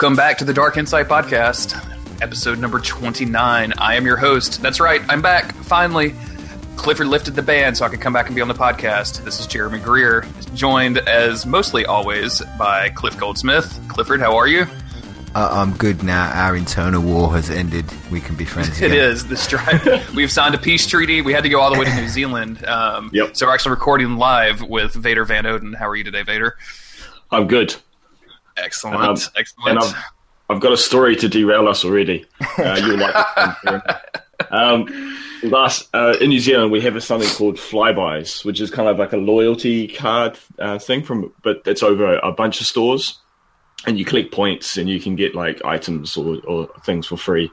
Welcome back to the Dark Insight Podcast, episode number 29. I am your host. That's right, I'm back, finally. Clifford lifted the ban so I could come back and be on the podcast. This is Jeremy Greer, joined as mostly always by Cliff Goldsmith. Clifford, how are you? Uh, I'm good now. Our internal war has ended. We can be friends again. It is. The strike. We've signed a peace treaty. We had to go all the way to New Zealand. Um, Yep. So we're actually recording live with Vader Van Oden. How are you today, Vader? I'm good. Excellent. Um, Excellent. And I've, I've got a story to derail us already. Uh, you'll like. Um, last uh, in New Zealand, we have a, something called Flybuys, which is kind of like a loyalty card uh, thing from, but it's over a bunch of stores, and you collect points, and you can get like items or, or things for free.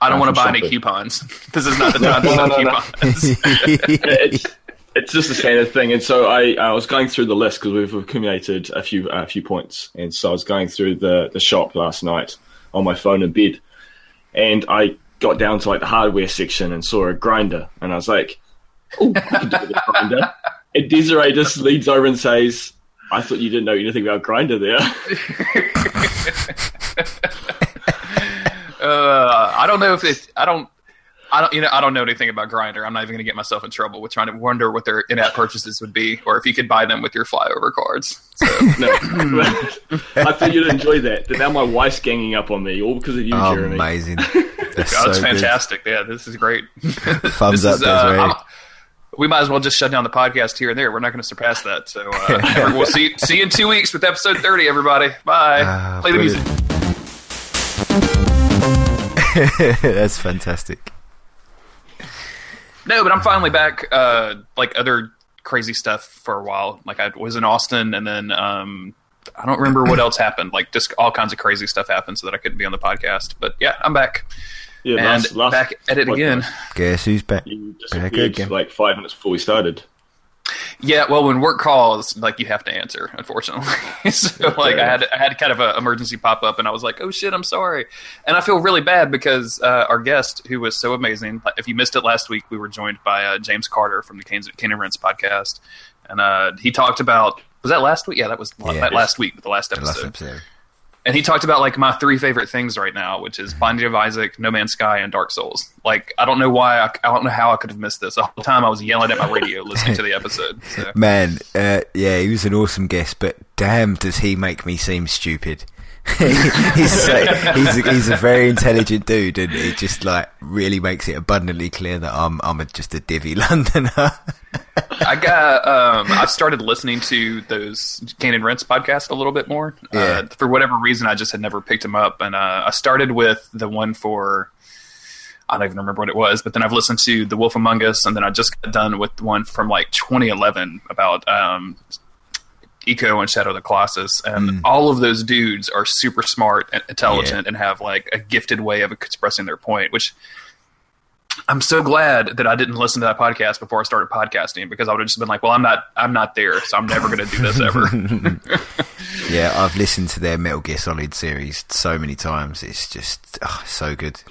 I don't uh, want to buy any coupons. This is not the time to No, sell no, no, no. coupons. it's it's just a standard thing. And so I, I was going through the list because we've accumulated a few a few points. And so I was going through the the shop last night on my phone in bed, and I got down to like the hardware section and saw a grinder, and I was like, "Oh, grinder." And Desiree just leads over and says. I thought you didn't know anything about Grindr there. Uh, I don't know if it. I don't. I don't. You know. I don't know anything about Grindr. I'm not even going to get myself in trouble with trying to wonder what their in-app purchases would be, or if you could buy them with your flyover cards. So, No, I thought you'd enjoy that. But now my wife's ganging up on me, all because of you, Oh, Jeremy. amazing. That's it's so good. fantastic. Yeah, this is great. Thumbs This up, is, uh, Desiree. We might as well just shut down the podcast here and there. We're not going to surpass that. So uh, we'll see see you in two weeks with episode 30. Everybody, bye. Ah, Play the music. That's fantastic. No, but I'm finally back. Uh, like other crazy stuff for a while. Like I was in Austin, and then um, I don't remember what else happened. Like just all kinds of crazy stuff happened, so that I couldn't be on the podcast. But yeah, I'm back Yeah, and last, last, back at it podcast, again. Guess who's back? You Back again. like five minutes before we started. Yeah, well, when work calls, like you have to answer, unfortunately. so, like, I had I had kind of an emergency pop up, and I was like, "Oh shit, I'm sorry," and I feel really bad because uh, our guest, who was so amazing, if you missed it last week, we were joined by uh, James Carter from the Cane Cane and Rinse podcast, and uh, he talked about was that last week? Yeah, that was Yeah. that last week, the last The last episode. And he talked about like my three favorite things right now, which is Binding of Isaac, No Man's Sky, and Dark Souls. Like I don't know why I, I don't know how I could have missed this. The whole time I was yelling at my radio listening to the episode. So. Man, uh, yeah, he was an awesome guest, but damn, does he make me seem stupid. he's, so, he's, a, he's a very intelligent dude, and it just like really makes it abundantly clear that I'm I'm a, just a divvy Londoner. I got. Um, I've started listening to those Cane and Rinse podcast a little bit more. Yeah. Uh, for whatever reason, I just had never picked them up, and uh, I started with the one for. I don't even remember what it was, but then I've listened to The Wolf Among Us, and then I just got done with one from like 2011 about um, Ico and Shadow of the Colossus, and hmm. all of those dudes are super smart and intelligent and have like a gifted way of expressing their point, which I'm so glad that I didn't listen to that podcast before I started podcasting because I would have just been like, well, I'm not, I'm not there, so I'm never going to do this ever. yeah, I've listened to their Metal Gear Solid series so many times. It's just oh, so good.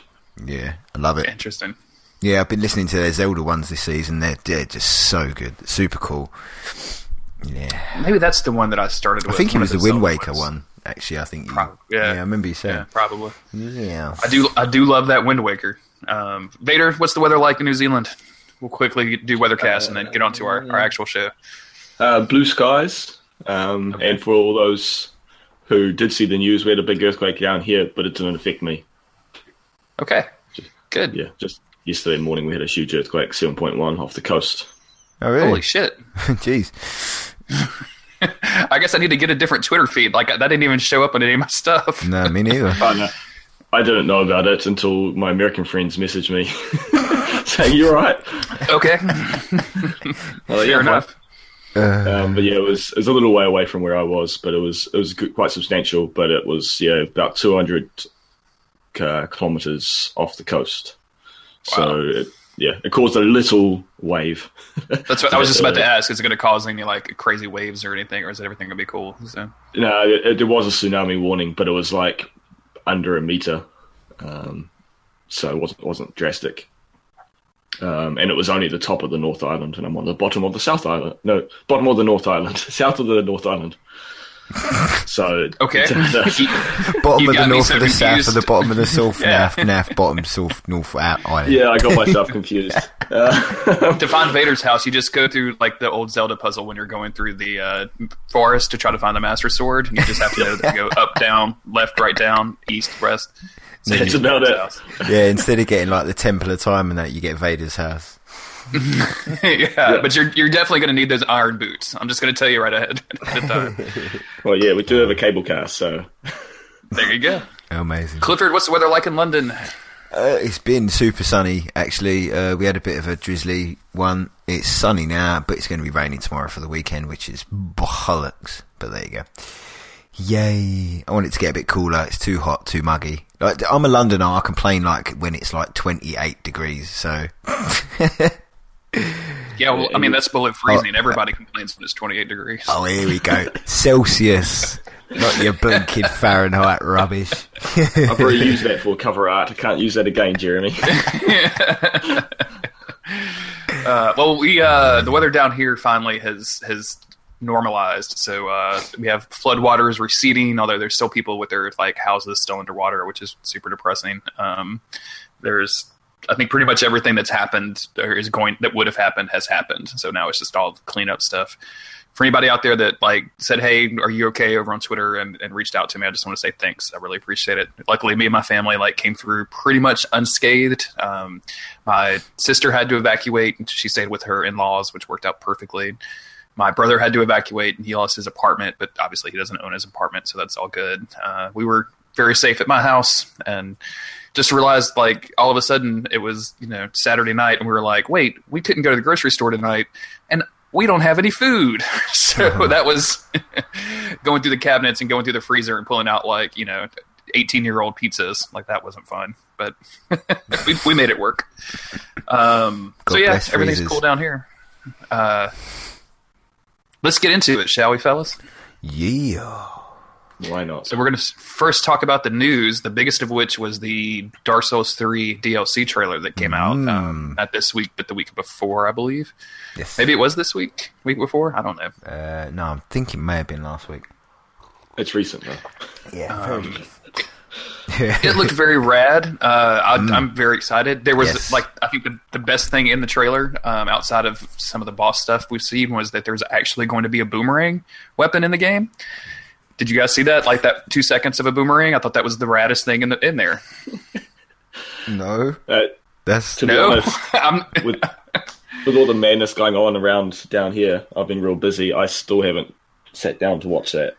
Yeah, I love it. Interesting. Yeah, I've been listening to their Zelda ones this season. They're, they're just so good, super cool. Yeah, Maybe that's the one that I started I with. I think it was the Wind Waker ones. one. Actually, I think you, Prob- yeah. I remember you saying. Yeah, probably. Yeah, I do, I do love that Wind Waker. Um, Vader, what's the weather like in New Zealand? We'll quickly do weathercast and then get on to our, our actual show. Uh, blue skies, um, Okay. and for all those who did see the news, we had a big earthquake down here, but it didn't affect me. Okay, good. Yeah, just yesterday morning we had a huge earthquake, seven point one off the coast. Oh really? Holy shit! Jeez. I guess I need to get a different Twitter feed. Like that didn't even show up on any of my stuff. No, me neither. Oh, no. I didn't know about it until my American friends messaged me saying, "You're right." Okay, Well, fair yeah, enough. Um, but yeah, it was it was a little way away from where I was, but it was it was good, quite substantial. But it was yeah about two hundred uh, kilometers off the coast. So it, yeah, it caused a little wave. That's what I was just about to ask. Is it going to cause any like crazy waves or anything, or is everything going to be cool? So, No, it, it, was a tsunami warning, but it was like under a meter, um, so it wasn't wasn't drastic. Um, and it was only the top of the North Island, and I'm on the bottom of the South Island. No, bottom of the North Island, south of the North Island. So Okay. the- Bottom of the north so of the south confused. of the bottom of the south, Yeah. north, naff, bottom, south, north, out island. yeah, I got myself confused. Uh, to find Vader's house, you just go through like the old Zelda puzzle when you're going through the uh, forest to try to find the Master Sword. You just have to know that you go up, down, left, right, down, east, west. So That's about Vader's it. house. Yeah, instead of getting like the Temple of Time and that, you get Vader's house. yeah, but you're you're definitely going to need those iron boots. I'm just going to tell you right ahead. at the time. well, yeah, we do have a cable car, so there you go. Amazing. Clifford, what's the weather like in London? Uh, it's been super sunny, actually. Uh, we had a bit of a drizzly one. It's sunny now, but it's going to be raining tomorrow for the weekend, which is bollocks. But there you go. Yay. I want it to get a bit cooler. It's too hot, too muggy. Like, I'm a Londoner. I complain like when it's like 28 degrees, so. Yeah, well, I mean that's below freezing. Everybody complains when it's 28 degrees. Oh, here we go. Celsius. Not your blinking Fahrenheit rubbish. I've already used that for cover art. I can't use that again, Jeremy. Uh, well, we uh, the weather down here finally has has normalized. So uh, we have floodwaters receding, although there's still people with their like houses still underwater, which is super depressing. Um, there's I think pretty much everything that's happened or is going that would have happened has happened. So now it's just all cleanup stuff. For anybody out there that like said, "Hey, are you okay?" over on Twitter and, and reached out to me, I just want to say thanks. I really appreciate it. Luckily, me and my family like came through pretty much unscathed. Um, my sister had to evacuate; and she stayed with her in-laws, which worked out perfectly. My brother had to evacuate, and he lost his apartment, but obviously he doesn't own his apartment, so that's all good. Uh, we were very safe at my house, and just realized like all of a sudden it was you know Saturday night, and we were like, wait, we couldn't go to the grocery store tonight, and we don't have any food. so that was going through the cabinets and going through the freezer and pulling out like you know 18 year old pizzas. Like that wasn't fun, but we, we made it work. Um, so yeah, everything's freezers. cool down here. Uh, let's get into it, shall we, fellas? Yeah. Why not? So we're going to first talk about the news. The biggest of which was the Dark Souls 3 DLC trailer that came out um, not this week, but the week before, I believe. Yes. Maybe it was this week, week before. I don't know. Uh, no, I'm thinking it may have been last week. It's recent though. Yeah. Um, It looked very rad. Uh, I, I'm very excited. There was Yes. like I think the, the best thing in the trailer, um, outside of some of the boss stuff we've seen, was that there's actually going to be a boomerang weapon in the game. Did you guys see that? Like that two seconds of a boomerang? I thought that was the raddest thing in the, in there. no, Uh, that's to be No, honest, I'm, with with all the madness going on around down here, I've been real busy. I still haven't sat down to watch that.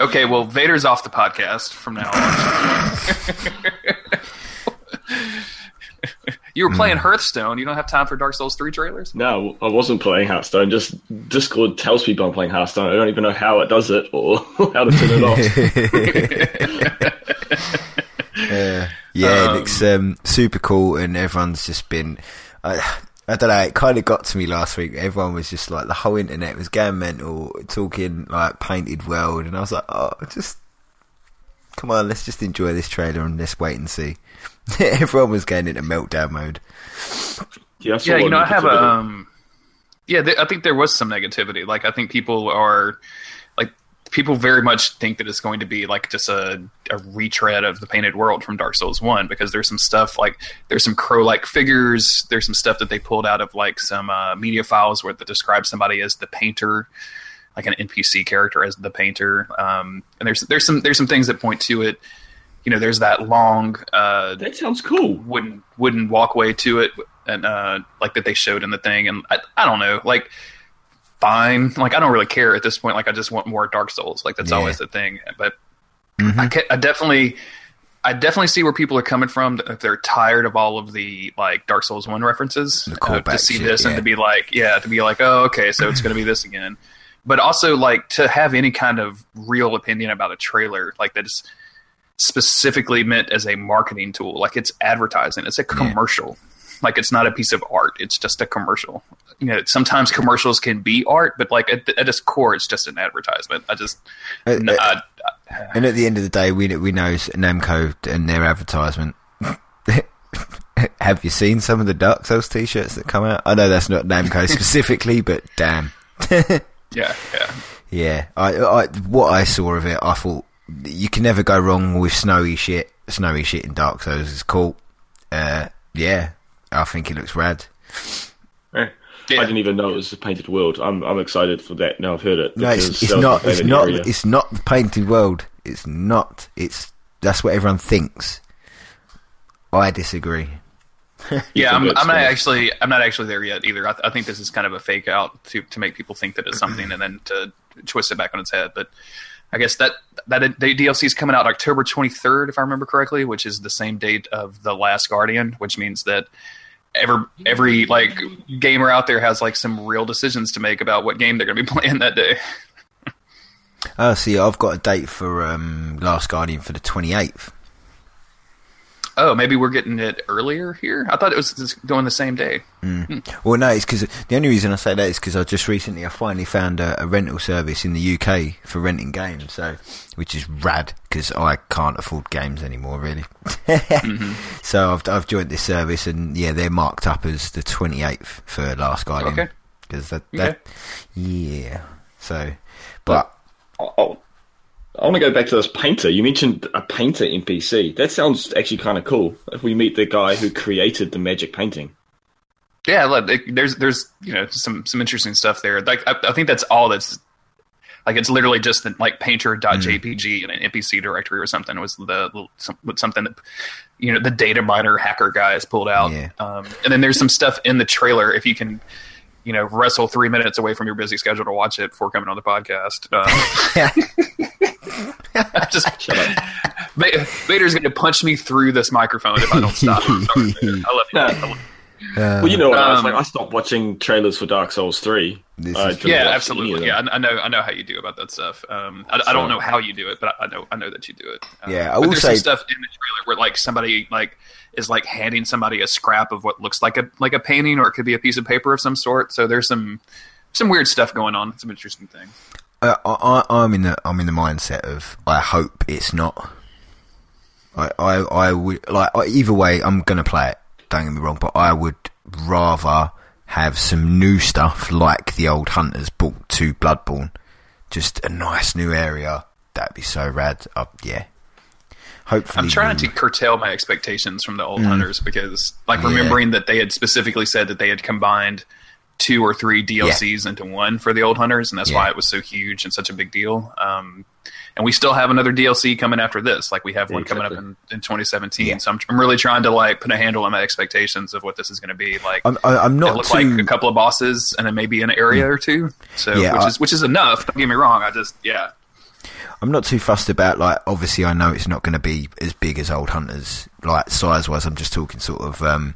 okay. Well, Vader's off the podcast from now on. you were playing hmm. Hearthstone. You don't have time for Dark Souls three trailers. No, I wasn't playing Hearthstone. Just Discord tells people I'm playing Hearthstone. I don't even know how it does it or how to turn it off. Yeah, uh, yeah, it looks um, um, super cool, and everyone's just been. I, I don't know. It kind of got to me last week. Everyone was just like the whole internet was going mental, talking like painted world, and I was like, oh, just come on, let's just enjoy this trailer and let's wait and see. Everyone was going into meltdown mode. Yeah, I yeah, you know, I have a um, yeah, th- I think there was some negativity. Like, I think people are like people very much think that it's going to be like just a, a retread of the Painted World from Dark Souls One because there's some stuff like there's some crow-like figures. There's some stuff that they pulled out of like some uh, media files where that describe somebody as the painter. Like an NPC character as the painter, um, and there's there's some there's some things that point to it. You know, there's that long uh, That sounds cool. wooden wooden walkway to it and uh like that they showed in the thing and I, I don't know like fine like I don't really care at this point like I just want more Dark Souls like that's Yeah. always the thing but I, ca- I definitely I definitely see where people are coming from if they're tired of all of the like Dark Souls one references. The uh, to see shit, this and to be like, yeah, to be like, oh, okay, so it's going to be this again. But also like to have any kind of real opinion about a trailer like that is specifically meant as a marketing tool. Like it's advertising. It's a commercial. Like it's not a piece of art. It's just a commercial. You know, sometimes commercials can be art, but like at, at its core, it's just an advertisement. I just, Uh, n- uh, I- And at the end of the day, we we know Namco and their advertisement. Have you seen some of the Dark Souls T-shirts that come out? I know that's not Namco specifically, but damn, yeah, yeah. yeah. I, I what I saw of it, I thought you can never go wrong with snowy shit. Snowy shit in Dark Souls is cool. Uh, yeah, I think it looks rad. Eh. Yeah. I didn't even know it was a painted world. I'm I'm excited for that. Now I've heard it. No, it's, it's that was my not. It's not. area. It's not the painted world. It's not. It's that's what everyone thinks. I disagree. Yeah, I'm, I'm not actually I'm not actually there yet either. I, I think this is kind of a fake out to to make people think that it's something and then to twist it back on its head. But I guess that that the DLC is coming out October 23rd, if I remember correctly, which is the same date of the Last Guardian, which means that every every like gamer out there has like some real decisions to make about what game they're going to be playing that day. Oh, see, I've got a date for um, Last Guardian for the twenty eighth. Oh, maybe we're getting it earlier here. I thought it was going the same day. Hmm. Hmm. Well, no, it's because the only reason I say that is because I just recently I finally found a, a rental service in the UK for renting games, so which is rad because I can't afford games anymore, really. Mm-hmm. So I've I've joined this service, and yeah, they're marked up as the twenty eighth for Last Guardian. Okay. Because that, Okay. yeah. So, but Oh, I want to go back to this painter. You mentioned a painter NPC. That sounds actually kind of cool. If we meet the guy who created the magic painting. Yeah, look, it- there's there's you know some some interesting stuff there. Like I, I think that's all that's like it's literally just the, like painter.jpg in an NPC directory or something was the little- some, something that you know the data miner hacker guys pulled out. Yeah. Um, and then there's some stuff in the trailer if you can you know wrestle three minutes away from your busy schedule to watch it before coming on the podcast. Uh, just Va- Vader's going to punch me through this microphone if I don't stop. I'm sorry, Vader. I love you. I love you. Well, you know what? I was Um, like, I stopped watching trailers for Dark Souls Three. This I is- didn't yeah, watch any of absolutely. Yeah, I, I know. I know how you do about that stuff. Um, I, I don't know how you do it, but I, I know. I know that you do it. Um, Yeah, I but will there's say- some stuff in the trailer where like somebody like is like handing somebody a scrap of what looks like a like a painting, or it could be a piece of paper of some sort. So there's some some weird stuff going on. Some interesting things. Uh, I, I, I'm in the I'm in the mindset of I hope it's not. I I, I would like either way. I'm gonna play it. Don't get me wrong, but I would rather have some new stuff like the old hunters brought to Bloodborne. Just a nice new area. That'd be so rad. Uh, yeah. Hopefully, I'm trying to curtail my expectations from the old hunters because, like, Mm. Yeah. remembering that they had specifically said that they had combined two or three DLCs into one for the old hunters, and that's Yeah. why it was so huge and such a big deal. Um, and we still have another DLC coming after this. Like, we have one coming up in, in 2017. Yeah. So I'm, I'm really trying to like put a handle on my expectations of what this is going to be. Like, I'm, I'm it not looks too. like a couple of bosses and then maybe an area or two. So Yeah, which I- is which is enough. Don't get me wrong. I just yeah. I'm not too fussed about like. Obviously, I know it's not going to be as big as Old Hunters, like size wise. I'm just talking sort of um,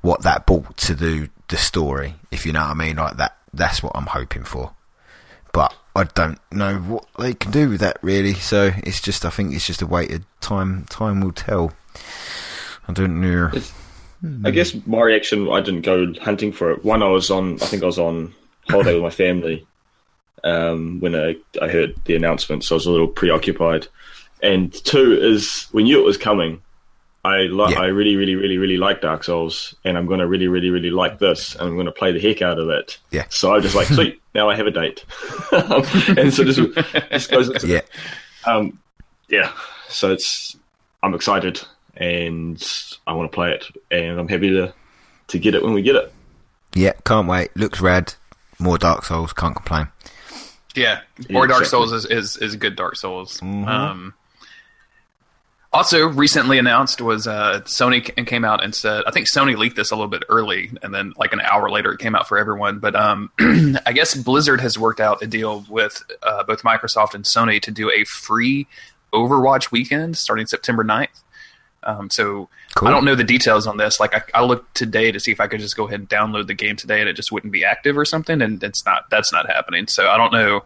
what that brought to the the story, if you know what I mean. Like that. That's what I'm hoping for. But I don't know what they can do with that really. So it's just. I think it's just a waited time. Time will tell. I don't know. It's- I guess my reaction, I didn't go hunting for it. One, I was on, I think I was on holiday with my family um, when I, I heard the announcement, so I was a little preoccupied. And two is we knew it was coming. I li- Yeah. I really, really, really, really like Dark Souls, and I'm going to really, really, really like this, and I'm going to play the heck out of it. Yeah. So I just like, sweet, now I have a date, and so this, this goes into Yeah. um, yeah, so it's I'm excited and I want to play it, and I'm happy to to get it when we get it. Yeah. Can't wait. Looks rad. More Dark Souls. Can't complain. Yeah, or Dark. Souls is, is, is good Dark Souls. Mm-hmm. Um, also, recently announced was uh, Sony came out and said I think Sony leaked this a little bit early, and then like an hour later it came out for everyone. But um, I guess Blizzard has worked out a deal with uh, both Microsoft and Sony to do a free Overwatch weekend starting September 9th. Um, so Cool. I don't know the details on this. Like I, I looked today to see if I could just go ahead and download the game today, and it just wouldn't be active or something, and it's not. That's not happening. So I don't know.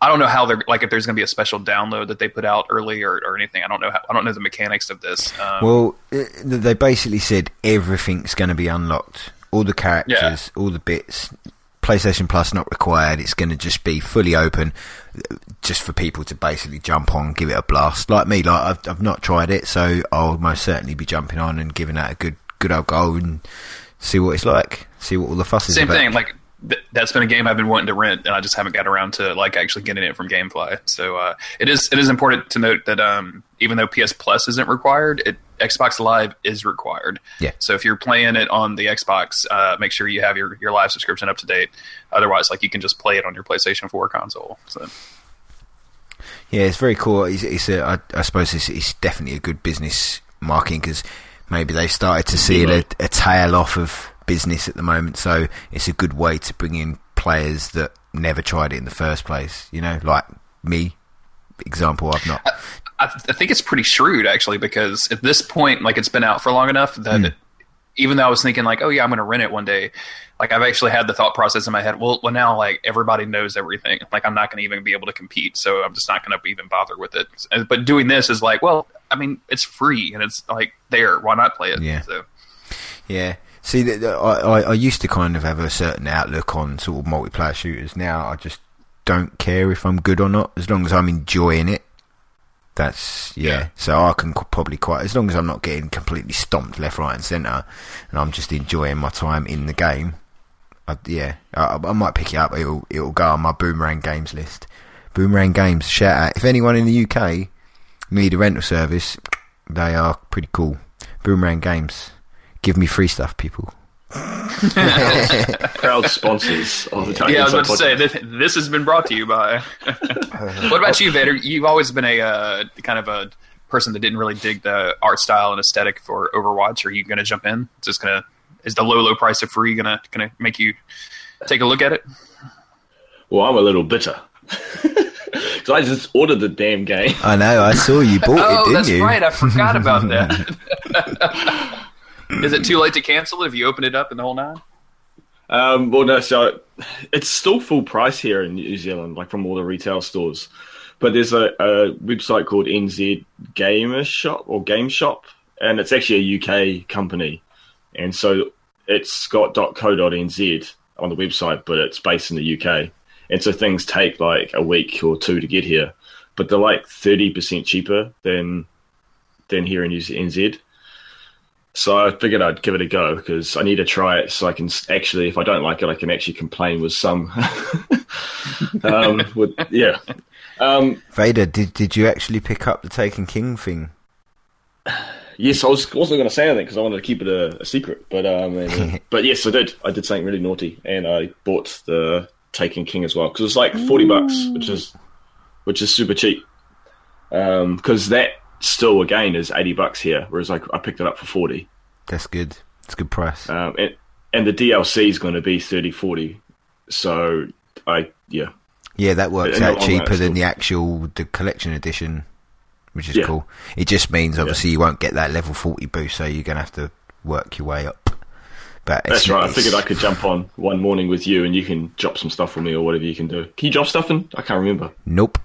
I don't know how they're like if there's going to be a special download that they put out early or, or anything. I don't know. How, I don't know the mechanics of this. Um, Well, uh, they basically said everything's going to be unlocked. All the characters, yeah. all the bits. PlayStation Plus not required. It's going to just be fully open, just for people to basically jump on, give it a blast. Like me, like I've I've not tried it, so I'll most certainly be jumping on and giving that a good good old go and see what it's like. See what all the fuss is Same about. thing. Like th- that's been a game I've been wanting to rent, and I just haven't got around to like actually getting it from GameFly. So uh, it is it is important to note that um, even though PS Plus isn't required, it, Xbox Live is required. Yeah. So if you're playing it on the Xbox, uh, make sure you have your, your live subscription up to date. Otherwise, like you can just play it on your PlayStation 4 console. So Yeah, it's very cool. It's, it's a, I, I suppose it's, it's definitely a good business marketing because maybe they started to see a, a tail off of business at the moment. So it's a good way to bring in players that never tried it in the first place. You know, like me, example. I've not. I, I think it's pretty shrewd actually because at this point, like it's been out for long enough that Hmm. even though I was thinking like, oh yeah, I'm going to rent it one day, like I've actually had the thought process in my head. Well, well now like everybody knows everything. Like I'm not going to even be able to compete, so I'm just not going to even bother with it. But doing this is like, well, I mean, it's free and it's like there. Why not play it? Yeah. So Yeah. See, the, the, I, I I used to kind of have a certain outlook on sort of multiplayer shooters. Now I just don't care if I'm good or not, as long as I'm enjoying it. That's yeah. Yeah. So I can probably quite, as long as I'm not getting completely stomped left, right, and centre, and I'm just enjoying my time in the game. I, yeah, I, I might pick it up. It'll it'll go on my Boomerang Games list. Boomerang Games, shout out if anyone in the UK need a rental service. They are pretty cool. Boomerang Games, give me free stuff, people. Proud sponsors of the Tiny yeah, I was Inside about to say this, this has been brought to you by. what about you, Vader? You've always been a uh, kind of a person that didn't really dig the art style and aesthetic for Overwatch. Are you going to jump in? Just gonna is the low low price of free gonna gonna make you take a look at it? Well, I'm a little bitter. Because I just ordered the damn game. I know. I saw you bought it, Oh, didn't that's you? right. I forgot about that. Is it too late to cancel it if you open it up in the whole nine? Um, well, no, so it's still full price here in New Zealand, like from all the retail stores. But there's a, a website called NZ Gamer Shop or Game Shop, and it's actually a UK company. And so it's got .co.nz on the website, but it's based in the UK. And so things take like a week or two to get here, but they're like 30% cheaper than than here in NZ. So I figured I'd give it a go because I need to try it so I can actually, if I don't like it, I can actually complain with some. um, with, yeah. Um, Vader, did did you actually pick up the Taken King thing? yes, I was also going to say anything because I wanted to keep it a, a secret, but um, and, uh, but yes, I did. I did something really naughty, and I bought the Taken King as well because it's like forty bucks, which is which is super cheap. Because that still again is eighty bucks here, whereas I, I picked it up for forty. That's good. It's a good price. um, and, and the DLC is going to be 30 40 so I yeah yeah, that works out cheaper it's than the actual the collection edition, which is Yeah. cool. It just means obviously you won't get that level forty boost, so you're gonna have to work your way up. But that's it's, right I figured I could jump on one morning with you and you can drop some stuff for me or whatever you can do can you drop stuff in I can't remember Nope.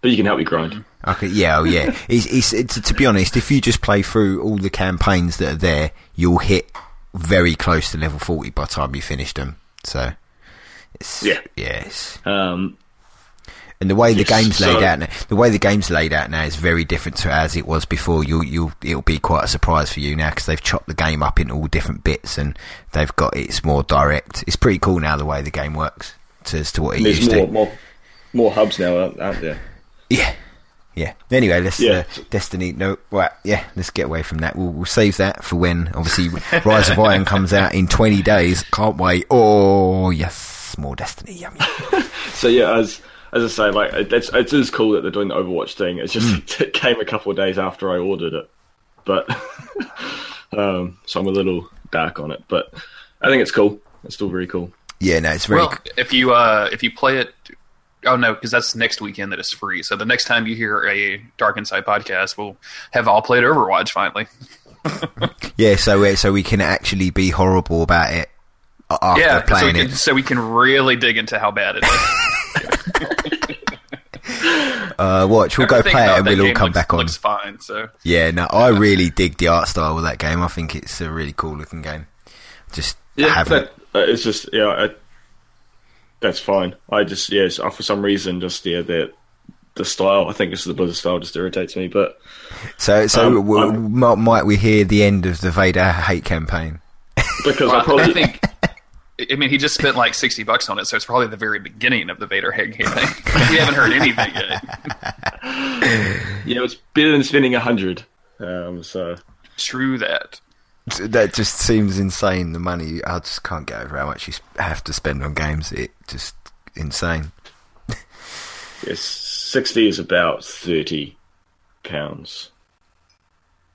but you can help me grind Okay, yeah, oh yeah. it's, it's, it's, to be honest, if you just play through all the campaigns that are there, you'll hit very close to level 40 by the time you finish them. So, it's, Yeah. Yes. um, And the way the game's laid so- out, now, the way the game's laid out now is very different to as it was before. You'll, you'll, it'll be quite a surprise for you now because they've chopped the game up into all different bits and they've got it's more direct. It's pretty cool now the way the game works to, as to what it used more, to. more more hubs now aren't there Yeah. Yeah. Anyway, let's Yeah. uh, Destiny. No, right. Yeah, let's get away from that. We'll, we'll save that for when obviously Rise of Iron comes out in twenty days. Can't wait. Oh yes, more Destiny. Yummy. so yeah as as I say like it's it is cool that they're doing the Overwatch thing it's just it came a couple of days after I ordered it but um, so I'm a little dark on it but I think it's cool it's still very cool Yeah, no, it's very. Well, if you uh, if you play it Oh no, because that's next weekend that is free. So the next time you hear a Dark Inside podcast, we'll have all played Overwatch finally. Yeah, so uh, so we can actually be horrible about it after yeah, so we, playing can, it. so we can really dig into how bad it is. Uh, watch, we'll go play it and we'll all come looks, back on. Looks fine. So Yeah, no, I really dig the art style of that game. I think it's a really cool looking game. Just Yeah, haven't. that, uh, it's just yeah, I, that's fine. I just yes, uh, for some reason, just yeah, the the style. I think it's the Blizzard style just irritates me. But So, so Um, w- I'm- might, might we hear the end of the Vader hate campaign? because Well, I probably I think. I mean, he just spent like sixty bucks on it, so it's probably the very beginning of the Vader Hag thing. we haven't heard anything yet. yeah, it's better than spending a hundred. Um, so True that. That just seems insane. The money, I just can't get over how much you have to spend on games. It just insane. yes, sixty is about thirty pounds.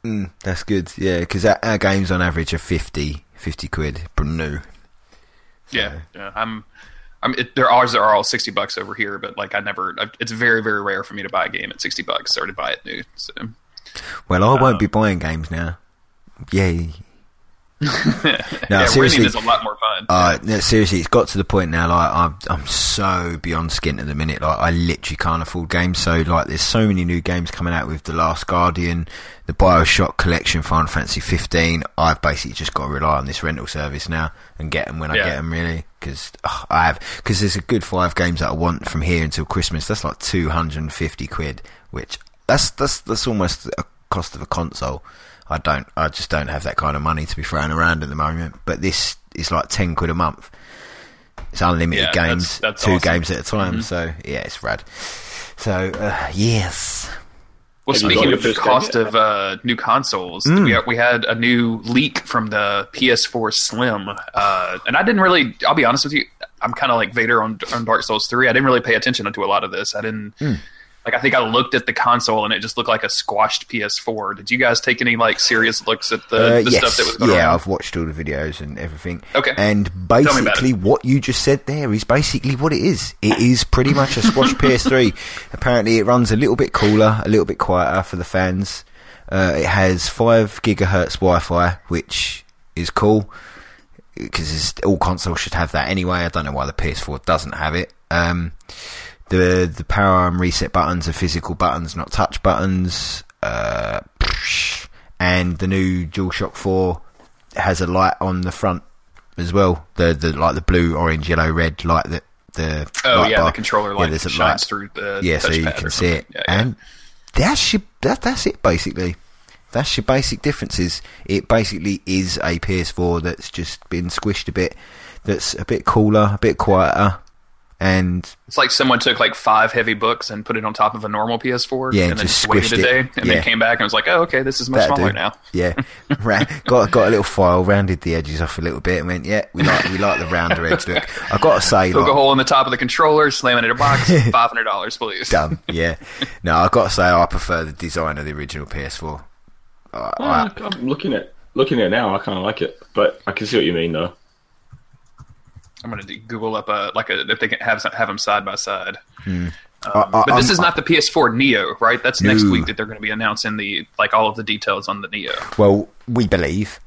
Mm, that's good. Yeah, because our, our games on average are 50, 50 quid. But no. Yeah, yeah. I'm. I'm. It, there ours are all sixty bucks over here, but like I never. I, it's very, very rare for me to buy a game at sixty bucks or to buy it new. So Well, I won't be Um, buying games now. Yay. yeah, seriously. is a lot more fun. Uh, no, seriously, it's got to the point now. Like I'm, I'm so beyond skint at the minute. Like I literally can't afford games. So like, there's so many new games coming out with the Last Guardian, the Bioshock collection, Final Fantasy 15. I've basically just got to rely on this rental service now and get them when I get them. Really, because I have because there's a good five games that I want from here until Christmas. That's like 250 quid, which that's that's that's almost a cost of a console. I don't, I just don't have that kind of money to be throwing around at the moment. But this is like ten quid a month. It's unlimited Yeah, games, that's- that's two awesome. Mm-hmm. games at a time. So yeah, it's rad. So uh, yes, Well, Have speaking of the cost of uh, new consoles, Mm. we, we had a new leak from the PS4 Slim, uh, and I didn't really. I'll be honest with you, I'm kind of like Vader on, on Dark Souls 3. I didn't really pay attention to a lot of this. I didn't. Mm. Like I think I looked at the console and it just looked like a squashed PS4. Did you guys take any like serious looks at the, uh, the yes, stuff that was going on? yeah. around? I've watched all the videos and everything. Okay. and basically what you just said there is basically what it is. It is pretty much a squashed PS3. Apparently, it runs a little bit cooler, a little bit quieter for the fans. Uh, it has five gigahertz Wi-Fi, which is cool because all consoles should have that anyway. I don't know why the PS4 doesn't have it. Um, the the power arm reset buttons are physical buttons, not touch buttons. Uh, and the new DualShock 4 has a light on the front as well. The the like the blue, orange, yellow, red light that the oh yeah, bar. the controller light a shines light. through the Yeah, so you can see it. Yeah, yeah. and that's your that that's it basically. That's your basic differences. It basically is a PS4 that's just been squished a bit. That's a bit cooler, a bit quieter, and It's like someone took like five heavy books and put it on top of a normal PS4, Yeah, and then just just waited squished a day, it. and Yeah. then came back and was like, "Oh, okay, this is much That'd smaller do. now." Yeah, Ra- got got a little file, rounded the edges off a little bit, and went, "Yeah, we like we like the rounder edge look." I got to say, Poke a hole in the top of the controller, slam it in a box, five hundred dollars, please. done. Yeah, no, I got to say, I prefer the design of the original PS4. I, Uh, I, I'm looking at looking at it now. I kind of like it, but I can see what you mean though. I'm gonna Google up a like a if they can have have them side by side. Um, I- I- but this I'm- is not the PS4 Neo, right? That's next No. week that they're going to be announcing the like all of the details on the Neo. well, we believe,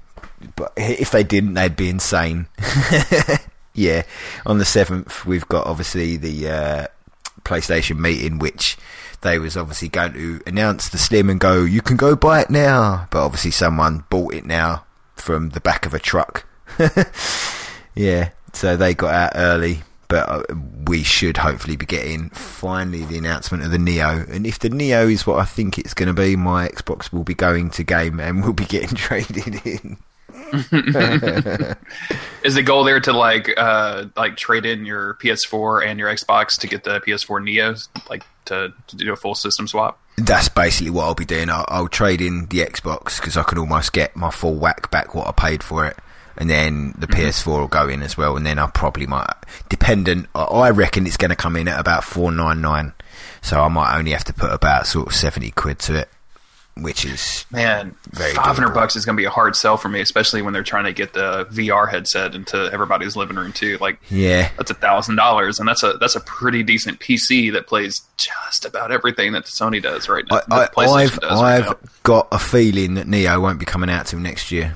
but if they didn't, they'd be insane. yeah, on the seventh, we've got obviously the uh, PlayStation meeting, which they was obviously going to announce the Slim and go, you can go buy it now. But obviously, someone bought it now from the back of a truck. yeah, so they got out early. But uh, we should hopefully be getting finally the announcement of the Neo. And if the Neo is what I think it's going to be, my Xbox will be going to game and we'll be getting traded in. Is the goal there to like uh like trade in your PS4 and your Xbox to get the PS4 Neo, like to, to do a full system swap? That's basically what I'll be doing. I'll, I'll trade in the Xbox because I can almost get my full whack back what I paid for it, and then the mm-hmm. PS4 will go in as well. And then I probably might, dependent. I- reckon it's going to come in at about four nine nine, so I might only have to put about sort of seventy quid to it. which is Man, five hundred bucks is going to be a hard sell for me, especially when they're trying to get the VR headset into everybody's living room too. Like yeah. that's a thousand dollars, and that's a that's a pretty decent PC that plays just about everything that Sony does right now. I, PlayStation I've does right I've now. got a feeling that Neo won't be coming out till next year.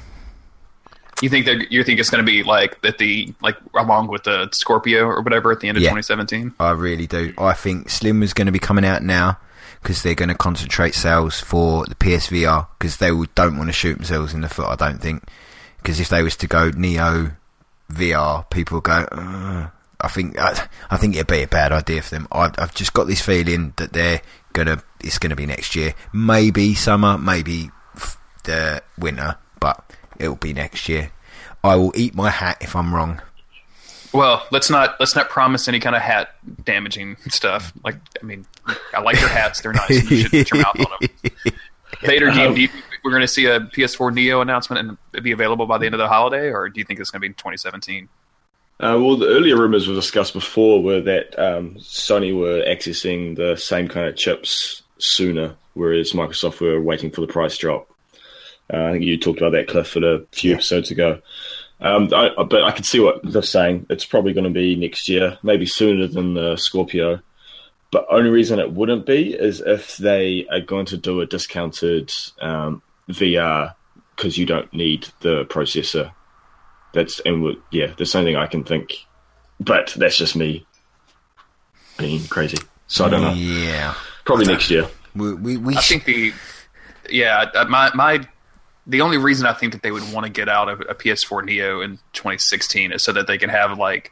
You think that you think it's going to be like that the like along with the Scorpio or whatever at the end of Yeah. 2017? I really do. I think Slim is going to be coming out now because they're going to concentrate sales for the PSVR because they don't want to shoot themselves in the foot. I don't think because if they was to go Neo VR, people would go. "Ugh." I think I, I think it'd be a bad idea for them. I've, I've just got this feeling that they're gonna. It's gonna be next year, maybe summer, maybe f- the winter, but it'll be next year. I will eat my hat if I'm wrong. Well, let's not let's not promise any kind of hat damaging stuff. Like, I mean, I like your hats; they're nice. You should put your mouth on them. Vader, do you, do you think we're going to see a PS4 Neo announcement and be available by the end of the holiday, or do you think it's going to be 2017? Uh, well, the earlier rumors we discussed before were that um, Sony were accessing the same kind of chips sooner, whereas Microsoft were waiting for the price drop. Uh, I think you talked about that, Cliff, a few episodes ago. Um, I, but I can see what they're saying. It's probably going to be next year, maybe sooner than the Scorpio. But only reason it wouldn't be is if they are going to do a discounted um, VR because you don't need the processor. That's and would- yeah, there's something I can think, but that's just me being crazy. So I don't know. Yeah, Probably next year. we we, we I sh- think the yeah my my the only reason I think that they would want to get out of a PS4 Neo in 2016 is so that they can have like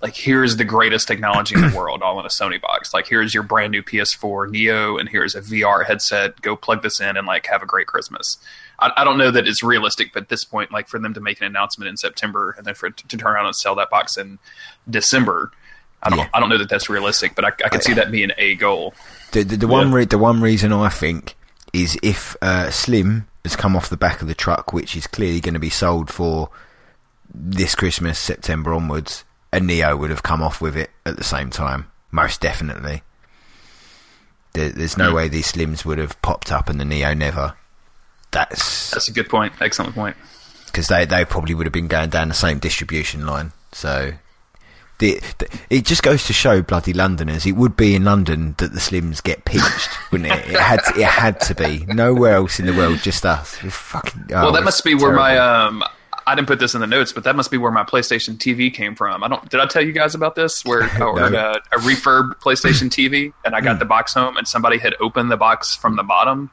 like here's the greatest technology in the world all in a Sony box. Like here's your brand new PS4 Neo and here's a VR headset. Go plug this in and like have a great Christmas. I, I don't know that it's realistic, but at this point, like for them to make an announcement in September and then for it to turn around and sell that box in December. I don't. Yeah. I don't know that that's realistic, but I, I could see that being a goal. The, the, the one re- the one reason I think is if uh, Slim has come off the back of the truck, which is clearly going to be sold for this Christmas, September onwards, a Neo would have come off with it at the same time, most definitely. There, there's no hmm. way these Slims would have popped up and the Neo never. That's That's a good point. Excellent point. because they they probably would have been going down the same distribution line. So the, the, it just goes to show bloody Londoners. It would be in London that the Slims get pinched, wouldn't it? It had to, it had to be nowhere else in the world, just us. Fucking. oh, well, that must be where my um. I didn't put this in the notes, but that must be where my PlayStation TV came from. I don't. Did I tell you guys about this? Where I ordered No. a, a refurb PlayStation TV, and I got the box home, and somebody had opened the box from the bottom,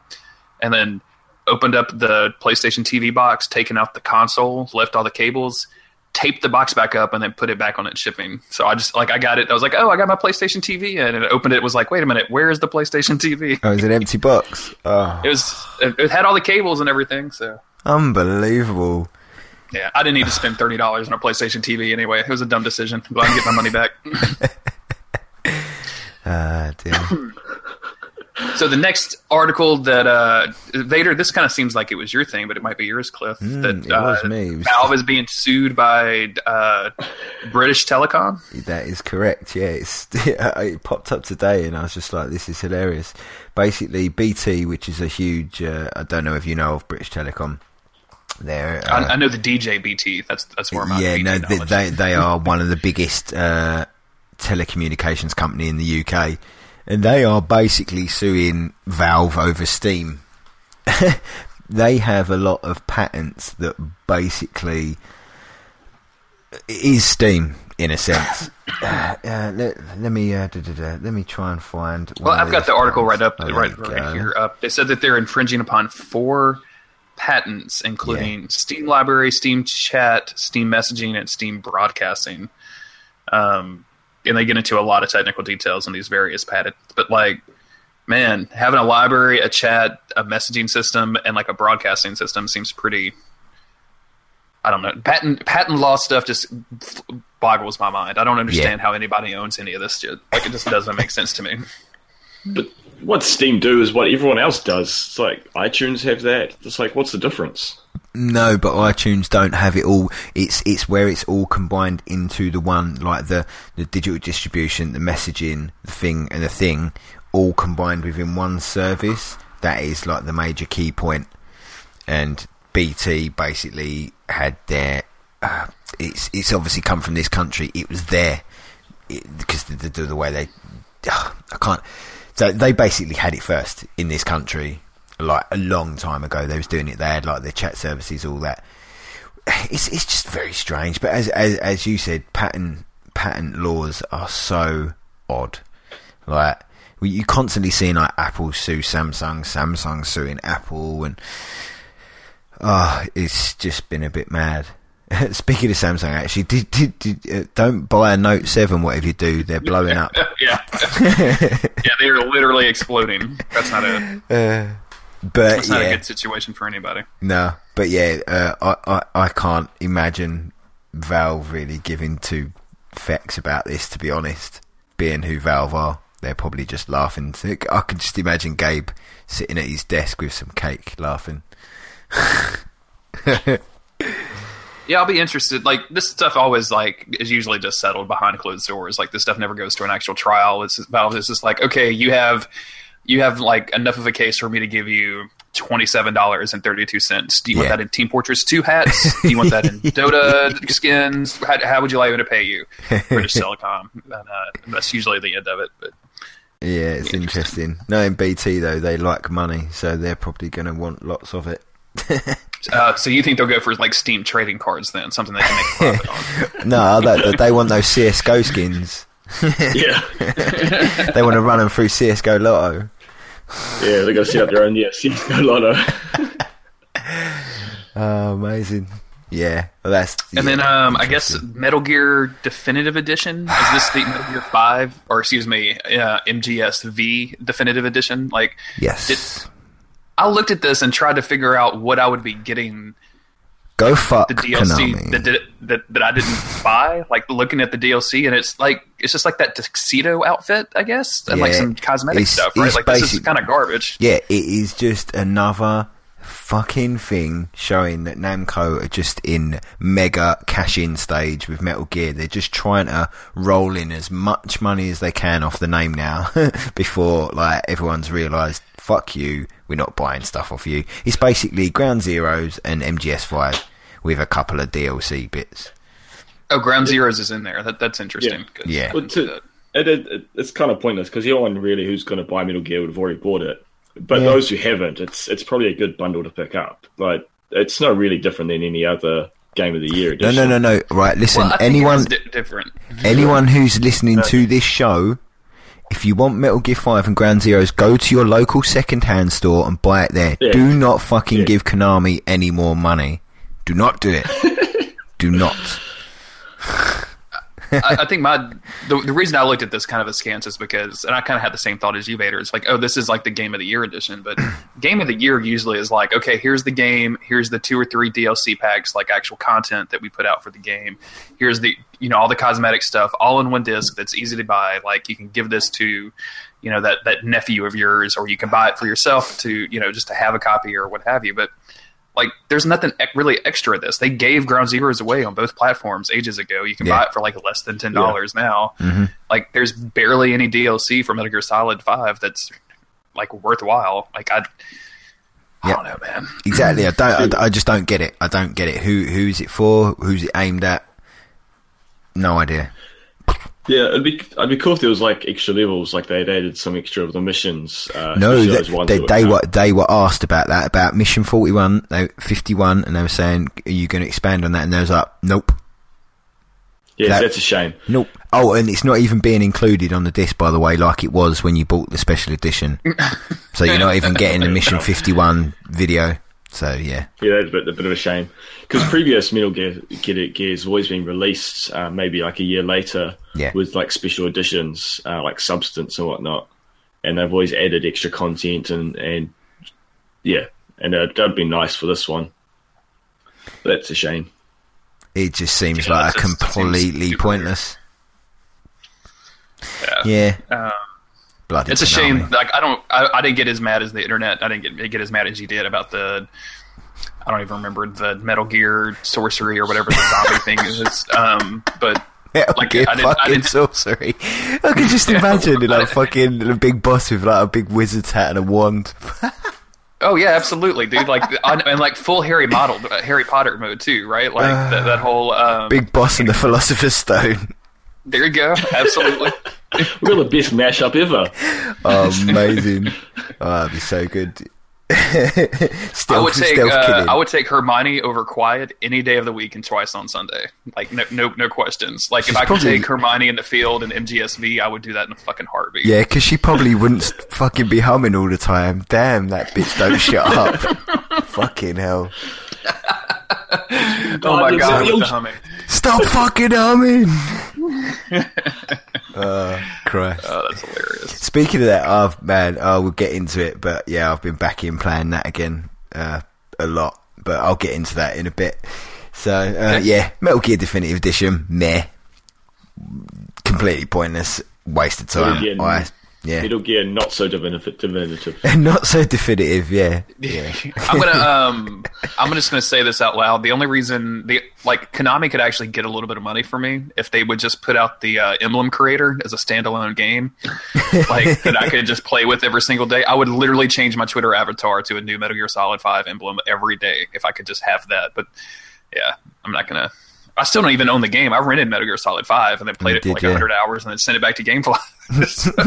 and then opened up the PlayStation TV box, taken out the console, left all the cables, taped the box back up, and then put it back on its shipping. So I just like I got it. I was like, oh, I got my PlayStation TV, and it opened it. Was like, wait a minute, where is the PlayStation TV? Oh, it was an empty box. Oh, It was. It, it had all the cables and everything. So unbelievable. yeah, I didn't need to spend thirty dollars on a PlayStation TV anyway. It was a dumb decision. I'm glad I get my money back. Ah, dear. so the next article that uh, Vader, this kind of seems like it was your thing, but it might be yours, Cliff. that Mm, was uh, Valve is being sued by uh, British Telecom. That is correct. Yeah, it's, it popped up today, and I was just like, "This is hilarious." Basically, BT, which is a huge, uh, I don't know if you know of British Telecom. They're uh, I, I know the DJ BT. That's that's where my yeah, no, they, they they are one of the biggest uh, telecommunications company in the UK, and they are basically suing Valve over Steam. they have a lot of patents that basically is Steam in a sense. uh, let, let me uh, da, da, da, let me try and find. Well, I've got the article right up, Oh, right, right here up. They said that they're infringing upon four patents, including Steam Library, Steam Chat, Steam Messaging, and Steam Broadcasting. Um, and they get into a lot of technical details on these various patents. But like, man, having a library, a chat, a messaging system, and like a broadcasting system seems pretty. I don't know. Patent patent law stuff just boggles my mind. I don't understand how anybody owns any of this shit. Like, it just doesn't make sense to me. But what Steam do is what everyone else does. It's like iTunes have that. It's like, what's the difference? No, but iTunes don't have it all. It's it's where it's all combined into the one, like the the digital distribution, the messaging, the thing, and the thing, all combined within one service. That is like the major key point. And BT basically had their. Uh, it's it's obviously come from this country. It was there because the, the, the way they. Uh, I can't. So they basically had it first in this country, like a long time ago. They was doing it. They had like their chat services, all that. It's it's just very strange. But as as as you said, patent patent laws are so odd. Like you constantly seeing like Apple sue Samsung, Samsung suing Apple, and oh, it's just been a bit mad. Speaking of Samsung, actually, did, did, did uh, don't buy a Note Seven. Whatever you do, they're blowing up. yeah, yeah, they are literally exploding. That's not a. Uh, but That's not yeah, a good situation for anybody. no, but yeah, uh, I, I I can't imagine Valve really giving two fecks about this. To be honest, being who Valve are, they're probably just laughing. I can just imagine Gabe sitting at his desk with some cake, laughing. Yeah, I'll be interested. Like this stuff always like is usually just settled behind closed doors. Like this stuff never goes to an actual trial. It's Valve is just like, okay, you have you have like enough of a case for me to give you twenty seven dollars and thirty two cents. Do you want Yeah. that in Team Fortress Two hats? Do you want that in Dota skins? How, how would you like me to pay you? British Telecom. And, uh, that's usually the end of it. But Yeah, it's interesting. No, in BT though, they like money, so they're probably going to want lots of it. uh, so you think they'll go for like Steam trading cards then, something they can make a profit on? No, they, they want those CS:GO skins. Yeah, They want to run them through CS:GO Lotto. Yeah, they're gonna set up their own yeah CS:GO Lotto. Oh, amazing. Yeah, well, that's. And yeah, then um, I guess. Metal Gear Definitive Edition is this the Metal Gear Five or excuse me uh, MGS V Definitive Edition? Like yes. I looked at this and tried to figure out what I would be getting Go fuck the DLC that, did, that that I didn't buy. Like looking at the DLC and it's like it's just like that tuxedo outfit, I guess, and like some cosmetic it's- stuff, right? it's Like this is kind of garbage. Yeah, it is just another fucking thing showing that Namco are just in mega cash in stage with Metal Gear. They're just trying to roll in as much money as they can off the name now before like everyone's realised, fuck you, we're not buying stuff off you. It's basically Ground Zeroes and MGS5 with a couple of DLC bits. Oh, Ground Zeroes is in there. That that's interesting. Yeah. 'cause- Yeah. Well, to, it, it, it's kind of pointless because anyone really who's going to buy Metal Gear would have already bought it. But Yeah. those who haven't, it's it's probably a good bundle to pick up. Like it's not really different than any other game of the year No, edition. no, no, no. Right, listen, Well, anyone. di- different. Anyone who's listening to this show, if you want Metal Gear 5 and Ground Zeroes, go to your local second-hand store and buy it there. Yeah. Do not fucking Yeah. give Konami any more money. Do not do it. do not. I, I think my the, the reason I looked at this kind of askance is because, and I kind of had the same thought as you, Vader. It's like, oh, this is like the game of the year edition, but game of the year usually is like, okay, here's the game, here's the two or three DLC packs, like actual content that we put out for the game. Here's the you know all the cosmetic stuff, all in one disc that's easy to buy. Like you can give this to you know that that nephew of yours, or you can buy it for yourself to you know just to have a copy or what have you, but. Like, there's nothing really extra. To this they gave Ground Zeroes away on both platforms ages ago. You can Yeah. buy it for like less than ten dollars now. Mm-hmm. Like, there's barely any DLC for Metal Gear Solid Five that's like worthwhile. Like, I, I Yeah. don't know, man. Exactly. I don't. I, I just don't get it. I don't get it. Who who's it for? Who's it aimed at? No idea. Yeah, it'd be I'd be cool if there was like extra levels, like they'd added some extra of the missions. Uh, No, they, they, they were- were they were asked about that about Mission Forty One, fifty one, and they were saying, "Are you going to expand on that?" And they was like, "Nope, Yes, that- that's a shame. nope." Oh, and it's not even being included on the disc, by the way, like it was when you bought the special edition. so you're not even getting the Mission Fifty One video. So yeah, Yeah, that's a bit, a bit of a shame because previous Metal Gear, Gear Gears have always been released uh, maybe like a year later Yeah. with like special editions, uh, like Substance and whatnot, and they've always added extra content and and yeah, and uh, that'd be nice for this one. But that's a shame. it just seems Yeah, like a completely super pointless. Yeah. Yeah, Um, bloody. it's a shame. Like, I don't. I, I didn't get as mad as the internet. I didn't get get as mad as you did about the. I don't even remember the Metal Gear sorcery or whatever the zombie thing is. Um, but Like, Gear I I fucking sorcery. I can just imagine it, like fucking a big boss with like a big wizard's hat and a wand. Oh yeah, absolutely, dude. Like on, and like full Harry model, uh, Harry Potter mode too, right? Like that, that whole um, big boss and the Philosopher's Stone. There you go. Absolutely. We've got the best mashup ever. Oh, amazing. oh, that'd be so good. stealth, I would take uh. I would take Hermione over Quiet any day of the week and twice on Sunday. Like no no no questions. Like She's if I could probably- take Hermione in the field and MGSV, I would do that in a fucking heartbeat. Yeah, because she probably wouldn't fucking be humming all the time. Damn, that bitch don't shut up. fucking hell. Oh my God, god, it's- with the humming. Stop fucking humming. uh, Christ. Oh, that's hilarious. Speaking of that, I've man, I will get into it, but yeah, I've been back in playing that again uh, a lot. But I'll get into that in a bit. So uh, yeah, Metal Gear Definitive Edition, meh, completely pointless, waste of time. Metal I, yeah, Metal Gear not so definitive. definitive. not so definitive. Yeah, yeah. I'm gonna um I'm just gonna say this out loud. The only reason the like Konami could actually get a little bit of money for me if they would just put out the uh, Emblem Creator as a standalone game, like that I could just play with every single day. I would literally change my Twitter avatar to a new Metal Gear Solid Five emblem every day if I could just have that. But yeah, I'm not gonna. I still don't even own the game. I rented Metal Gear Solid Five and then played You it for did, like yeah. 100 hours and then sent it back to GameFly. So-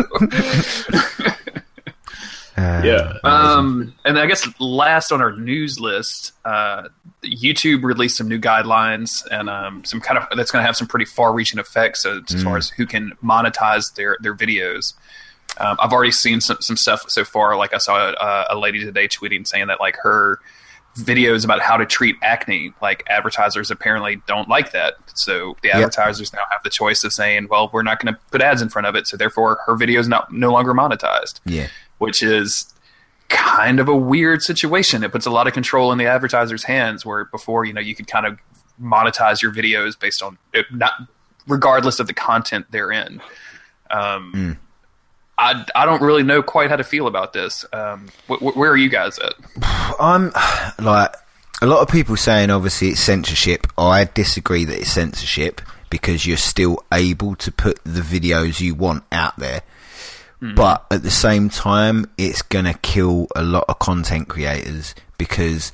Uh, Yeah. Um, and I guess last on our news list, uh, YouTube released some new guidelines and um, some kind of that's going to have some pretty far-reaching effects as, as far as who can monetize their their videos. Um, I've already seen some some stuff so far. Like I saw a, a lady today tweeting saying that like her videos about how to treat acne, like advertisers apparently don't like that. So the advertisers now have the choice of saying, well, we're not going to put ads in front of it, so therefore her video is not no longer monetized yeah. which is kind of a weird situation. It puts a lot of control in the advertiser's hands. Where before, you know, you could kind of monetize your videos based on it, not regardless of the content they're in. Um, I I don't really know quite how to feel about this. Um, wh- wh- where are you guys at? I'm like a lot of people saying obviously it's censorship. I disagree that it's censorship because you're still able to put the videos you want out there. But at the same time, it's gonna kill a lot of content creators because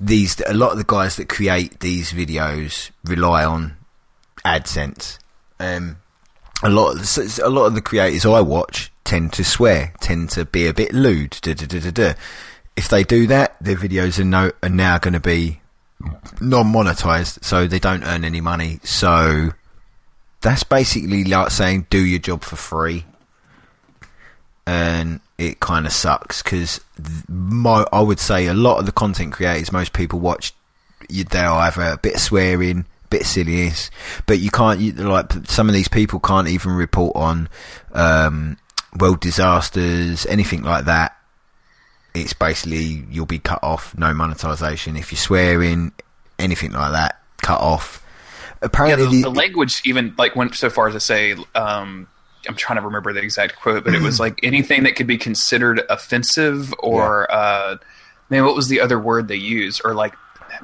these a lot of the guys that create these videos rely on AdSense. Um, a lot of a lot of the creators I watch tend to swear, tend to be a bit lewd. Da, da, da, da, da. If they do that, their videos are, no, are now going to be non-monetized, so they don't earn any money. So that's basically like saying do your job for free, and it kind of sucks because I would say a lot of the content creators most people watch, they're either a bit of swearing, bit silly is, but you can't you, like some of these people can't even report on um, world disasters, anything like that. It's basically you'll be cut off, no monetization if you're swearing, anything like that, cut off. Yeah, Apparently, the, the- the language even like went so far as to say. Um, I'm trying to remember the exact quote, but it was like anything that could be considered offensive or uh, man, what was the other word they used? Or like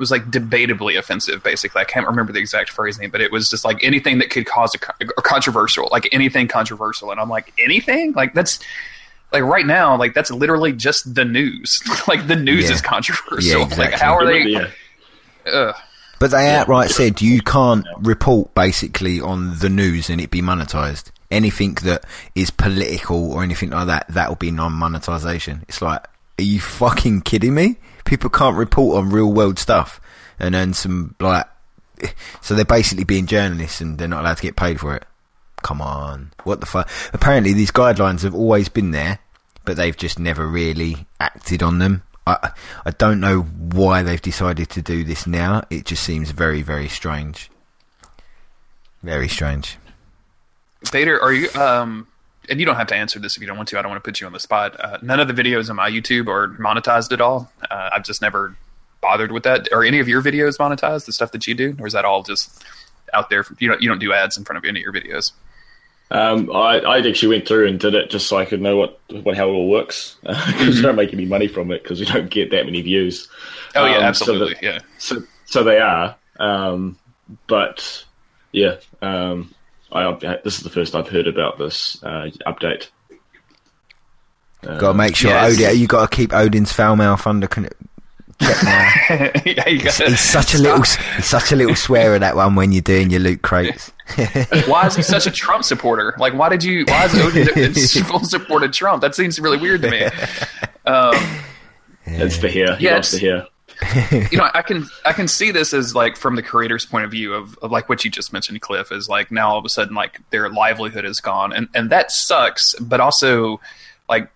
was like debatably offensive. Basically, I can't remember the exact phrasing, but it was just like anything that could cause a co- or controversial, like anything controversial. And I'm like anything like that's like right now, like that's literally just the news. like the news Yeah. is controversial. Yeah, Like how are they? Yeah. Ugh. But they outright said you can't report basically on the news and it be monetized. Anything that is political or anything like that, that will be non-monetization. It's like, are you fucking kidding me? People can't report on real world stuff and earn some like. So they're basically being journalists and they're not allowed to get paid for it. Come on, what the fuck? Apparently, these guidelines have always been there, but they've just never really acted on them. I I don't know why they've decided to do this now. It just seems very very strange. Very strange. Vader, are you? Um, and you don't have to answer this if you don't want to. I don't want to put you on the spot. Uh, none of the videos on my YouTube are monetized at all. Uh, I've just never bothered with that. Are any of your videos monetized? The stuff that you do, or is that all just out there? You don't you don't do ads in front of any of your videos? Um, I, I actually went through and did it just so I could know what, what how it all works because we don't make any money from it because we don't get that many views. Oh yeah, Um, so absolutely. that- yeah. So, so they are, um, but yeah, um, I this is the first I've heard about this uh, update. got to make sure yes. Odin. You got to keep Odin's foul mouth under con- check now. yeah, you he's, he's such a stop. little, he's such a little swearer that one when you're doing your loot crates. Why is he such a Trump supporter? Like, why did you? Why is Odin full supported Trump? That seems really weird to me. Um, It's the hair. He Yeah, loves the hair. You know, I can I can see this as like from the creator's point of view of, of like what you just mentioned, Cliff, is like now all of a sudden like their livelihood is gone, and and that sucks. But also, like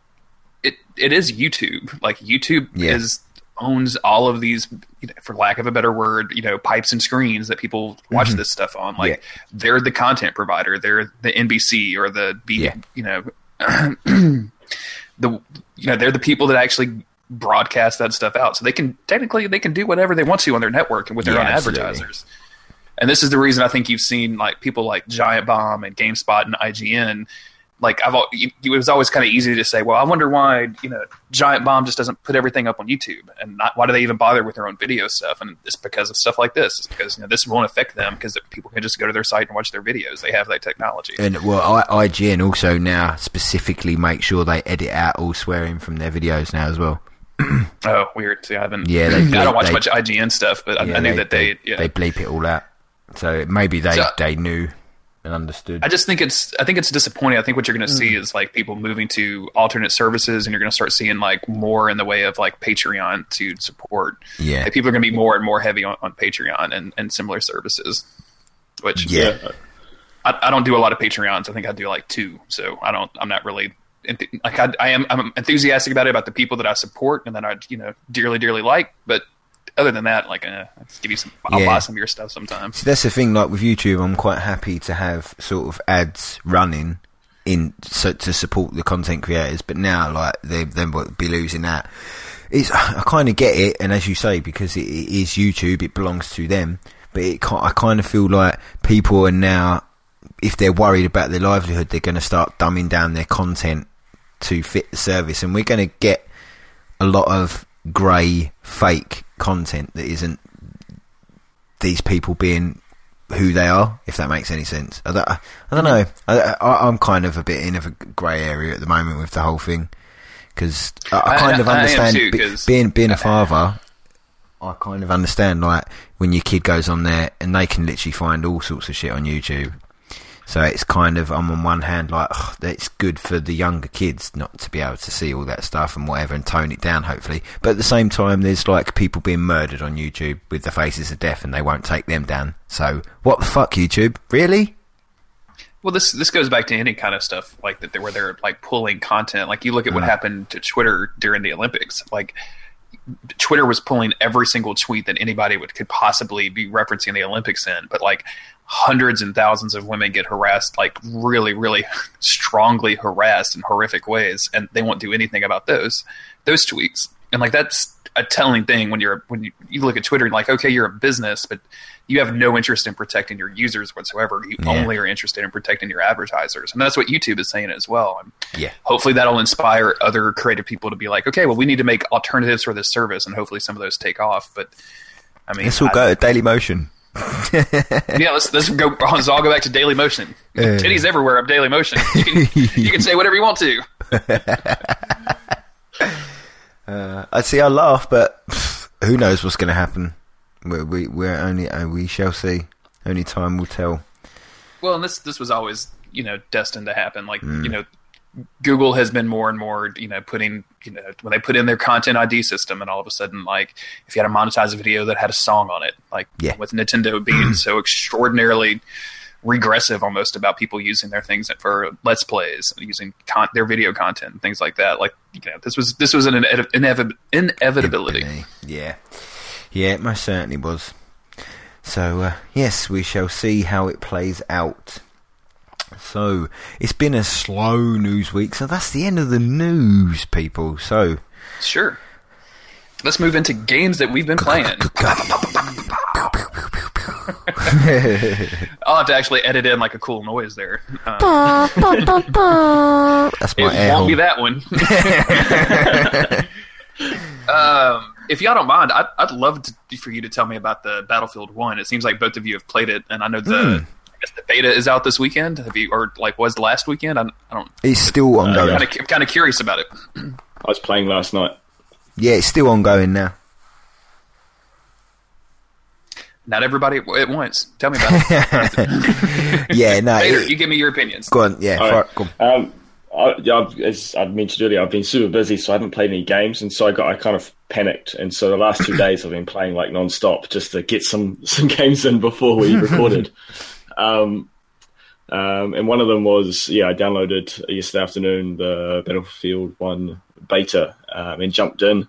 it it is YouTube. Like YouTube Yeah. is owns all of these, you know, for lack of a better word, you know, pipes and screens that people watch mm-hmm. this stuff on. Like Yeah. they're the content provider. They're the NBC or the B, Yeah. you know, the you know they're the people that actually broadcast that stuff out. So they can technically they can do whatever they want to on their network and with their Yeah, own absolutely. advertisers. And this is the reason I think you've seen like people like Giant Bomb and GameSpot and IGN. Like I've, it was always kind of easy to say, well, I wonder why you know Giant Bomb just doesn't put everything up on YouTube, and not why do they even bother with their own video stuff? And it's because of stuff like this. It's because you know this won't affect them because people can just go to their site and watch their videos. They have that technology. And well, I, IGN also now specifically make sure they edit out all swearing from their videos now as well. Oh, weird. See, I haven't. Yeah, they I don't watch they- much IGN stuff, but I, Yeah, I knew that they. yeah. they bleep it all out. So maybe they So- they knew and understood. I just think it's I think it's disappointing. I think what you're going to Mm. see is like people moving to alternate services, and you're going to start seeing like more in the way of like Patreon to support. Yeah. Like, people are going to be more and more heavy on, on Patreon and, and similar services. Which Yeah. I, I don't do a lot of Patreons. I think I do like two, so I don't. I'm not really enth- like I, I am. I'm enthusiastic about it about the people that I support and that I you know dearly dearly like. But other than that, like uh, I'll give you some. I'll Yeah. buy some of your stuff sometimes. See, that's the thing. Like with YouTube, I'm quite happy to have sort of ads running in so, to support the content creators. But now, like they then will be losing that. It's I kind of get it, and as you say, because it, it is YouTube, it belongs to them. But it, I kind of feel like people are now, if they're worried about their livelihood, they're going to start dumbing down their content to fit the service, and we're going to get a lot of grey, fake content that isn't these people being who they are, if that makes any sense. I don't, I don't know. I, I, I'm kind of a bit in of a grey area at the moment with the whole thing because I, I kind of I am understand too, be- being being a father. I kind of understand like when your kid goes on there and they can literally find all sorts of shit on YouTube. So it's kind of I'm on one hand like ugh, it's good for the younger kids not to be able to see all that stuff and whatever and tone it down hopefully. But at the same time there's like people being murdered on YouTube with the faces of death and they won't take them down. So what the fuck YouTube? Really? Well, this this goes back to any kind of stuff like that, where they're like pulling content. Like you look at what mm. happened to Twitter during the Olympics. Like Twitter was pulling every single tweet that anybody would could possibly be referencing the Olympics in, but like hundreds and thousands of women get harassed, like really, really strongly harassed in horrific ways, and they won't do anything about those those tweets. And like that's a telling thing when you're when you, you look at Twitter and like, okay, you're a business, but you have no interest in protecting your users whatsoever. You Yeah. only are interested in protecting your advertisers, and that's what YouTube is saying as well. And Yeah. hopefully that'll inspire other creative people to be like, okay, well, we need to make alternatives for this service, and hopefully some of those take off. But I mean, this will go to Daily Motion. yeah, let's let's go. Let's all go back to Daily Motion. Titties everywhere of Daily Motion. You can, you can say whatever you want to. Uh, I see. I laugh, but who knows what's going to happen? We we we're only uh, we shall see. Only time will tell. Well, and this this was always you know destined to happen. Like Mm. you know, Google has been more and more you know putting you know when they put in their content ID system, and all of a sudden like if you had to monetize a video that had a song on it, like Yeah. with Nintendo being so extraordinarily regressive almost about people using their things for let's plays using con- their video content and things like that like you know this was this was an inev- inevitability Yeah, yeah, it most certainly was. So uh, yes, we shall see how it plays out. So it's been a slow news week, so that's the end of the news, people. So sure let's move into games that we've been playing I'll have to actually edit in like a cool noise there. Uh, that's my air won't be that one. um, if y'all don't mind, I'd, I'd love to, for you to tell me about the Battlefield One. It seems like both of you have played it, and I know the guess the beta is out this weekend. Have you, or like was last weekend? I, I don't. It's still ongoing. I'm kind, of, kind of curious about it. I was playing last night. Yeah, it's still ongoing now. Not everybody at once. Tell me about it. yeah, no. Vader, it- you give me your opinions. go on, yeah. All fire- right. go on. Um, I, yeah, I've, as I mentioned earlier, I've been super busy, so I haven't played any games, and so I got I kind of panicked, and so the last two days I've been playing like non-stop just to get some some games in before we recorded. um, um, and one of them was yeah, I downloaded yesterday afternoon the Battlefield One beta um, and jumped in.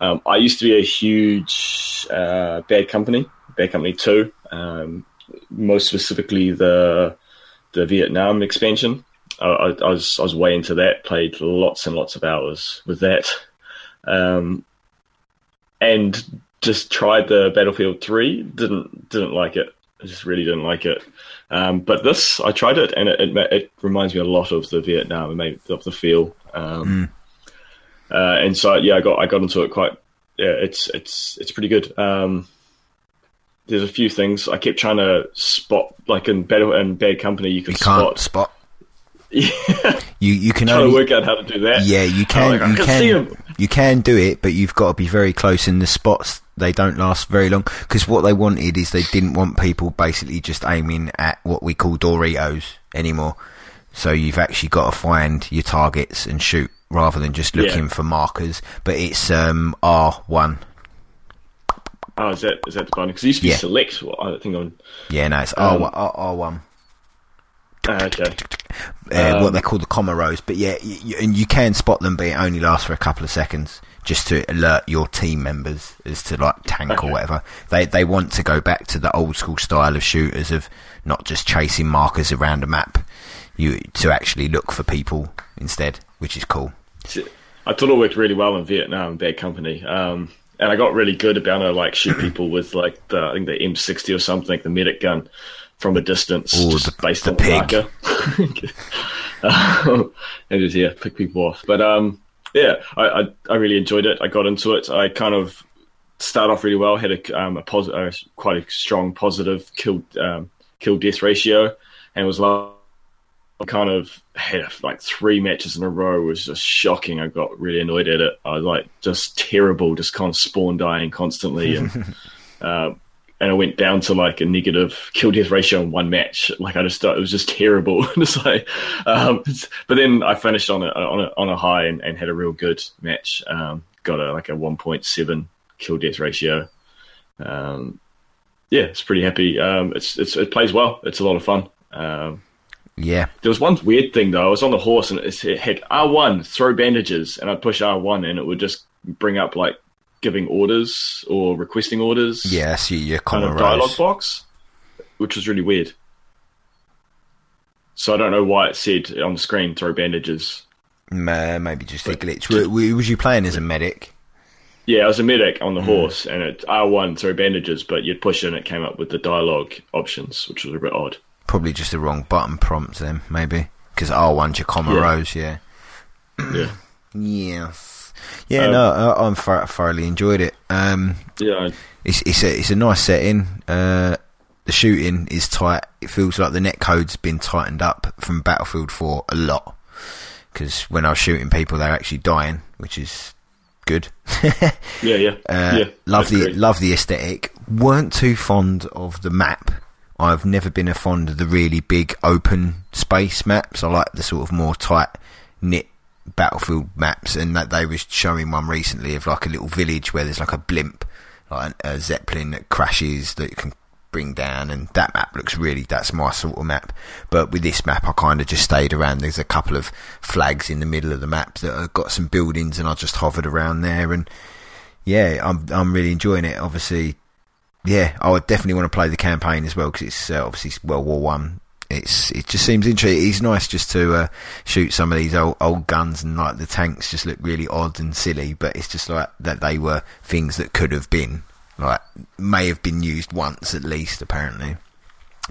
Um, I used to be a huge uh, Bad Company, Bad Company Two, um, most specifically the the Vietnam expansion. I, I, I was I was way into that. Played lots and lots of hours with that, um, and just tried the Battlefield Three. Didn't didn't like it. I just really didn't like it. Um, but this, I tried it, and it, it, it reminds me a lot of the Vietnam, and maybe of the feel. Um, uh, and so yeah, I got I got into it quite. Yeah, it's it's it's pretty good. Um, there's a few things I kept trying to spot, like in Battle and Bad Company, you can You can't spot. spot. Yeah, You you can to only work out how to do that. yeah you can like, you can can you can do it, but you've got to be very close in the spots. They don't last very long because what they wanted is they didn't want people basically just aiming at what we call Doritos anymore. So you've actually got to find your targets and shoot rather than just looking Yeah. for markers. But it's um, R one. Oh, is that is that the button? Because it used to be Yeah. select. Well, I think on. Yeah, no, it's Um, R one. R one. Okay. uh, Um, what they call the commo rose. But yeah, y y and you can spot them, but it only lasts for a couple of seconds, just to alert your team members as to like tank or whatever. They they want to go back to the old school style of shooters of not just chasing markers around a map, you to actually look for people instead, which is cool. I thought it worked really well in Vietnam, Bad Company. Um, and I got really good about to like shoot people with like the I think the M60 or something, the medic gun, from a distance, Ooh, just the- based the on the marker. um, and just yeah, pick people off. But um, yeah, I, I I really enjoyed it. I got into it. I kind of start off really well. Had a um a uh, quite a strong positive kill um, kill death ratio, and was like kind of had like three matches in a row it was just shocking. I got really annoyed at it. I was like just terrible, just kind of spawn dying constantly, and uh, and I went down to like a negative kill death ratio in one match. Like I just thought it was just terrible. just like, um, but then I finished on a on a on a high and, and had a real good match. Um, got a like a one point seven kill death ratio. Um, yeah, it's pretty happy. Um, it's, it's it plays well. It's a lot of fun. Um, Yeah, there was one weird thing though. I was on the horse and it had R1 throw bandages, and I'd push R1 and it would just bring up like giving orders or requesting orders. yeah. So your kind of dialogue box, which was really weird. So I don't know why it said on the screen throw bandages. Uh, maybe just a glitch. Were, were- was you playing as a medic? Yeah, I was a medic on the horse, and it R1 throw bandages, but you'd push it and it came up with the dialogue options, which was a bit odd. Probably just the wrong button prompt then, maybe because R one's your comma Yeah. rows. Yeah. Yeah, Yes. Yeah, Um, no, I, I'm thor- thoroughly enjoyed it. Um, yeah, it's it's a it's a nice setting. Uh, the shooting is tight. It feels like the net code's been tightened up from Battlefield 4 a lot. Because when I was shooting people, they're actually dying, which is good. yeah, yeah, Uh, yeah. love the agree. love the aesthetic. weren't too fond of the map. I've never been a fond of the really big open space maps. I like the sort of more tight knit battlefield maps, and that they was showing one recently of like a little village where there's like a blimp, like a zeppelin that crashes that you can bring down, and that map looks really that's my sort of map. But with this map, I kind of just stayed around. There's a couple of flags in the middle of the map that have got some buildings, and I just hovered around there and yeah, I'm I'm really enjoying it. Obviously, yeah, I would definitely want to play the campaign as well because it's uh, obviously World War One. It's it just seems interesting. It's nice just to uh, shoot some of these old old guns and like the tanks just look really odd and silly, but it's just like that they were things that could have been like may have been used once at least apparently.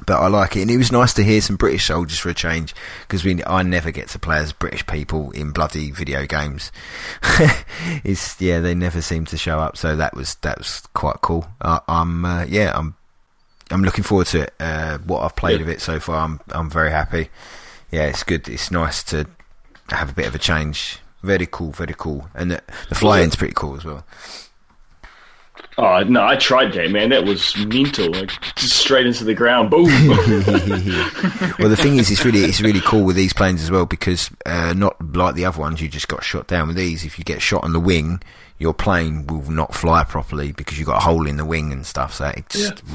But I like it, and it was nice to hear some British soldiers for a change because we I never get to play as British people in bloody video games. it's yeah, they never seem to show up, so that was that was quite cool. I, I'm uh, yeah, I'm I'm looking forward to it. Uh, what I've played Yeah. of it so far, I'm I'm very happy. Yeah, it's good. It's nice to have a bit of a change. Very cool, very cool, and the, the flying's pretty cool as well. Oh no, I tried that, man. That was mental. Like just straight into the ground. Boom. well, the thing is, it's really it's really cool with these planes as well because uh, not like the other ones, you just got shot down. With these, if you get shot on the wing, your plane will not fly properly because you've got a hole in the wing and stuff. So it just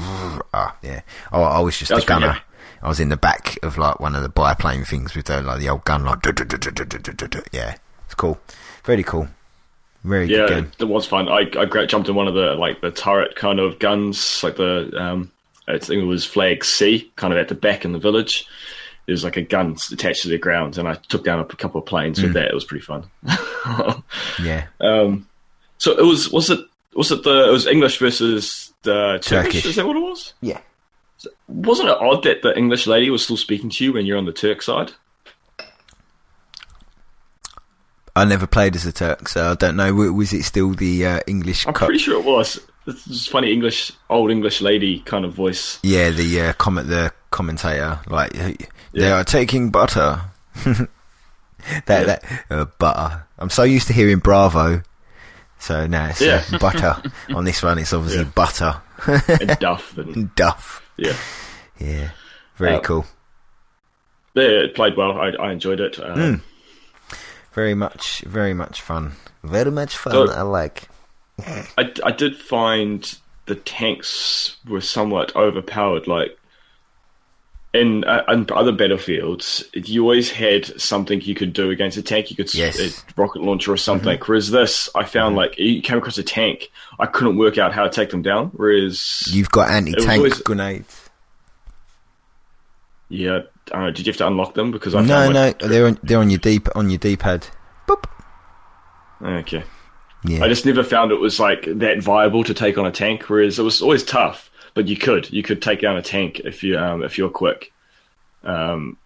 ah yeah. Oh, I was just That's a gunner. I was in the back of like one of the biplane things with the like the old gun, like yeah, it's cool, very cool, very yeah, good it, it was fun. I I jumped in one of the like the turret kind of guns, like the um, I think it was Flag C, kind of at the back in the village. There's like a gun attached to the ground, and I took down a couple of planes Mm. with that. It was pretty fun. Yeah, um, so it was was it was it the it was English versus the Turkish? Turkish. Is that what it was? yeah. Wasn't it odd that the English lady was still speaking to you when you're on the Turk side? I never played as a Turk, so I don't know. Was it still the uh, English? I'm co- pretty sure it was. This is funny English, old English lady kind of voice. Yeah, the uh, comment, the commentator, like they are taking butter. that that uh, butter. I'm so used to hearing Bravo, so now it's uh, Yeah. butter. On this one, it's obviously Yeah. butter. and Duff and Duff. yeah. Yeah, very Uh, cool. Yeah, it played well. I, I enjoyed it. Uh, Mm. Very much, very much fun. Very much fun. So- I like. I, I did find the tanks were somewhat overpowered. Like in, uh, in other battlefields, you always had something you could do against a tank. You could Yes. a rocket launcher or something. Mm-hmm. Whereas this, I found mm-hmm. like you came across a tank, I couldn't work out how to take them down. Whereas You've got anti-tank always- grenades. yeah, I know, did you have to unlock them? Because I No, found, no, like, they're on, they're on your deep on your D-pad. Boop. okay. Yeah. I just never found it was like that viable to take on a tank. Whereas it was always tough, but you could you could take down a tank if you um, if you're quick. Um,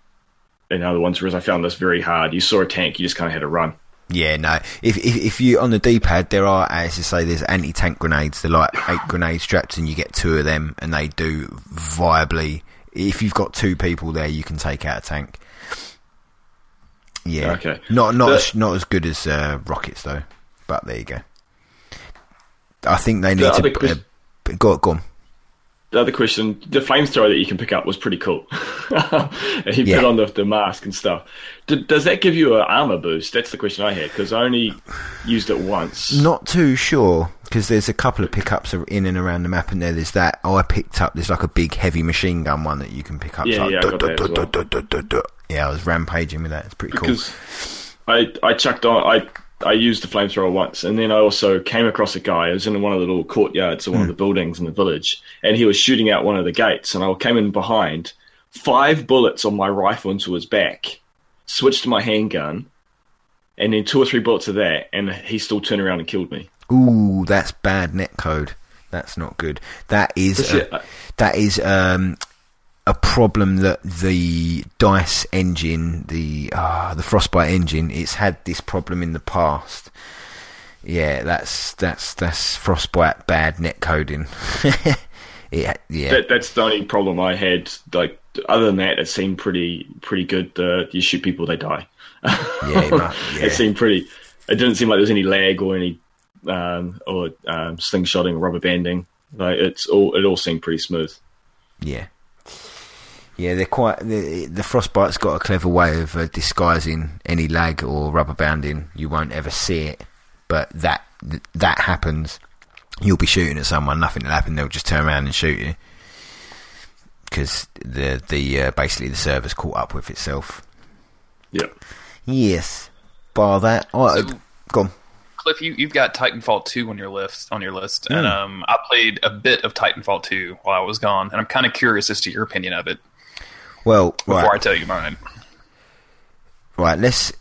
in other ones, whereas I found this very hard. You saw a tank, you just kind of had to run. Yeah, no. If if, if you on the D-pad, there are, as you say, there's anti-tank grenades. They're like eight grenade straps, and you get two of them, and they do viably. If you've got two people there, you can take out a tank. Yeah. Okay. Not not The- as, not as good as uh, rockets though, but there you go. I think they need The to. ques- uh, go go on. The other question, the flamethrower that you can pick up was pretty cool. he Yeah. put on the, the mask and stuff. D- does that give you an armor boost? That's the question I had because I only used it once. Not too sure because there's a couple of pickups in and around the map, and there there's that. Oh, I picked up. There's like a big heavy machine gun one that you can pick up. Yeah, like yeah, I got that well. Yeah, I was rampaging with that. It's pretty cool. because I I chucked on I I used the flamethrower once, and then I also came across a guy. I was in one of the little courtyards of one of the buildings in the village, and he was shooting out one of the gates, and I came in behind, five bullets on my rifle into his back, switched to my handgun, and then two or three bullets of that, and he still turned around and killed me. Ooh, that's bad net code. That's not good. That is it. that is um, a problem that the Dice engine, the uh, the Frostbite engine, it's had this problem in the past. Yeah, that's that's that's Frostbite bad net coding. it, yeah, That, that's the only problem I had. Like other than that, it seemed pretty pretty good. Uh, you shoot people, they die. yeah, it mu- yeah. it seemed pretty. It didn't seem like there was any lag or any um, or um, slingshotting or rubber banding. Like it's all it all seemed pretty smooth. Yeah. Yeah, they're quite. The, the frostbite's got a clever way of uh, disguising any lag or rubber banding. You won't ever see it, but that that happens. You'll be shooting at someone, nothing will happen. They'll just turn around and shoot you because the the uh, basically the server's caught up with itself. Yep. Yes, bar that. Oh, So- go on. Cliff, you, you've got Titanfall 2 on your list, on your list, and Mm. um, I played a bit of Titanfall 2 while I was gone, and I'm kind of curious as to your opinion of it Well, before right. I tell you mine. Right, let's.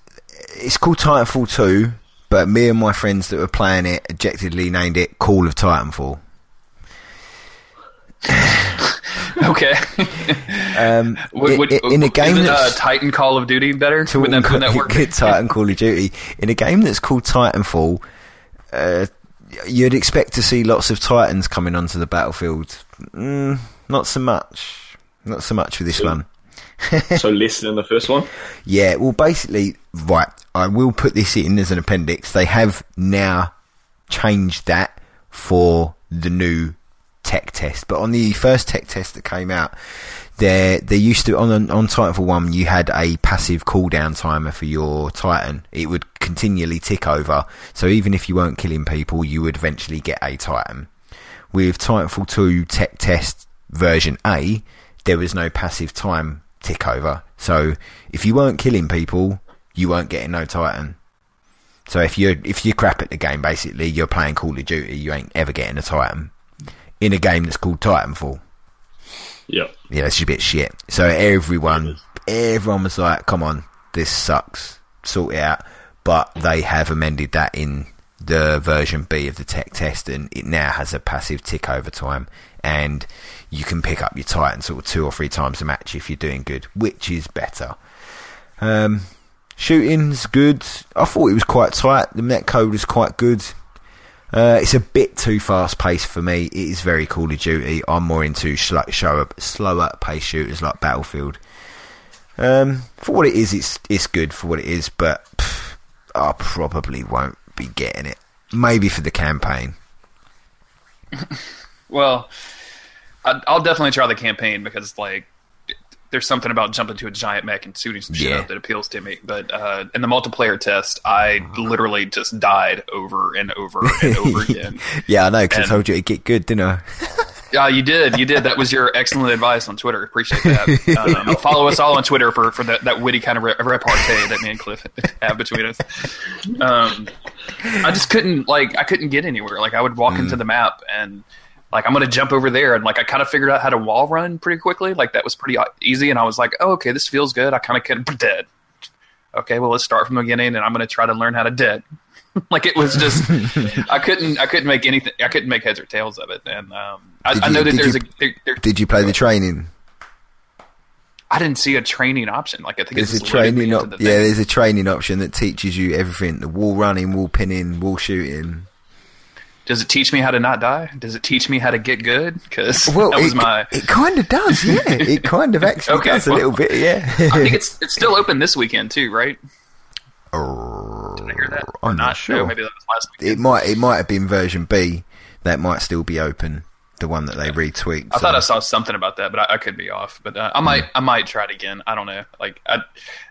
It's called Titanfall 2, but me and my friends that were playing it objectively named it Call of Titanfall. Okay. Um, Would- would- in a game isn't, uh, that's Titan Call of Duty better? to Would that, would that work? Titan Call of Duty, in a game that's called Titanfall, uh, you'd expect to see lots of Titans coming onto the battlefield. Mm, not so much. Not so much for this one. so less than the first one. Yeah, well, basically, right. I will put this in as an appendix. They have now changed that for the new tech test. But on the first tech test that came out, there they used to on on Titanfall one you had a passive cooldown timer for your Titan. It would continually tick over, so even if you weren't killing people, you would eventually get a Titan. With Titanfall two tech test version A, there was no passive time tick over. So if you weren't killing people, you weren't getting no Titan. So if you're if you're crap at the game, basically you're playing Call of Duty, you ain't ever getting a Titan in a game that's called Titanfall. Yeah, Yeah, that's just a bit shit. So everyone, everyone was like, "Come on, this sucks. Sort it out." But they have amended that in the version B of the tech test, and it now has a passive tick over time, and you can pick up your Titan sort of two or three times a match if you're doing good, which is better. Um, shooting's good. I thought it was quite tight. The net code was quite good. Uh, it's a bit too fast paced for me. It is very Call of Duty. I'm more into slow, slower, slower paced shooters like Battlefield. Um, for what it is, it's it's good for what it is, but pff, I probably won't be getting it. Maybe for the campaign. Well, I'll definitely try the campaign because like there's something about jumping to a giant mech and shooting some shit Yeah. up that appeals to me. But uh, in the multiplayer test, I literally just died over and over and over again. Yeah, I know because I told you it'd get good, didn't I? Yeah, you did. You did. That was your excellent advice on Twitter. Appreciate that. Um, follow us all on Twitter for, for that, that witty kind of re- repartee that me and Cliff have between us. Um, I just couldn't like I couldn't get anywhere. Like I would walk into the map and like I'm gonna jump over there and like I kind of figured out how to wall run pretty quickly. Like that was pretty uh, easy, and I was like, oh okay, this feels good. I kind of could dead. Okay, well let's start from the beginning, and I'm gonna try to learn how to dead. like it was just I couldn't I couldn't make anything I couldn't make heads or tails of it, and um, I, Did I know that there's you- a there, there, Did you play the training? I didn't see a training option. Like I think There's it's a just loaded me training op- the yeah, there's a training option that teaches you everything: the wall running, wall pinning, wall shooting. Does it teach me how to not die? Does it teach me how to get good? Because that was it, my. it kind of does, yeah. It kind of actually Okay, does a little bit, yeah. I think it's it's still open this weekend too, right? Did Did I hear that? I'm not No, sure. maybe that was last week. It might it might have been version B. That might still be open. The one that they retweaked. I thought I saw something about that, but I, I could be off. But uh, I might I might try it again. I don't know. Like I,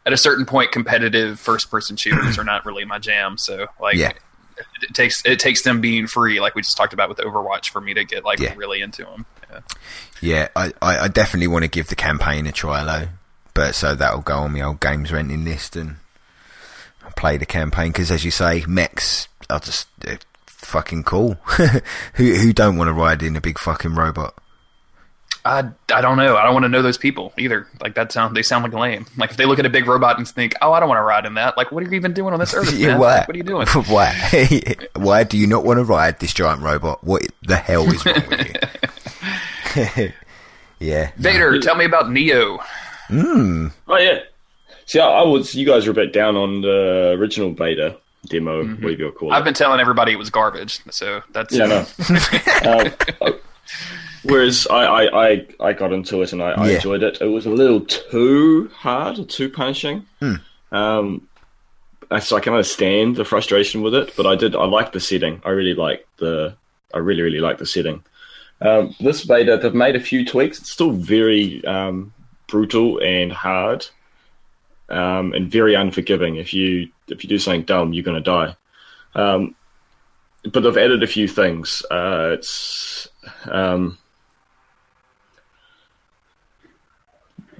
at a certain point, competitive first person shooters are not really my jam. So like. Yeah. It, it takes it takes them being free, like we just talked about with Overwatch, for me to get like Yeah. really into them. Yeah. Yeah, I, I, I definitely want to give the campaign a try though. But so that'll go on my old games renting list and I'll play the campaign because, as you say, mechs are just fucking cool. who who don't want to ride in a big fucking robot? I, I don't know. I don't want to know those people either. Like that sound they sound like lame. Like if they look at a big robot and think, "Oh, I don't want to ride in that." Like, what are you even doing on this earth, Yeah, man? why? Like, what are you doing? why? why do you not want to ride this giant robot? What the hell is wrong with you? yeah. Vader, tell me about Nioh. Mm. Oh yeah. See, I, I was. You guys were a bit down on the original beta demo, whatever you call it. I've been telling everybody it was garbage, so that's Yeah, no. um, whereas I, I, I, I got into it and I, I Yeah. enjoyed it. It was a little too hard or too punishing. Um, uh, so I can understand the frustration with it, but I did. I liked the setting. I really liked the. I really, really like the setting. Um, this beta, they've made a few tweaks. It's still very um, brutal and hard, um, and very unforgiving. If you if you do something dumb, you're going to die. Um, but they've added a few things. Uh, it's um,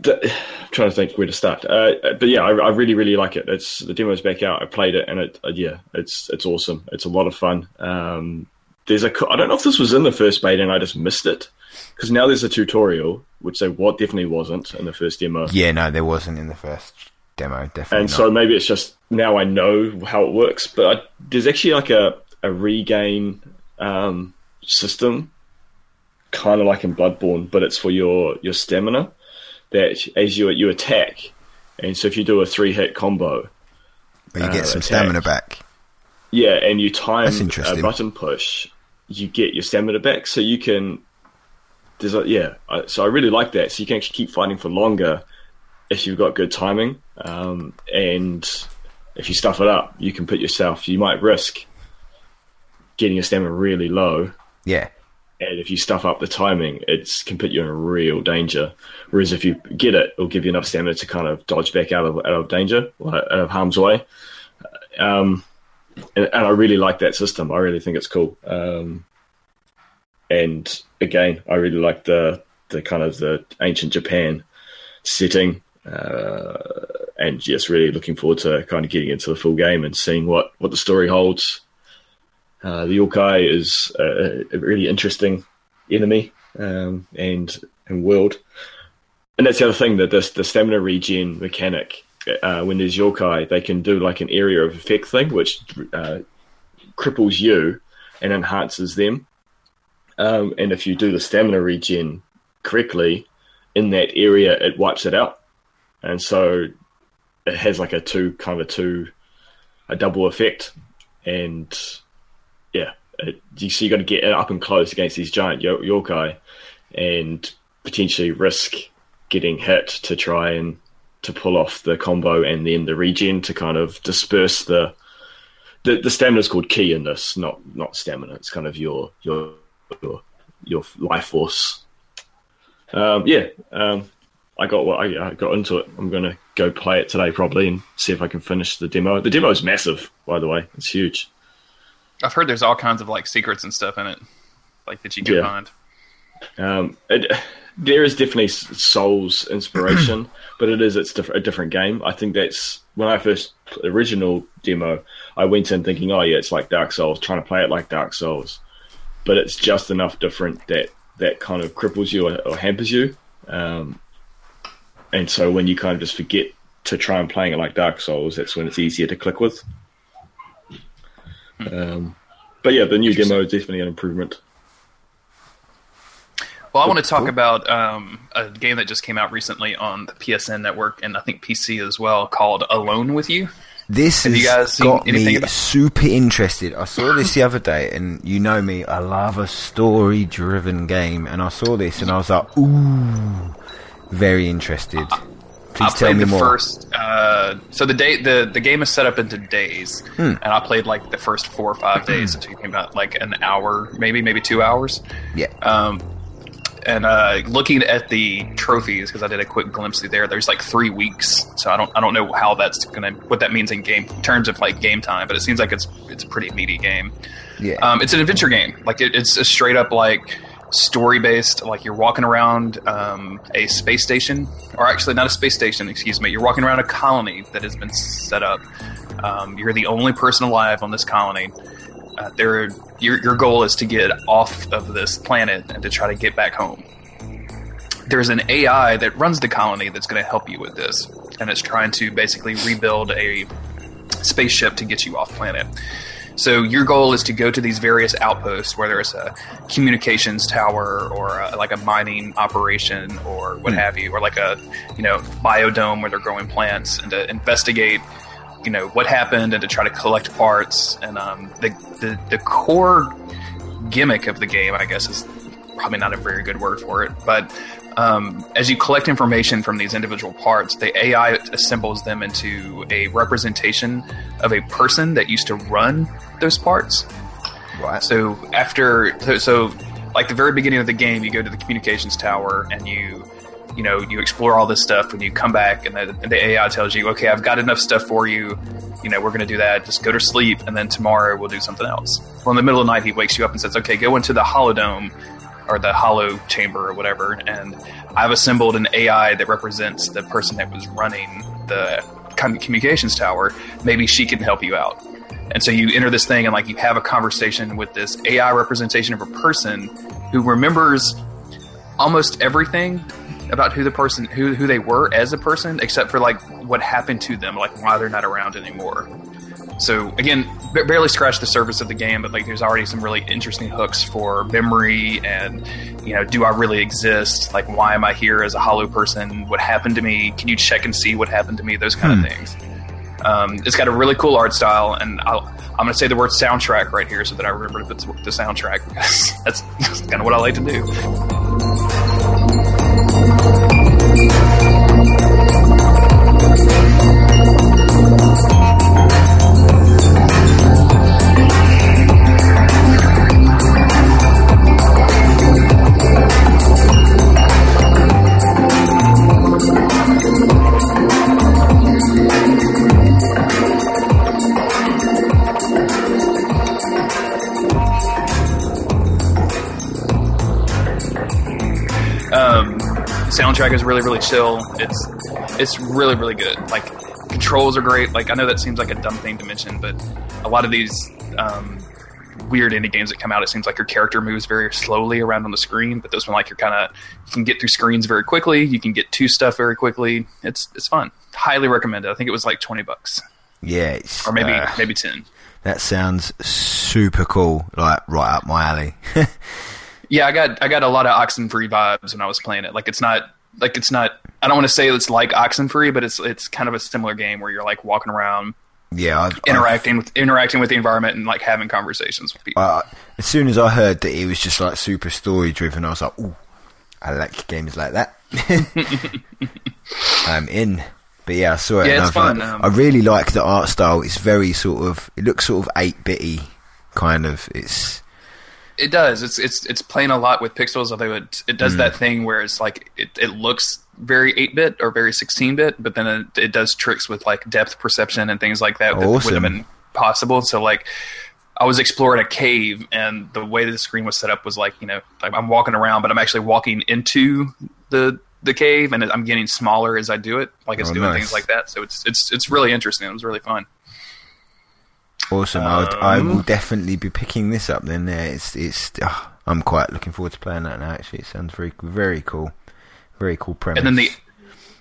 I'm trying to think where to start. Uh, but yeah, I, I really really like it. It's the demo's back out. I played it and it uh, yeah, it's it's awesome. It's a lot of fun. Um, there's a I don't know if this was in the first beta and I just missed it because now there's a tutorial which they what definitely wasn't in the first demo. Yeah, no, there wasn't in the first demo, definitely. and not. so maybe it's just now I know how it works. But I, there's actually like a a regain um, system, kind of like in Bloodborne, but it's for your your stamina. That as you you attack, and so if you do a three hit combo, But you get uh, some attack. stamina back. yeah, and you time a button push, you get your stamina back. So you can there's a yeah. I, so I really like that. So you can actually keep fighting for longer if you've got good timing, um, and if you stuff it up, you can put yourself. You might risk getting your stamina really low, Yeah. And if you stuff up the timing, it's can put you in real danger. Whereas if you get it, it'll give you enough stamina to kind of dodge back out of out of danger, out of harm's way. Um, and, and I really like that system. I really think it's cool. Um, and again, I really like the the kind of the ancient Japan setting, uh, and just really looking forward to kind of getting into the full game and seeing what what the story holds. Uh, the yokai is a, a really interesting enemy um, and and world, and that's the other thing that this the stamina regen mechanic. Uh, when there's yokai, they can do like an area of effect thing, which uh, cripples you and enhances them. Um, and if you do the stamina regen correctly in that area, it wipes it out. And so it has like a two kind of a two, a double effect. And yeah, it, you so you got to get up and close against these giant yo- yokai and potentially risk getting hit to try and to pull off the combo and then the regen to kind of disperse the the, the stamina is called Ki in this, not not stamina. It's kind of your your your, your life force. Um, yeah, um, I got what I, I got into it. I'm gonna go play it today probably and see if I can finish the demo. The demo is massive, by the way. It's huge. I've heard there's all kinds of like secrets and stuff in it, like that you can Yeah. find. Um, it, there is definitely Souls inspiration, but it is it's diff- a different game. I think that's when I first original demo. I went in thinking, oh yeah, it's like Dark Souls, trying to play it like Dark Souls, but it's just enough different that that kind of cripples you or, or hampers you. Um, and so when you kind of just forget to try and playing it like Dark Souls, that's when it's easier to click with. Um, but yeah, the new demo is definitely an improvement. Well, I want to talk about um, a game that just came out recently on the PSN network and I think PC as well, called Alone with You. This Have has you guys got me about- super interested. I saw this the other day, and you know me, I love a story-driven game, and I saw this, and I was like, ooh, very interested. Please I tell played me the more. first. Uh, so the day the the game is set up into days, Hmm. and I played like the first four or five days. It took me about like an hour, maybe maybe two hours. Yeah, Um, and uh, looking at the trophies because I did a quick glimpse through there. There's like three weeks, so I don't I don't know how that's gonna what that means in game terms of like game time, but it seems like it's it's a pretty meaty game. yeah. Um, it's an adventure game. Like it, it's a straight up like story based. Like you're walking around um, a space station, or actually not a space station. Excuse me. You're walking around a colony that has been set up. Um, you're the only person alive on this colony. Uh, there, your your goal is to get off of this planet and to try to get back home. There's an AI that runs the colony that's going to help you with this, and it's trying to basically rebuild a spaceship to get you off planet. So your goal is to go to these various outposts, whether it's a communications tower or a, like a mining operation or what have you, or like a you know biodome where they're growing plants, and to investigate you know what happened and to try to collect parts. And um, the, the the core gimmick of the game, I guess, is probably not a very good word for it, but um, as you collect information from these individual parts, the AI assembles them into a representation of a person that used to run those parts. right. So after, so, so like the very beginning of the game, you go to the communications tower and you, you know, you explore all this stuff, and you come back, and the, the AI tells you, okay, I've got enough stuff for you. You know, we're going to do that. Just go to sleep, and then tomorrow we'll do something else. Well, in the middle of the night, he wakes you up and says, okay, go into the holodome or the hollow chamber or whatever, and I've assembled an AI that represents the person that was running the communications tower. Maybe she can help you out. And so you enter this thing and like you have a conversation with this AI representation of a person who remembers almost everything about who the person who who they were as a person except for like what happened to them like why they're not around anymore. So again, ba- barely scratched the surface of the game, but like there's already some really interesting hooks for memory and you know, do I really exist? Like why am I here as a hollow person? What happened to me? Can you check and see what happened to me? Those kind of things. Um, it's got a really cool art style, and I'll, I'm going to say the word soundtrack right here so that I remember put the soundtrack because that's, that's kind of what I like to do. Soundtrack is really really chill. It's it's really really good. Like controls are great. Like I know that seems like a dumb thing to mention, but a lot of these um, weird indie games that come out, it seems like your character moves very slowly around on the screen. But this one, like you're kind of you can get through screens very quickly. You can get to stuff very quickly. It's it's fun. Highly recommended. I think it was like twenty bucks Yeah, or maybe uh, maybe ten. that sounds super cool. Like right up my alley. Yeah, I got I got a lot of Oxenfree vibes when I was playing it. Like it's not like it's not. I don't want to say it's like Oxenfree, but it's it's kind of a similar game where you're like walking around, yeah, I've, interacting with interacting with the environment, and like having conversations with people. I, as soon as I heard that it was just like super story driven, I was like, "Ooh, I like games like that." I'm in. But yeah, I saw it. Yeah, it's I fun, like- um, I really like the art style. It's very sort of. It looks sort of eight bitty, kind of. It's It does. It's it's it's playing a lot with pixels, although it it does mm. that thing where it's like it, it looks very eight bit or very sixteen bit, but then it, it does tricks with like depth perception and things like that that Awesome. would have been possible. So like. I was exploring a cave, and the way the screen was set up was like, you know, like I'm walking around, but I'm actually walking into the the cave, and I'm getting smaller as I do it. Like it's Oh, doing nice. things like that. So it's it's it's really interesting. It was really fun. Awesome. I, would, I Um, will definitely be picking this up. Then there, it's it's. ah, I'm quite looking forward to playing that now. Actually, it sounds very very cool. Very cool premise. And then the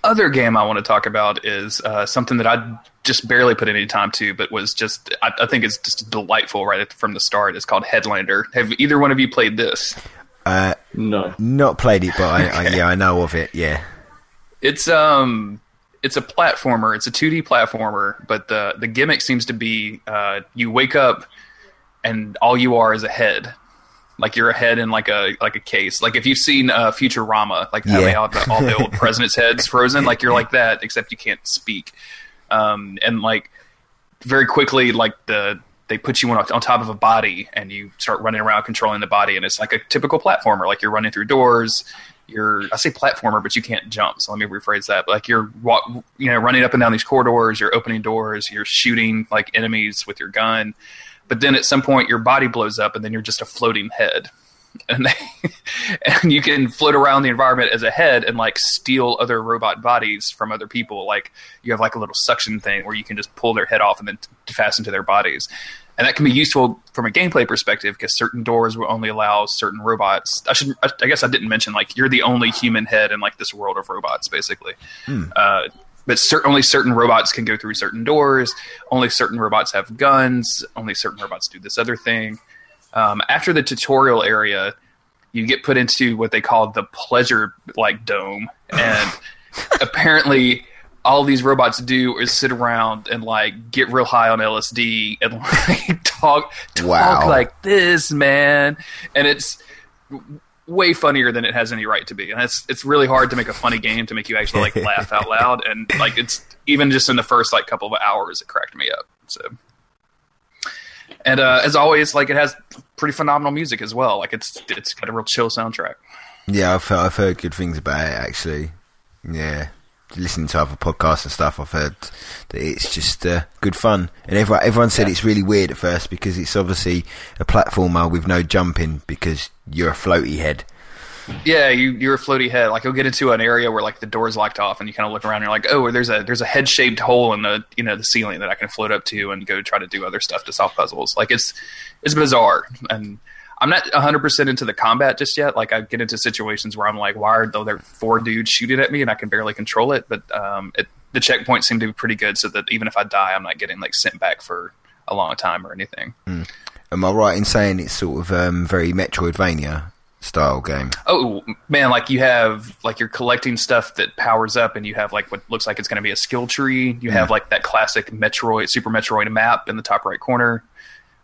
other game I want to talk about is uh, something that I just barely put any time to, but was just I, I think it's just delightful right from the start. It's called Headlander. Have either one of you played this? uh, No. not played it, but I, I, yeah, I know of it. Yeah. It's um it's a platformer. It's a 2D platformer, but the the gimmick seems to be uh, you wake up and all you are is a head. Like you're a head in like a like a case. Like if you've seen uh, Futurama, like how Yeah. they have the, all the old presidents' heads frozen, like you're like that, except you can't speak. Um, and like very quickly, like the they put you on, on top of a body and you start running around controlling the body, and it's like a typical platformer. Like you're running through doors. I say platformer, but you can't jump. So let me rephrase that. Like you're you know, running up and down these corridors. You're opening doors. You're shooting like enemies with your gun. But then at some point, your body blows up, and then you're just a floating head. And they, and you can float around the environment as a head and like steal other robot bodies from other people. Like you have like a little suction thing where you can just pull their head off and then t- fasten to their bodies. And that can be useful from a gameplay perspective because certain doors will only allow certain robots. I should, I, I guess, I didn't mention like you're the only human head in like this world of robots, basically. Uh, but cer- only certain robots can go through certain doors. Only certain robots have guns. Only certain robots do this other thing. Um, after the tutorial area, you get put into what they call the pleasure like dome, and apparently all these robots do is sit around and like get real high on LSD and like talk talk Wow. like this, man. And it's way funnier than it has any right to be. And it's it's really hard to make a funny game to make you actually like laugh out loud. And like it's even just in the first like couple of hours, it cracked me up. So. And uh, as always, like it has pretty phenomenal music as well. Like it's it's got a real chill soundtrack. Yeah, I've I've heard good things about it actually. Yeah, listening to other podcasts and stuff, I've heard that it's just uh, good fun. And everyone everyone said Yeah. it's really weird at first because it's obviously a platformer with no jumping because you're a floaty head. Yeah, you you're a floaty head. Like you'll get into an area where like the door's locked off, and you kind of look around. and You're like, oh, there's a there's a head shaped hole in the you know the ceiling that I can float up to and go try to do other stuff to solve puzzles. Like it's it's bizarre, and I'm not 100 percent into the combat just yet. Like I get into situations where I'm like, why are there four dudes shooting at me and I can barely control it? But um, it, the checkpoints seem to be pretty good, so that even if I die, I'm not getting like sent back for a long time or anything. Am I right in saying it's sort of um, very Metroidvania style game? Oh man, like you have like you're collecting stuff that powers up, and you have like what looks like it's going to be a skill tree. You have like that classic Metroid, Super Metroid map in the top right corner.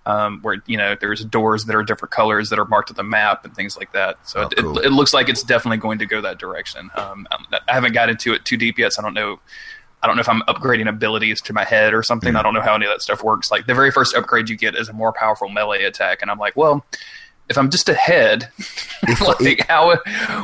Um, where you know there's doors that are different colors that are marked on the map and things like that. So Oh, it, cool. it, it looks like it's definitely going to go that direction. Um, I haven't got into it too deep yet, so I don't know. I don't know if I'm upgrading abilities to my head or something. I don't know how any of that stuff works. Like the very first upgrade you get is a more powerful melee attack, and I'm like, well, if I'm just a head, like how,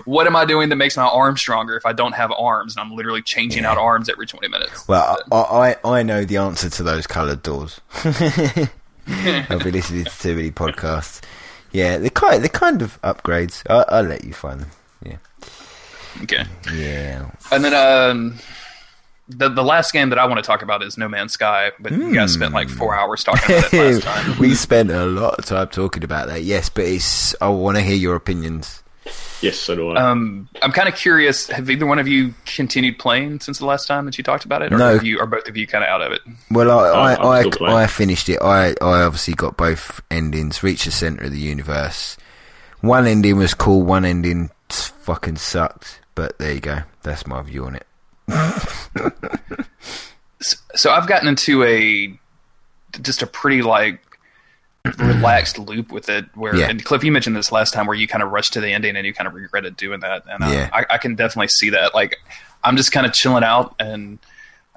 what am I doing that makes my arm stronger if I don't have arms and I'm literally changing out arms every 20 minutes? Well, I, I I know the answer to those coloured doors. I've been listening to too many podcasts. Yeah, they're kind they're kind of upgrades. I, I'll let you find them. Yeah, Okay. yeah. And then um, the the last game that I want to talk about is No Man's Sky, but you guys spent like four hours talking about it last time. we spent a lot of time talking about that. Yes, but it's. I want to hear your opinions. Yes, so do I. Um, I'm kind of curious. Have either one of you continued playing since the last time that you talked about it, or No. have you, are both of you kind of out of it? Well, I I'm I, I. I finished it. I, I obviously got both endings. Reached the center of the universe. One ending was cool. One ending fucking sucked. But there you go. That's my view on it. So I've gotten into a just a pretty like relaxed loop with it. Where Yeah. and Cliff, you mentioned this last time, where you kind of rushed to the ending and you kind of regretted doing that, and uh, Yeah. I, I can definitely see that. Like I'm just kind of chilling out and.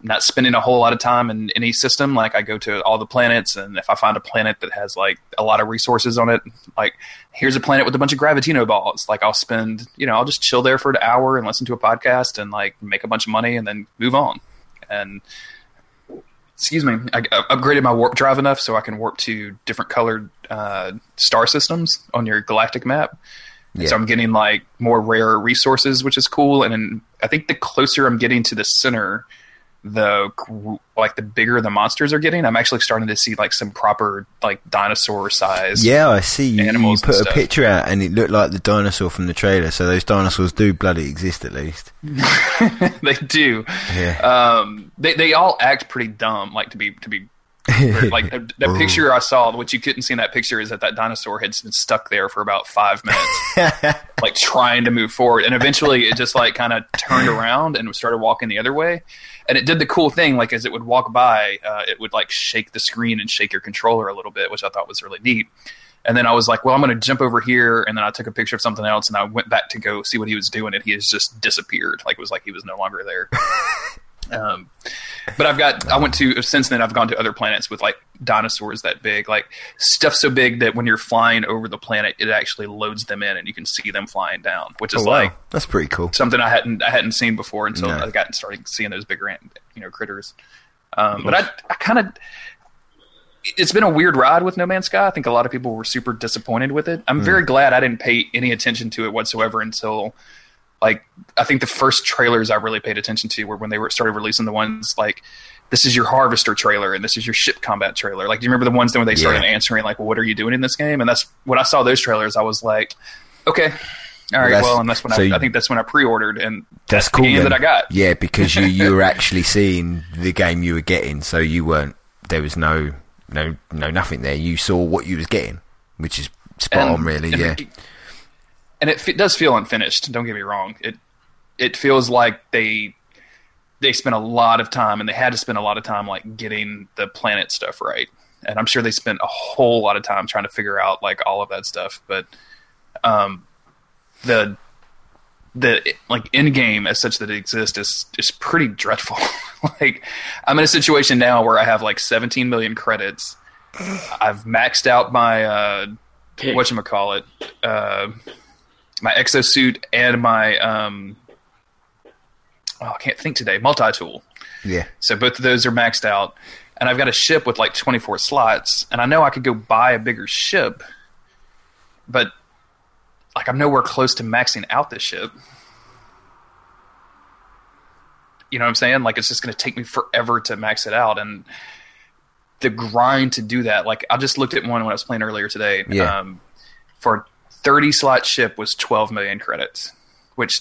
I'm not spending a whole lot of time in any system. Like I go to all the planets, and if I find a planet that has like a lot of resources on it, like here's a planet with a bunch of gravitino balls. Like I'll spend, you know, I'll just chill there for an hour and listen to a podcast and like make a bunch of money and then move on. And excuse me, I I upgraded my warp drive enough so I can warp to different colored uh, star systems on your galactic map. And So I'm getting like more rare resources, which is cool. And then I think the closer I'm getting to the center, the like the bigger the monsters are getting. I'm actually starting to see like some proper like dinosaur size. Yeah, I see. You, you put a picture out, and it looked like the dinosaur from the trailer. So those dinosaurs do bloody exist, at least. they do. Yeah. Um, they they all act pretty dumb. Like to be to be like the, the picture I saw, what you couldn't see in that picture is that that dinosaur had been stuck there for about five minutes, like trying to move forward, and eventually it just like kind of turned around and started walking the other way, and it did the cool thing like as it would walk by, uh, it would like shake the screen and shake your controller a little bit, which I thought was really neat. And then I was like, well, I'm going to jump over here. And then I took a picture of something else and I went back to go see what he was doing. And he has just disappeared. Like it was like he was no longer there. um, but I've got, I went to, since then, I've gone to other planets with like dinosaurs that big, like stuff so big that when you're flying over the planet, it actually loads them in and you can see them flying down, which is Oh, wow. like That's pretty cool. something I hadn't, I hadn't seen before until No. I got started seeing those bigger, you know, critters. Um, but I, I kind of, it's been a weird ride with No Man's Sky. I think a lot of people were super disappointed with it. I'm very glad I didn't pay any attention to it whatsoever until like I think the first trailers I really paid attention to were when they were started releasing the ones like this is your harvester trailer and this is your ship combat trailer. Like do you remember the ones then when they started Yeah. answering like well, what are you doing in this game? And that's when I saw those trailers I was like okay. All right, That's- well, and that's when so I, you- I think that's when I pre-ordered, and That's the cool. game then. that I got. Yeah, because you you were actually seeing the game you were getting, so you weren't. There was no no no nothing there. You saw what you was getting, which is spot And- on, really. Yeah. it- and it, f- does feel unfinished. Don't get me wrong. It it feels like they they spent a lot of time, and they had to spend a lot of time like getting the planet stuff right. And I'm sure they spent a whole lot of time trying to figure out like all of that stuff. But um, the the like end game as such that it exists is is pretty dreadful. like I'm in a situation now where I have like 17 million credits. I've maxed out my uh, what you call it, uh, my exosuit and my um, oh, I can't think today, multi tool. Yeah. So both of those are maxed out, and I've got a ship with like 24 slots, and I know I could go buy a bigger ship, but like I'm nowhere close to maxing out this ship. You know what I'm saying? Like it's just going to take me forever to max it out, and the grind to do that. Like I just looked at one when I was playing earlier today. Yeah. Um, for 30 slot ship was 12 million credits, which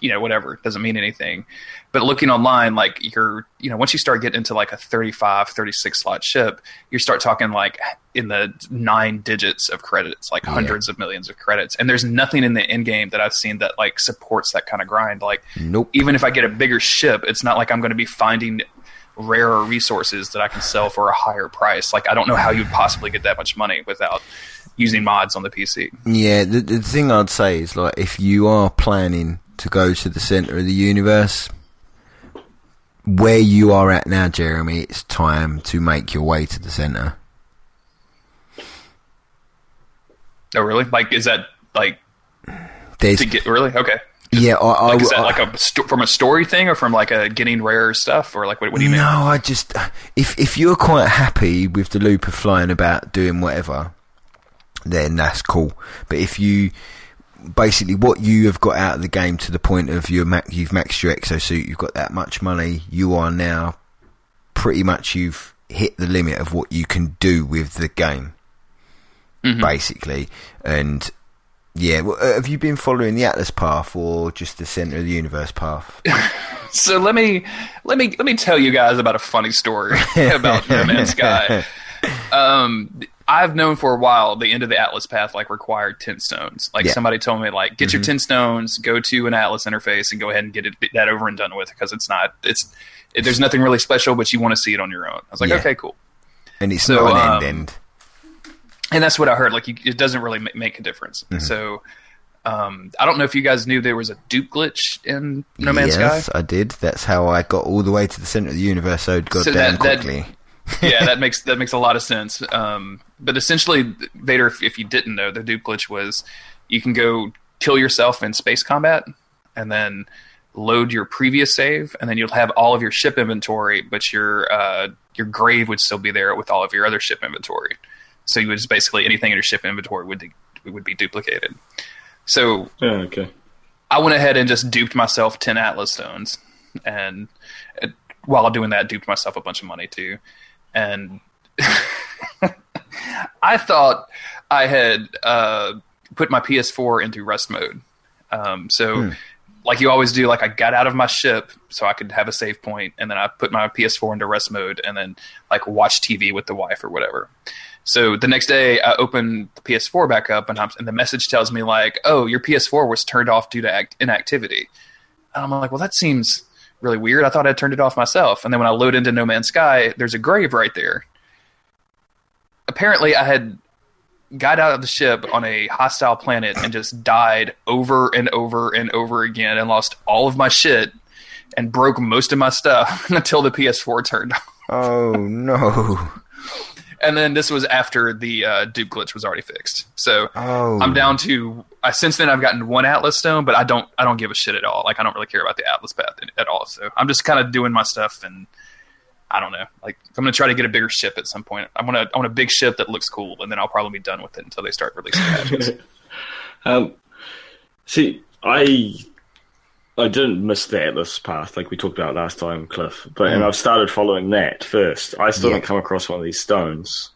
you know whatever doesn't mean anything. But looking online, like you're you know once you start getting into like a 35, 36 slot ship, you start talking like in the nine digits of credits, like hundreds of millions of credits. And there's nothing in the end game that I've seen that like supports that kind of grind. Like Nope. even if I get a bigger ship, it's not like I'm going to be finding rarer resources that I can sell for a higher price. Like I don't know how you'd possibly get that much money without using mods on the PC. Yeah, the, the thing I'd say is like if you are planning to go to the center of the universe, where you are at now, Jeremy, it's time to make your way to the center. Oh, really? Like, is that like There's to get really okay? Yeah, I, I, Like, is that I- like a from a story thing or from like a getting rare stuff or like what, what do you mean? No, I just if if you're quite happy with the loop of flying about doing whatever, then that's cool. But if you basically what you have got out of the game to the point of your ma- you've maxed your exosuit, you've got that much money, you are now pretty much you've hit the limit of what you can do with the game, mm-hmm. basically. And yeah, well, uh, have you been following the Atlas path or just the center of the universe path? So let me let me let me tell you guys about a funny story about No Man's Sky. Um, I've known for a while the end of the Atlas path like required ten stones. Like Yeah. somebody told me like get your ten stones, go to an Atlas interface, and go ahead and get it that over and done with because it's not it's it, there's nothing really special, but you want to see it on your own. I was like, Yeah. okay, cool. And it's So, not an um, end end. And that's what I heard. Like, you, it doesn't really make a difference. Mm-hmm. So, um, I don't know if you guys knew there was a dupe glitch in No Man's yes, Sky. I did. That's how I got all the way to the center of the universe so goddamn that- that- quickly. yeah, that makes that makes a lot of sense. Um, but essentially, Vader, if, if you didn't know, the dupe glitch was you can go kill yourself in space combat, and then load your previous save, and then you'll have all of your ship inventory, but your uh, your grave would still be there with all of your other ship inventory. So you would just basically anything in your ship inventory would de- would be duplicated. So Yeah, okay. I went ahead and just duped myself 10 Atlas stones. And uh, while doing that, duped myself a bunch of money too. And I thought I had uh, put my PS4 into rest mode. Um, so, like you always do, like I got out of my ship so I could have a save point, and then I put my PS4 into rest mode, and then like watch TV with the wife or whatever. So the next day, I open the PS4 back up, and, and the message tells me like, "Oh, your PS4 was turned off due to act- inactivity." And I'm like, "Well, that seems really weird. I thought I'd turned it off myself." And then when I load into No Man's Sky, there's a grave right there. Apparently, I had got out of the ship on a hostile planet and just died over and over and over again, and lost all of my shit and broke most of my stuff until the PS4 turned off. Oh no! And then this was after the uh, dupe glitch was already fixed. So Oh, I'm down to. I since then I've gotten one Atlas stone, but I don't. I don't give a shit at all. Like I don't really care about the Atlas path at- at all. So I'm just kind of doing my stuff, and I don't know. Like I'm gonna try to get a bigger ship at some point. I want to. I want a big ship that looks cool, and then I'll probably be done with it until they start releasing patches. Um, see, I I didn't miss the Atlas path like we talked about last time, Cliff. But and I've started following that first. I still Yeah. haven't come across one of these stones,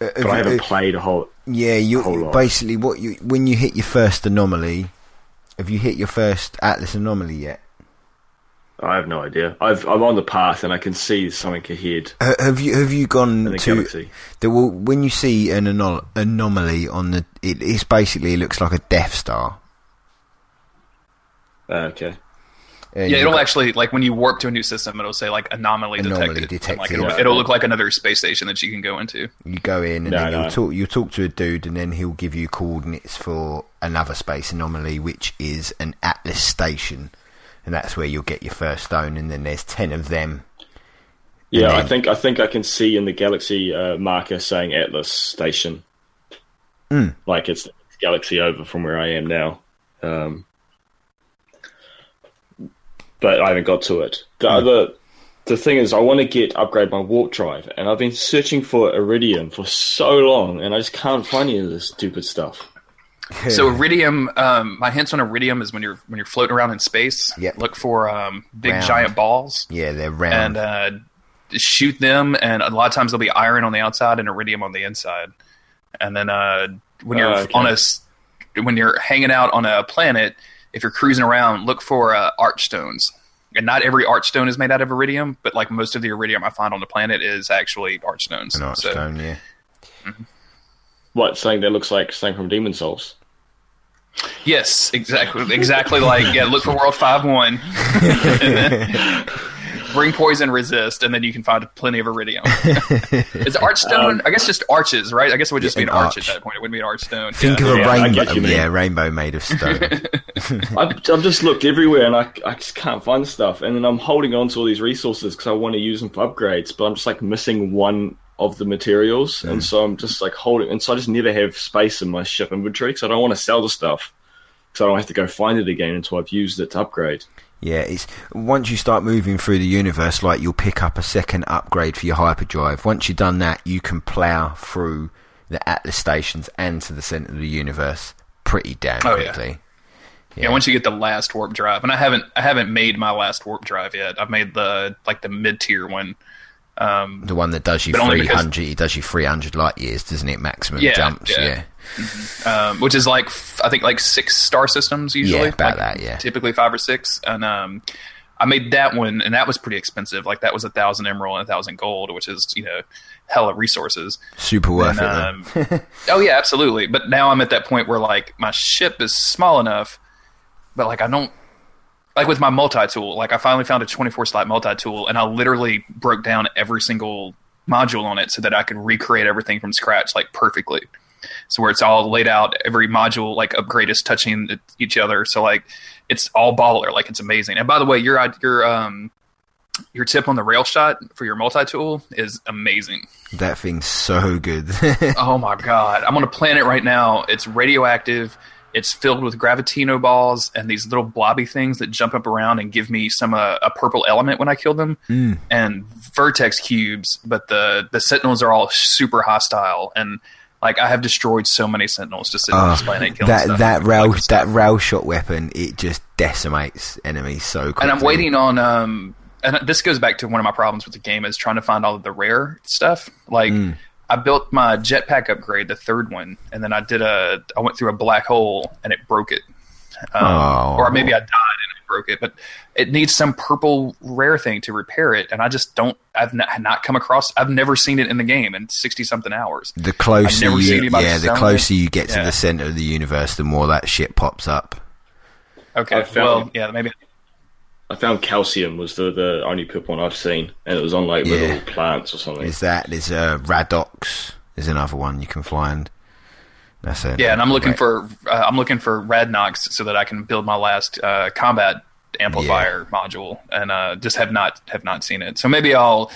Uh, but I have haven't you- played a whole. yeah, you whole lot. basically what you when you hit your first anomaly. Have you hit your first Atlas anomaly yet? I have no idea. I've, I'm on the path and I can see something ahead Ha- Have you have you gone the to galaxy. the when you see an ano- anomaly on the it, it's basically it looks like a Death Star. Uh, okay. And yeah, it'll got- actually like when you warp to a new system, it'll say like anomaly, Anomaly detected. and, like, it'll, yeah. it'll look like another space station that you can go into. You go in and No, then no. you'll talk. You'll talk to a dude, and then he'll give you coordinates for another space anomaly, which is an Atlas station, and that's where you'll get your first stone. And then there's ten of them. Yeah, And I think I think I can see in the galaxy uh, marker saying Atlas Station. Mm. Like it's the galaxy over from where I am now. Um, but I haven't got to it. The other, the thing is, I want to get upgrade my warp drive, and I've been searching for Iridium for so long, and I just can't find any of this stupid stuff. So iridium, um, my hints on iridium is when you're when you're floating around in space. Yep. Look for um, big Round. giant balls yeah, they're round. and uh, shoot them. And a lot of times there'll be iron on the outside and iridium on the inside. And then uh, when you're Oh, okay. on a s- when you're hanging out on a planet, if you're cruising around, look for uh, archstones. And not every archstone is made out of iridium, but like most of the iridium I find on the planet is actually archstones. an So- archstone, yeah. What something that looks like something from Demon's Souls? Yes, exactly. Exactly like yeah. Look for World Five One. bring poison, resist, and then you can find plenty of iridium. Is archstone? Um, I guess just arches, right? I guess it would just Yeah, be an an arch. arch. at that point. It wouldn't be an archstone. Think yeah. of a Yeah, rainbow. get what you mean. Yeah, rainbow made of stone. I've, I've just looked everywhere and I, I just can't find stuff. And then I'm holding on to all these resources because I want to use them for upgrades, but I'm just like missing one of the materials. And so I'm just like holding, and so I just never have space in my ship inventory because I don't want to sell the stuff because I don't have to go find it again until I've used it to upgrade. Yeah, it's once you start moving through the universe, like you'll pick up a second upgrade for your hyperdrive. Once you've done that, you can plow through the Atlas stations and to the center of the universe pretty damn Oh, yeah. quickly. Yeah, once you get the last warp drive, and I haven't, I haven't made my last warp drive yet. I've made the like the mid tier one. Um, The one that does you three hundred, only three because- hundred, it does you three hundred light years, doesn't it? Maximum Yeah, jumps, yeah. yeah. um, which is like I think like six star systems usually. Yeah, about like, that, yeah. Typically five or six, and um, I made that one, and that was pretty expensive. Like that was a thousand emerald and a thousand gold, which is you know hella resources. Super worth And, it. Um, oh yeah, absolutely. But now I'm at that point where like my ship is small enough, but like I don't like with my multi tool. Like I finally found a 24 slot multi tool, and I literally broke down every single module on it so that I could recreate everything from scratch like perfectly. So where it's all laid out, every module like upgrade is touching each other. So like it's all baller, like it's amazing. And by the way, your your um your tip on the rail shot for your multi tool is amazing. That thing's so good. oh my god! I'm on a planet right now. It's radioactive. It's filled with gravitino balls and these little blobby things that jump up around and give me some uh, a purple element when I kill them, Mm. and vortex cubes. But the the sentinels are all super hostile and. Like I have destroyed so many sentinels just sitting on Oh, this planet killing that stuff. that rail stuff. that rail shot weapon, it just decimates enemies so quickly. and I'm waiting on um and this goes back to one of my problems with the game is trying to find all of the rare stuff. Like Mm. I built my jetpack upgrade, the third one, and then I did a I went through a black hole and it broke it. Um, Oh. or maybe I died and it broke it, but it needs some purple rare thing to repair it, and I just don't. I've not, not come across. I've never seen it in the game in sixty something hours. The closer you, yeah, the closer it. you get to Yeah. the center of the universe, the more that shit pops up. Okay, I well, yeah, maybe I found Calium was the, the only purple one I've seen, and it was on like Yeah. little plants or something. Is that there's uh, Radnox? Is another one you can find. That's it. Yeah, and I'm looking for uh, I'm looking for Radnox so that I can build my last uh, combat amplifier module, and uh, just have not have not seen it. So maybe I'll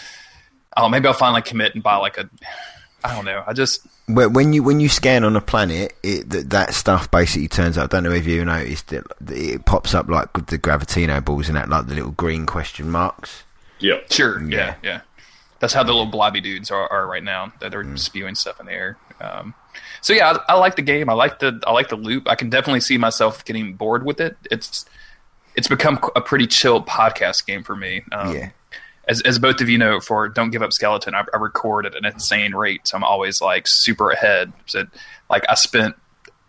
I'll maybe I'll finally commit and buy like a I don't know. I just When when you when you scan on a planet, it that, that stuff basically turns up. I don't know if you noticed it. It pops up like with the gravitino balls and that, like the little green question marks. yeah. sure Yeah. yeah yeah. That's how the little blobby dudes are, are right now. That they're spewing stuff in the air. Um, so yeah, I, I like the game. I like the I like the loop. I can definitely see myself getting bored with it. It's it's become a pretty chill podcast game for me. Um, Yeah. As, as both of you know, for Don't Give Up Skeleton, I, I record at an insane rate, so I'm always like super ahead. So, like, I spent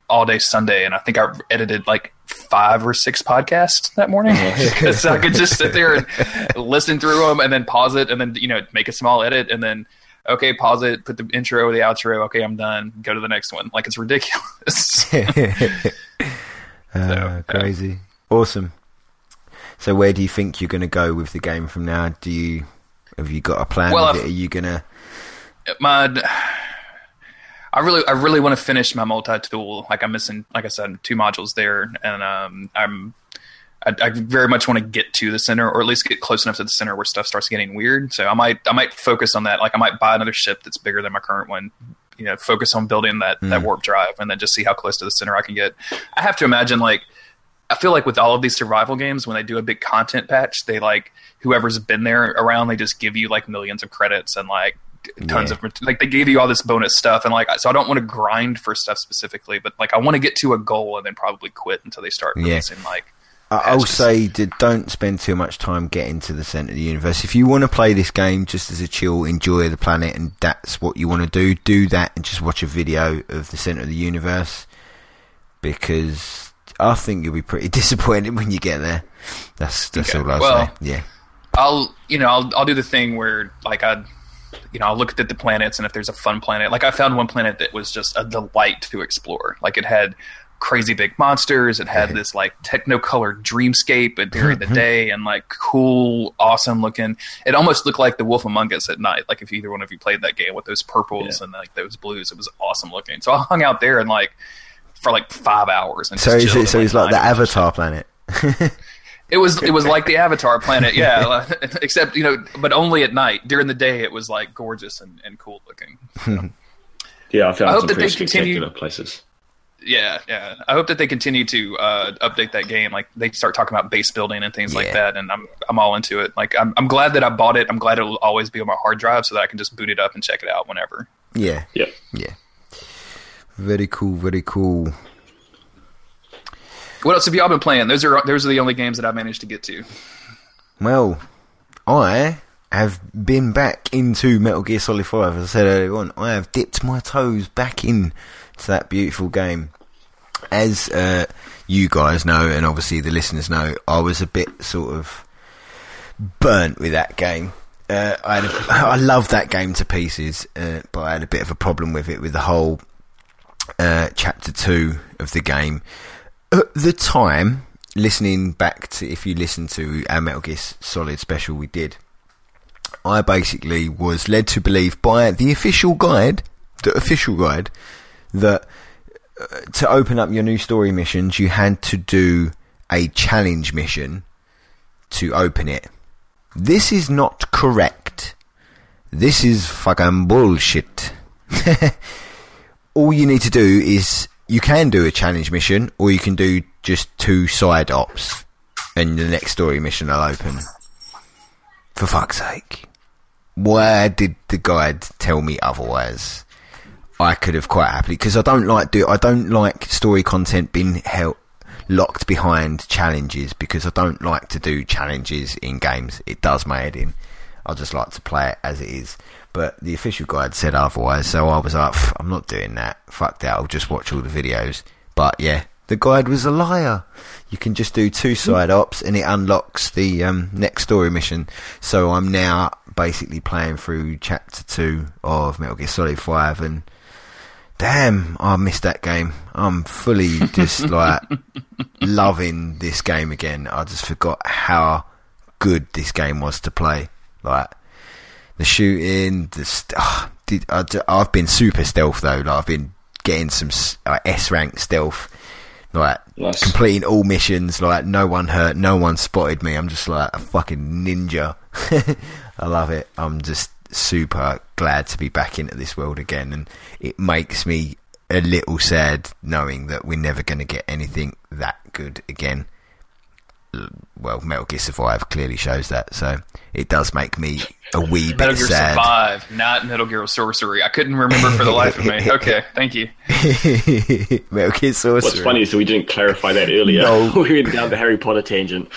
all day Sunday, and I think I edited like five or six podcasts that morning because I could just sit there and listen through them, and then pause it, and then you know make a small edit, and then okay, pause it, put the intro, or the outro, okay, I'm done, go to the next one. Like it's ridiculous. Uh, crazy, awesome. So where do you think you're going to go with the game from now? Do you have you got a plan? Well, with I've- it? Are you gonna? my I really I really want to finish my multi tool. Like I'm missing, like I said, two modules there, and um, I'm I, I very much want to get to the center, or at least get close enough to the center where stuff starts getting weird. So I might I might focus on that. Like I might buy another ship that's bigger than my current one. You know, focus on building that that warp drive, and then just see how close to the center I can get. I have to imagine like I feel like with all of these survival games, when they do a big content patch, they like whoever's been there around, they just give you like millions of credits and like tons Yeah. of like they gave you all this bonus stuff and like so I don't want to grind for stuff specifically, but like I want to get to a goal and then probably quit until they start Yeah. releasing like I- I'll patches. say don't spend too much time getting to the center of the universe. If you want to play this game just as a chill, enjoy the planet, and that's what you want to do, do that and just watch a video of the center of the universe. Because I think you'll be pretty disappointed when you get there. That's that's Okay. all I'll Well, say. Yeah, I'll you know I'll I'll do the thing where like I you know I'll look at the planets and if there's a fun planet like I found one planet that was just a delight to explore like it had crazy big monsters. It had this like techno-colored dreamscape during the day, and like cool, awesome looking. It almost looked like the Wolf Among Us at night. Like if either one of you played that game with those purples Yeah. and like those blues, it was awesome looking. So I hung out there and like for like five hours. And So he's, is? So and, it's like the Avatar planet. it was it was like the Avatar planet, yeah. Except you know, but only at night. During the day, it was like gorgeous and, and cool looking. Yeah, I found I hope that they continue- places. Yeah, yeah. I hope that they continue to uh, update that game. Like they start talking about base building and things like that, and I'm I'm all into it. Like I'm I'm glad that I bought it. I'm glad it'll always be on my hard drive so that I can just boot it up and check it out whenever. Yeah, Yep. yeah. Very cool. Very cool. What else have y'all been playing? Those are those are the only games that I've managed to get to. Well, I have been back into Metal Gear Solid 5, as I said earlier on. I have dipped my toes back in to that beautiful game. As uh, you guys know, and obviously the listeners know, I was a bit sort of burnt with that game. Uh, I, had a, I love that game to pieces, uh, but I had a bit of a problem with it with the whole uh, chapter two of the game. At the time, listening back to if you listen to our Metal Gear Solid special we did, I basically was led to believe by the official guide, the official guide, that uh, to open up your new story missions, you had to do a challenge mission to open it. This is not correct. This is fucking bullshit. All you need to do is you can do a challenge mission, or you can do just two side ops, and the next story mission will open. For fuck's sake. Why did the guide tell me otherwise? I could have quite happily because I don't like do I don't like story content being held locked behind challenges because I don't like to do challenges in games. It does my head in. I just like to play it as it is. But the official guide said otherwise, so I was like, I'm not doing that. Fuck that. I'll just watch all the videos. But yeah, the guide was a liar. You can just do two side ops and it unlocks the um, next story mission. So I'm now basically playing through chapter two of Metal Gear Solid 5 and damn, I missed that game. I'm fully just like loving this game again. I just forgot how good this game was to play. Like the shooting, the st- ah, did, I, have been super stealth though. Like I've been getting some s- like, S rank stealth, like Nice. completing all missions. Like no one hurt, no one spotted me. I'm just like a fucking ninja. I love it. I'm just super glad to be back into this world again, and it makes me a little sad knowing that we're never going to get anything that good again. L- Well, Metal Gear Survive clearly shows that, so it does make me a wee bit Metal Gear sad. Survive, not Metal Gear Sorcery. I couldn't remember for the life of me. Okay, thank you. Metal Gear Sorcery. What's funny is that we didn't clarify that earlier. No. we went down the Harry Potter tangent.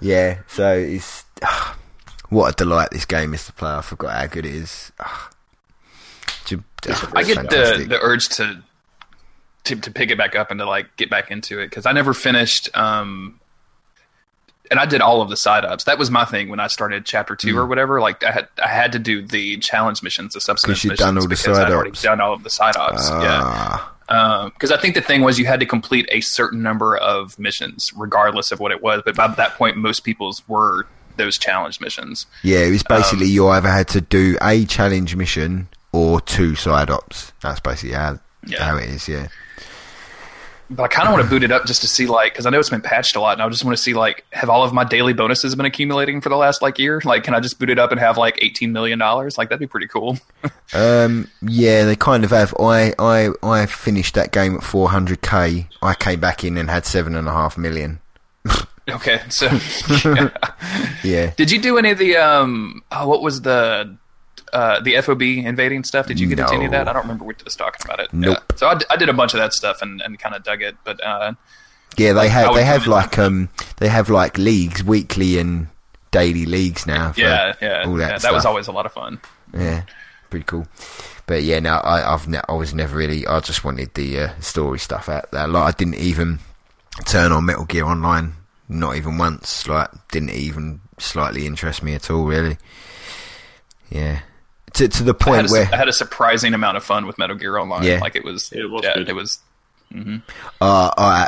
Yeah, so it's what a delight this game is to play. I forgot how good it is. Ju- I it's get the, the urge to, to to pick it back up and to like get back into it because I never finished. Um, and I did all of the side ops. That was my thing when I started chapter two or whatever. Like I had I had to do the challenge missions, the substance Mm. missions, done all the because side I'd already ops. done all of the side ops. yeah. Ah, because I think the thing was you had to complete a certain number of missions, regardless of what it was. But by that point, most people's were those challenge missions. yeah, it was basically Um, you either had to do a challenge mission or two side ops. That's basically how Yeah. how it is. Yeah, But I kind of want to boot it up just to see, like, because I know it's been patched a lot, and I just want to see, like, have all of my daily bonuses been accumulating for the last like year? Like, can I just boot it up and have like eighteen million dollars? Like, that'd be pretty cool. um, yeah, they kind of have. I I I finished that game at 400k. I came back in and had seven and a half million. okay, so Yeah, did you do any of the um? Oh, what was the uh, the FOB invading stuff? Did you get into any of that? I don't remember what was talking about it. Nope. Yeah. So I, d- I did a bunch of that stuff and, and kind of dug it, but uh, Yeah, they have. They have like um, they have like leagues, weekly and daily leagues now. For yeah, yeah, all that yeah, that was always a lot of fun. Yeah, pretty cool. But yeah, no, I, I've ne- I was never really. I just wanted the uh, story stuff out there. Like I didn't even turn on Metal Gear Online, not even once. Like didn't even slightly interest me at all, really. Yeah, to to the point a, where I had a surprising amount of fun with Metal Gear Online. Yeah. Like it was, It was yeah, good. it was. uh, uh,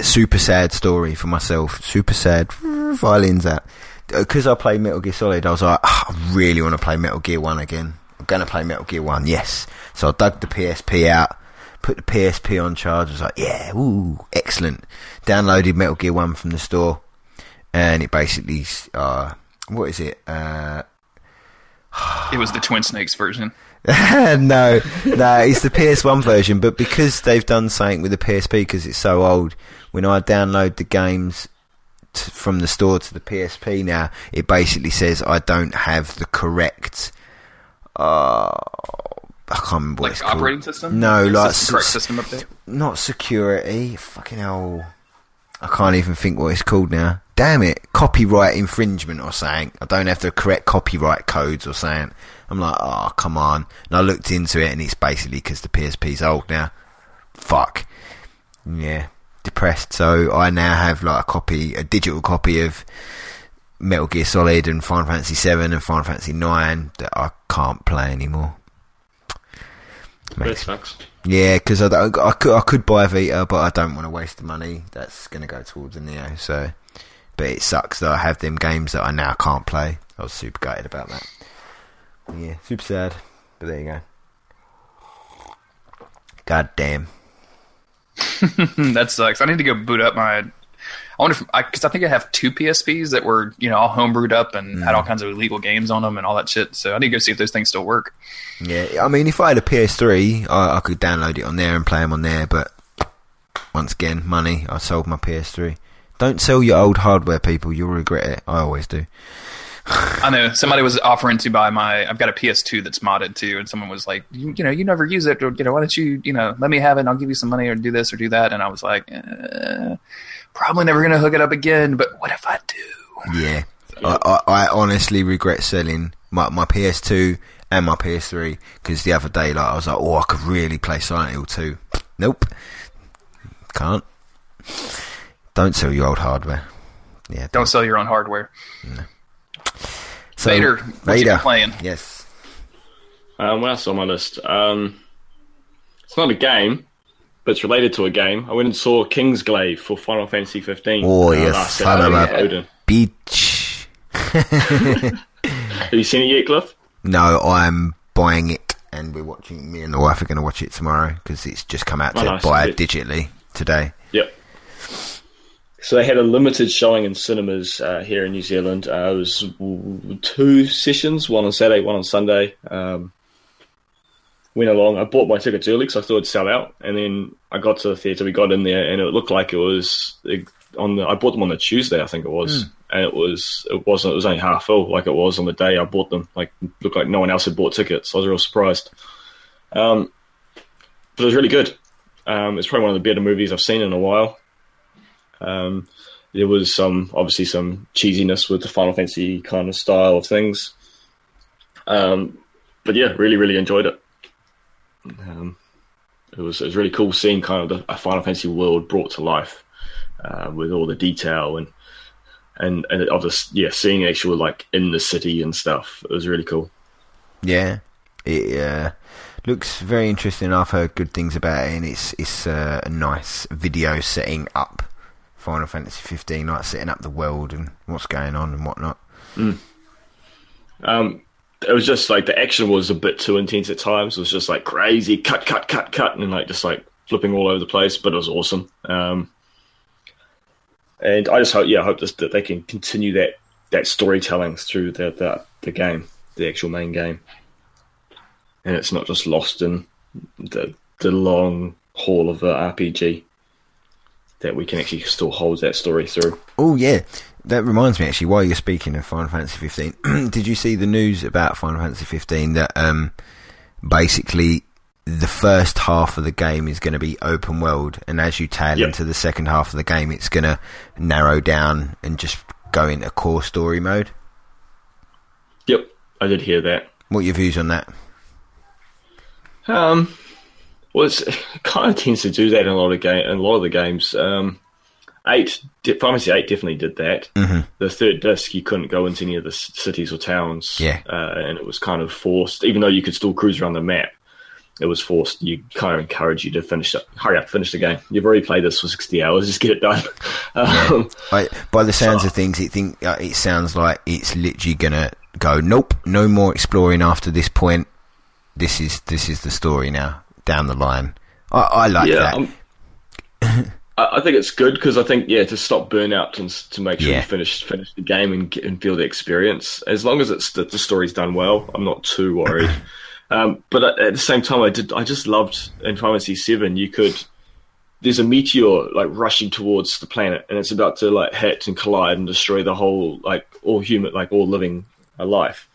super sad story for myself. Super sad. Violins out. Because I played Metal Gear Solid, I was like, "Ah, I really want to play Metal Gear 1 again. I'm going to play Metal Gear 1, yes. So I dug the PSP out, put the PSP on charge. I was like, yeah, ooh, excellent. Downloaded Metal Gear 1 from the store. And it basically, uh, what is it? Uh, It was the Twin Snakes version. no, no, it's the PS1 version. But because they've done something with the PSP, because it's so old, when I download the games t- from the store to the PSP now, it basically says I don't have the correct. Uh, I can't remember what Like it's called. operating system. No, Is like this the correct s- system update. not security. Fucking hell. I can't even think what it's called now. Damn it. Copyright infringement or something. I don't have the correct copyright codes or something. I'm like, oh, come on. And I looked into it and it's basically because the PSP's old now. Fuck. Yeah. Depressed. So I now have like a copy, a digital copy of Metal Gear Solid and Final Fantasy 7 and Final Fantasy 9 that I can't play anymore. That Makes sucks. Yeah, because I, I could I could buy a Vita, but I don't want to waste the money. That's going to go towards the Neo. So, but it sucks that I have them games that I now can't play. I was super gutted about that. Yeah, super sad. But there you go. God damn. that sucks. I need to go boot up my. I wonder if because I, think I have two PSPs that were you know all homebrewed up and had all Mm. kinds of illegal games on them and all that shit. So I need to go see if those things still work. Yeah, I mean, if I had a PS3, I, I could download it on there and play them on there. But once again, money. I sold my PS3. Don't sell your old hardware, people. You'll regret it. I always do. I know somebody was offering to buy my. I've got a PS2 that's modded too, and someone was like, you, you know, you never use it, or you know, why don't you, you know, let me have it, and I'll give you some money, or do this or do that. And I was like, eh, probably never gonna hook it up again. But what if I do? Yeah, I, I, I honestly regret selling my, my PS2 and my PS3 because the other day, like, I was like, oh, I could really play Silent Hill 2. Nope, can't. Don't sell your old hardware. Yeah, Don't sell your own hardware. So, Vader, what Vader. playing? Yes. Um, what else on my list? Um, it's not a game, but it's related to a game. I went and saw King's Kingsglaive for Final Fantasy 15. Oh, uh, you last son of a- Odin. Beach. Have you seen it yet, Cliff? No, I'm buying it, and we're watching. Me and the wife are going to watch it tomorrow because it's just come out Oh, to nice. buy it digitally today. Yep. So they had a limited showing in cinemas uh, here in New Zealand. Uh, it was w- two sessions, one on Saturday, one on Sunday. Um, went along. I bought my tickets early because I thought it'd sell out, and then I got to the theatre. We got in there, and it looked like it was on the. I bought them on the Tuesday, I think it was, and it was it wasn't. It was only half full, like it was on the day I bought them. Like looked like no one else had bought tickets. I was real surprised. Um, but it was really good. Um, it's probably one of the better movies I've seen in a while. Um, there was some obviously some cheesiness with the Final Fantasy kind of style of things, um, but yeah, really really enjoyed it. Um, it was it was really cool seeing kind of the, a Final Fantasy world brought to life uh, with all the detail and and and of this yeah seeing actual like in the city and stuff. It was really cool. Yeah, it uh, looks very interesting. I've heard good things about it, and it's it's uh, a nice video setting up Final Fantasy 15, like setting up the world and what's going on and whatnot. Um, it was just like the action was a bit too intense at times. It was just like crazy cut, cut, cut, cut, and like just like flipping all over the place. But it was awesome. Um, and I just hope, yeah, I hope this, that they can continue that that storytelling through the, the the game, the actual main game, and it's not just lost in the the long haul of the RPG. That we can actually still hold that story through. Oh yeah, that reminds me actually. While you're speaking of Final Fantasy 15, did you see the news about Final Fantasy 15 that um, basically the first half of the game is going to be open world, and as you tail Yep. into the second half of the game, it's going to narrow down and just go into core story mode. Yep, I did hear that. What are your views on that? Um, well, it's, it kind of tends to do that in a lot of game, in a lot of the games. Um, eight, Fantasy eight definitely did that. Mm-hmm. The third disc, you couldn't go into any of the c- cities or towns. Yeah. uh, and it was kind of forced, even though you could still cruise around the map. It was forced. You kind of encourage you to finish up, hurry up, finish the game. You've already played this for sixty hours, just get it done. Um, I, by the sounds of things, it think uh, it sounds like it's literally gonna go. Nope, no more exploring after this point. This is this is the story now down the line. I, I like yeah, that. I I think it's good because I think yeah to stop burnout and to make sure Yeah. you finish finish the game and, get, and feel the experience. As long as it's the, the story's done well, I'm not too worried. um, but at, at the same time, I did I just loved in Final Fantasy Seven. You could there's a meteor like rushing towards the planet and it's about to like hit and collide and destroy the whole like all human like all living uh, life.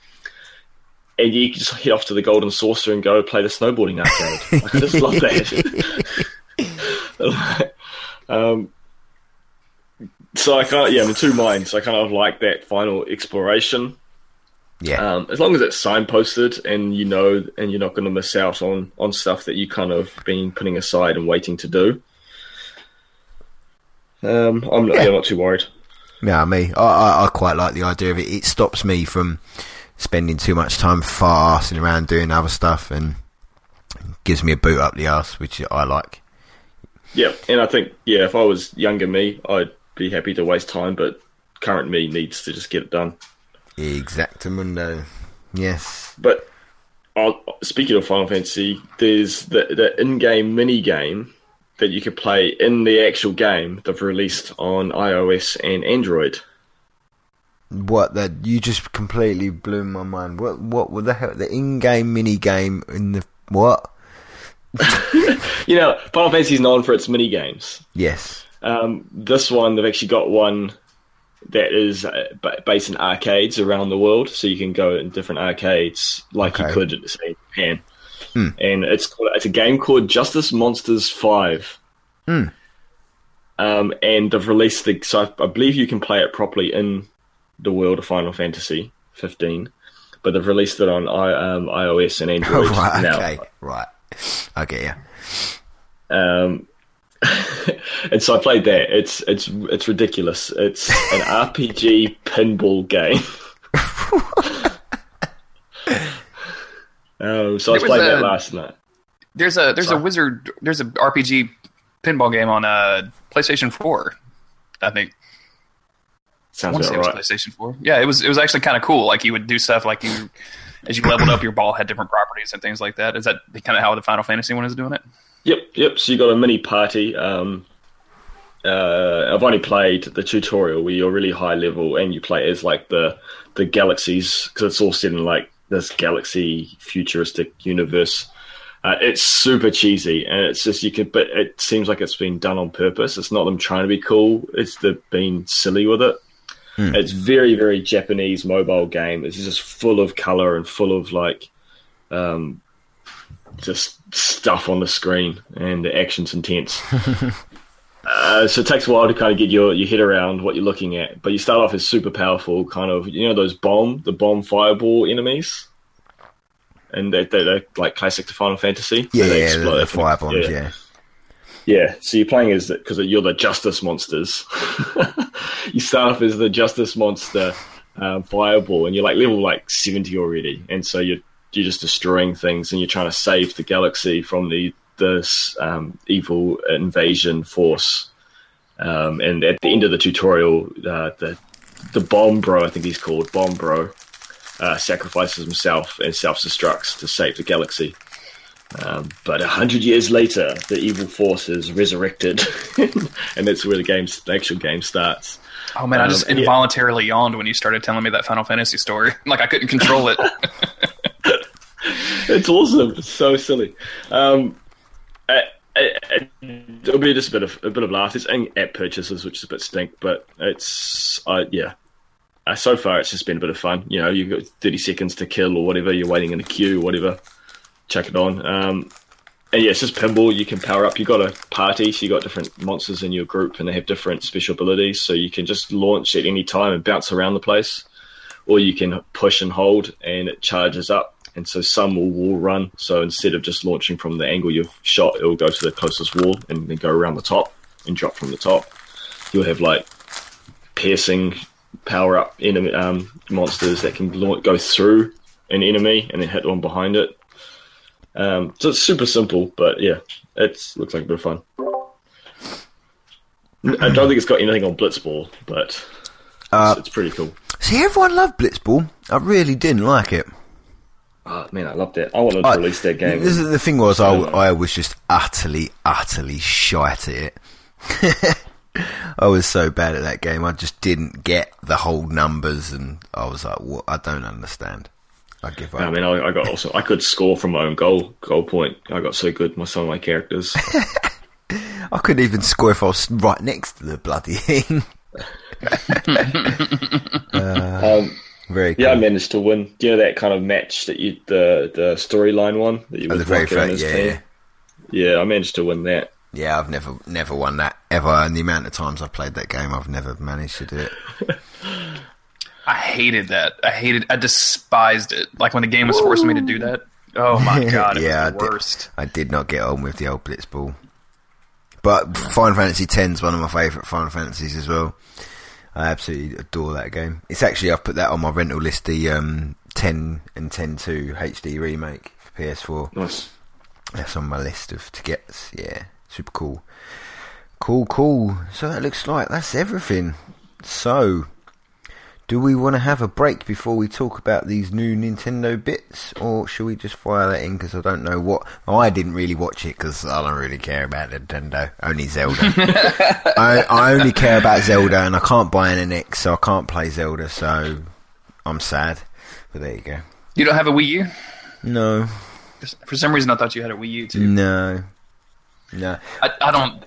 And you can just head off to the Golden Saucer and go play the snowboarding arcade. Like, I just love that. um, so I can't. Yeah, I'm in two minds. I kind of like that final exploration. yeah, Um, as long as it's signposted and you know, and you're not going to miss out on on stuff that you kind of been putting aside and waiting to do. Um, I'm not, yeah. not too worried. yeah. Me, I, I, I quite like the idea of it. It stops me from spending too much time farsing around doing other stuff, and gives me a boot up the ass, which I like. Yeah, and I think yeah, if I was younger me, I'd be happy to waste time, but current me needs to just get it done. Exactamundo. Yes. But uh, speaking of Final Fantasy, there's the, the in-game mini game that you can play in the actual game they've released on iOS and Android. What that you just completely blew my mind. What what the hell the in-game mini game in the what? You know, Final Fantasy is known for its mini games. Yes. Um, this one, they've actually got one that is uh, based in arcades around the world, so you can go in different arcades like Okay. you could, say, in Japan. Hmm. And it's called, it's a game called Justice Monsters Five. Hmm. Um, and they've released the so I, I believe you can play it properly in the world of Final Fantasy 15, but they've released it on I, um, iOS and Android right. now. Okay. Right. I get you. Um, and so I played that. It's it's it's ridiculous. It's an RPG pinball game. um, so I There was played that last night. There's a there's Sorry. a wizard there's a RPG pinball game on uh, PlayStation 4. I think I Sounds want to say about it right. was PlayStation 4. Yeah, it was it was actually kind of cool. Like you would do stuff like you as you leveled up, your ball had different properties and things like that. Is that kind of how the Final Fantasy one is doing it? Yep, yep. So you got a mini party. Um, uh, I've only played the tutorial where you're really high level and you play as like the the galaxies because it's all set in like this galaxy futuristic universe. Uh, it's super cheesy and it's just you could, but it seems like it's been done on purpose. It's not them trying to be cool. It's the being silly with it. It's very very Japanese mobile game. It's just full of color and full of like um, just stuff on the screen, and the action's intense. uh, so it takes a while to kind of get your, your head around what you're looking at. But you start off as super powerful, kind of you know those bomb the bomb fireball enemies, and they, they, they're like classic to Final Fantasy. Yeah, They yeah, explode. the, the fire bombs, yeah. Yeah, so you're playing as because you're the Justice Monsters. you start off as the Justice Monster um, Fireball, and you're like level like seventy already, and so you're you're just destroying things, and you're trying to save the galaxy from the this um, evil invasion force. Um, and at the end of the tutorial, uh, the the Bomb Bro, I think he's called Bomb Bro, uh, sacrifices himself and self destructs to save the galaxy. Um, but a hundred years later, the evil force is resurrected, and that's where the game, the actual game starts. Oh man, I just Um, yeah. involuntarily yawned when you started telling me that Final Fantasy story. like I couldn't control it. It's awesome. It's so silly. Um, I, I, it'll be just a bit of a bit of laugh. It's in-app purchases, which is a bit stink, but it's uh, yeah. Uh, so far, it's just been a bit of fun. You know, you've got thirty seconds to kill or whatever. You're waiting in a queue, or whatever. Chuck it on. Um, and yeah, it's just pinball. You can power up. You got a party, so you got different monsters in your group, and they have different special abilities. So you can just launch at any time and bounce around the place, or you can push and hold, and it charges up. And so some will wall run. So instead of just launching from the angle you've shot, it will go to the closest wall and then go around the top and drop from the top. you'll have like piercing power up enemy um, monsters that can go through an enemy and then hit one behind it. Um, so it's super simple, but yeah, it looks like a bit of fun. I don't think it's got anything on Blitzball, but Uh, it's, it's pretty cool. See, everyone loved Blitzball. I really didn't like it. Oh, man, I loved it. I wanted to I- release that game. This is, the thing was, I, I was just utterly, utterly shite at it. I was so bad at that game. I just didn't get the whole numbers, and I was like, "What? I don't understand." I give up. I mean, I, I got also I could score from my own goal goal point. I got so good with some of my characters. I couldn't even score if I was right next to the bloody thing. um, Very cool. yeah, I managed to win. Do You know that kind of match that you the the storyline one that you Oh, would the very first, yeah, yeah. Yeah, I managed to win that. Yeah, I've never, never won that ever. And the amount of times I've played that game, I've never managed to do it. I hated that. I hated. I despised it. Like when the game was forcing me to do that. Oh my god! It Yeah, I was the did. worst. I did not get on with the old Blitzball. But Final Fantasy X is one of my favourite Final Fantasies as well. I absolutely adore that game. It's actually I've put that on my rental list. The um, 10 and 10.2 HD remake for PS4. Nice. That's on my list of to get. Yeah, super cool. Cool, cool. So that looks like that's everything. So, do we want to have a break before we talk about these new Nintendo bits, or should we just fire that in? Because I don't know what. Oh, I didn't really watch it because I don't really care about Nintendo. Only Zelda. I, I only care about Zelda, and I can't buy an NX, so I can't play Zelda. So I'm sad. But there you go. You don't have a Wii U? No, For some reason, I thought you had a Wii U too. no, no. I, I don't.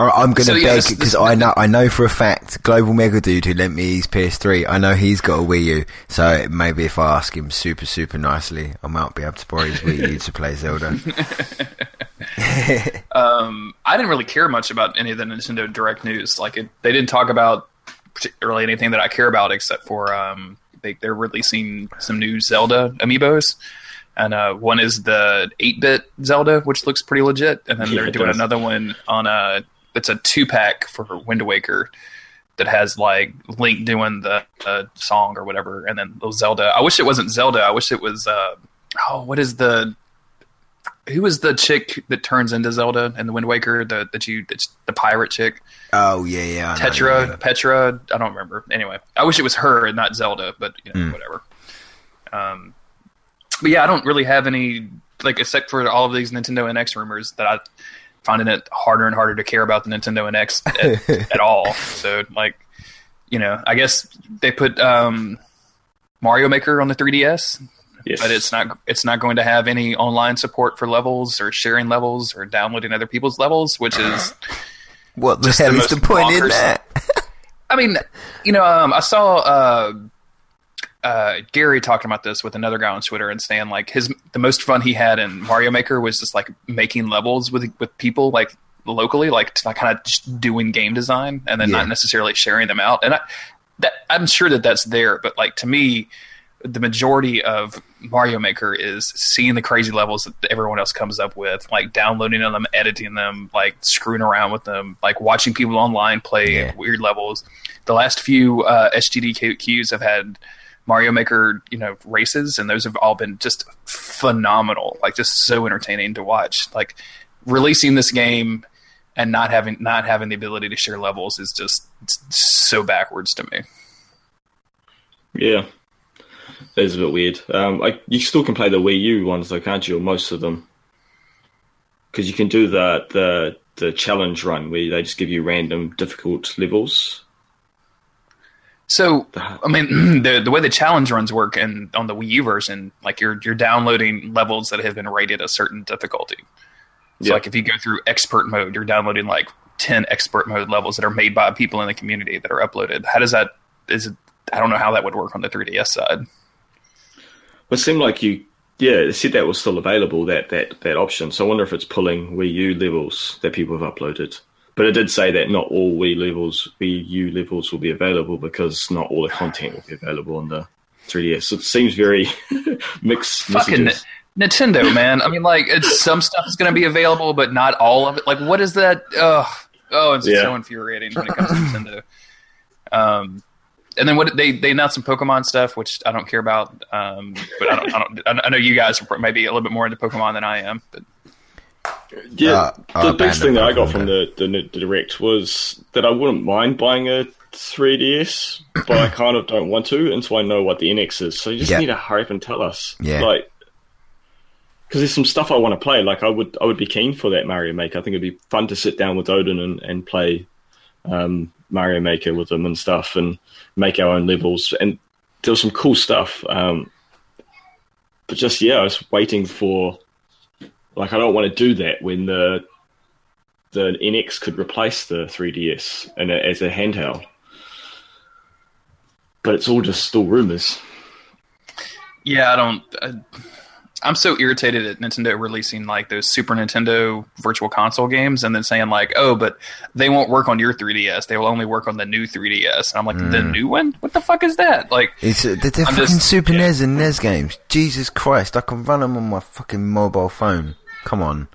I'm going to So, yeah, beg because I know I know for a fact Global Mega Dude who lent me his PS3. I know he's got a Wii U, so maybe if I ask him super super nicely, I might be able to borrow his Wii U to play Zelda. Um, I didn't really care much about any of the Nintendo Direct news. Like, it, they didn't talk about particularly anything that I care about, except for um, they, they're releasing some new Zelda amiibos. And uh, one is the 8-bit Zelda, which looks pretty legit, and then Yeah, they're doing does. another one on a. It's a two pack for Wind Waker that has like Link doing the uh, song or whatever, and then little Zelda. I wish it wasn't Zelda. I wish it was. Uh, oh, what is the who is the chick that turns into Zelda in the Wind Waker? The that you the pirate chick, oh yeah, yeah, know, Tetra, yeah. Petra. I don't remember. Anyway, I wish it was her and not Zelda, but you know, Mm. whatever. Um, but yeah, I don't really have any like except for all of these Nintendo NX rumors that I finding it harder and harder to care about the Nintendo NX at, at all. So like, you know, I guess they put um, Mario Maker on the 3DS Yes. but it's not it's not going to have any online support for levels or sharing levels or downloading other people's levels, which is What the hell the is the most point in that? I mean, you know, um, I saw uh, uh, Gary talking about this with another guy on Twitter and saying like his the most fun he had in Mario Maker was just like making levels with with people like locally, like, like kind of just doing game design and then Yeah. not necessarily sharing them out. And I, that I'm sure that that's there, but like to me, the majority of Mario Maker is seeing the crazy levels that everyone else comes up with, like downloading them, editing them, like screwing around with them, like watching people online play Yeah. weird levels. The last few uh, SGDQs have had Mario Maker, you know, races, and those have all been just phenomenal, like just so entertaining to watch. Like releasing this game and not having not having the ability to share levels is just so backwards to me. Yeah, that is a bit weird. Um, like you still can play the Wii U ones though, can't you? Or most of them, because you can do the the the challenge run where they just give you random difficult levels. So I mean, the the way the challenge runs work and on the Wii U version, like you're you're downloading levels that have been rated a certain difficulty. So Yeah. like if you go through expert mode, you're downloading like ten expert mode levels that are made by people in the community that are uploaded. How does that is it I don't know how that would work on the 3DS side. It seemed like you, yeah, it said that was still available that that that option. So I wonder if it's pulling Wii U levels that people have uploaded. But it did say that not all Wii levels, Wii U levels, will be available because not all the content will be available on the 3DS. So it seems very mixed. Fucking messages. Nintendo, man. I mean, like it's some stuff is going to be available, but not all of it. Like, what is that? Ugh. Oh, it's Yeah. so infuriating when it comes to Nintendo. Um, and then what they they announced some Pokemon stuff, which I don't care about. Um, but I don't, I don't. I know you guys are maybe a little bit more into Pokemon than I am. But Yeah, Uh, the biggest thing that I got from the, the the direct was that I wouldn't mind buying a 3DS, but I kind of don't want to until I know what the NX is. So you just Yeah. need to hurry up and tell us, Yeah. like, because there's some stuff I want to play. Like I would I would be keen for that Mario Maker. I think it'd be fun to sit down with Odin and and play um, Mario Maker with him and stuff, and make our own levels. And there was some cool stuff. Um, but just yeah, I was waiting for like I don't want to do that when the the NX could replace the 3DS and as a handheld. But it's all just still rumors. yeah, I don't. I, I'm so irritated at Nintendo releasing like those Super Nintendo Virtual Console games and then saying like, oh, but they won't work on your 3DS. They will only work on the new 3DS. And I'm like, the new one? What the fuck is that? Like, It's uh, they're, they're fucking just- Super yeah. NES and NES games. Jesus Christ, I can run them on my fucking mobile phone. Come on.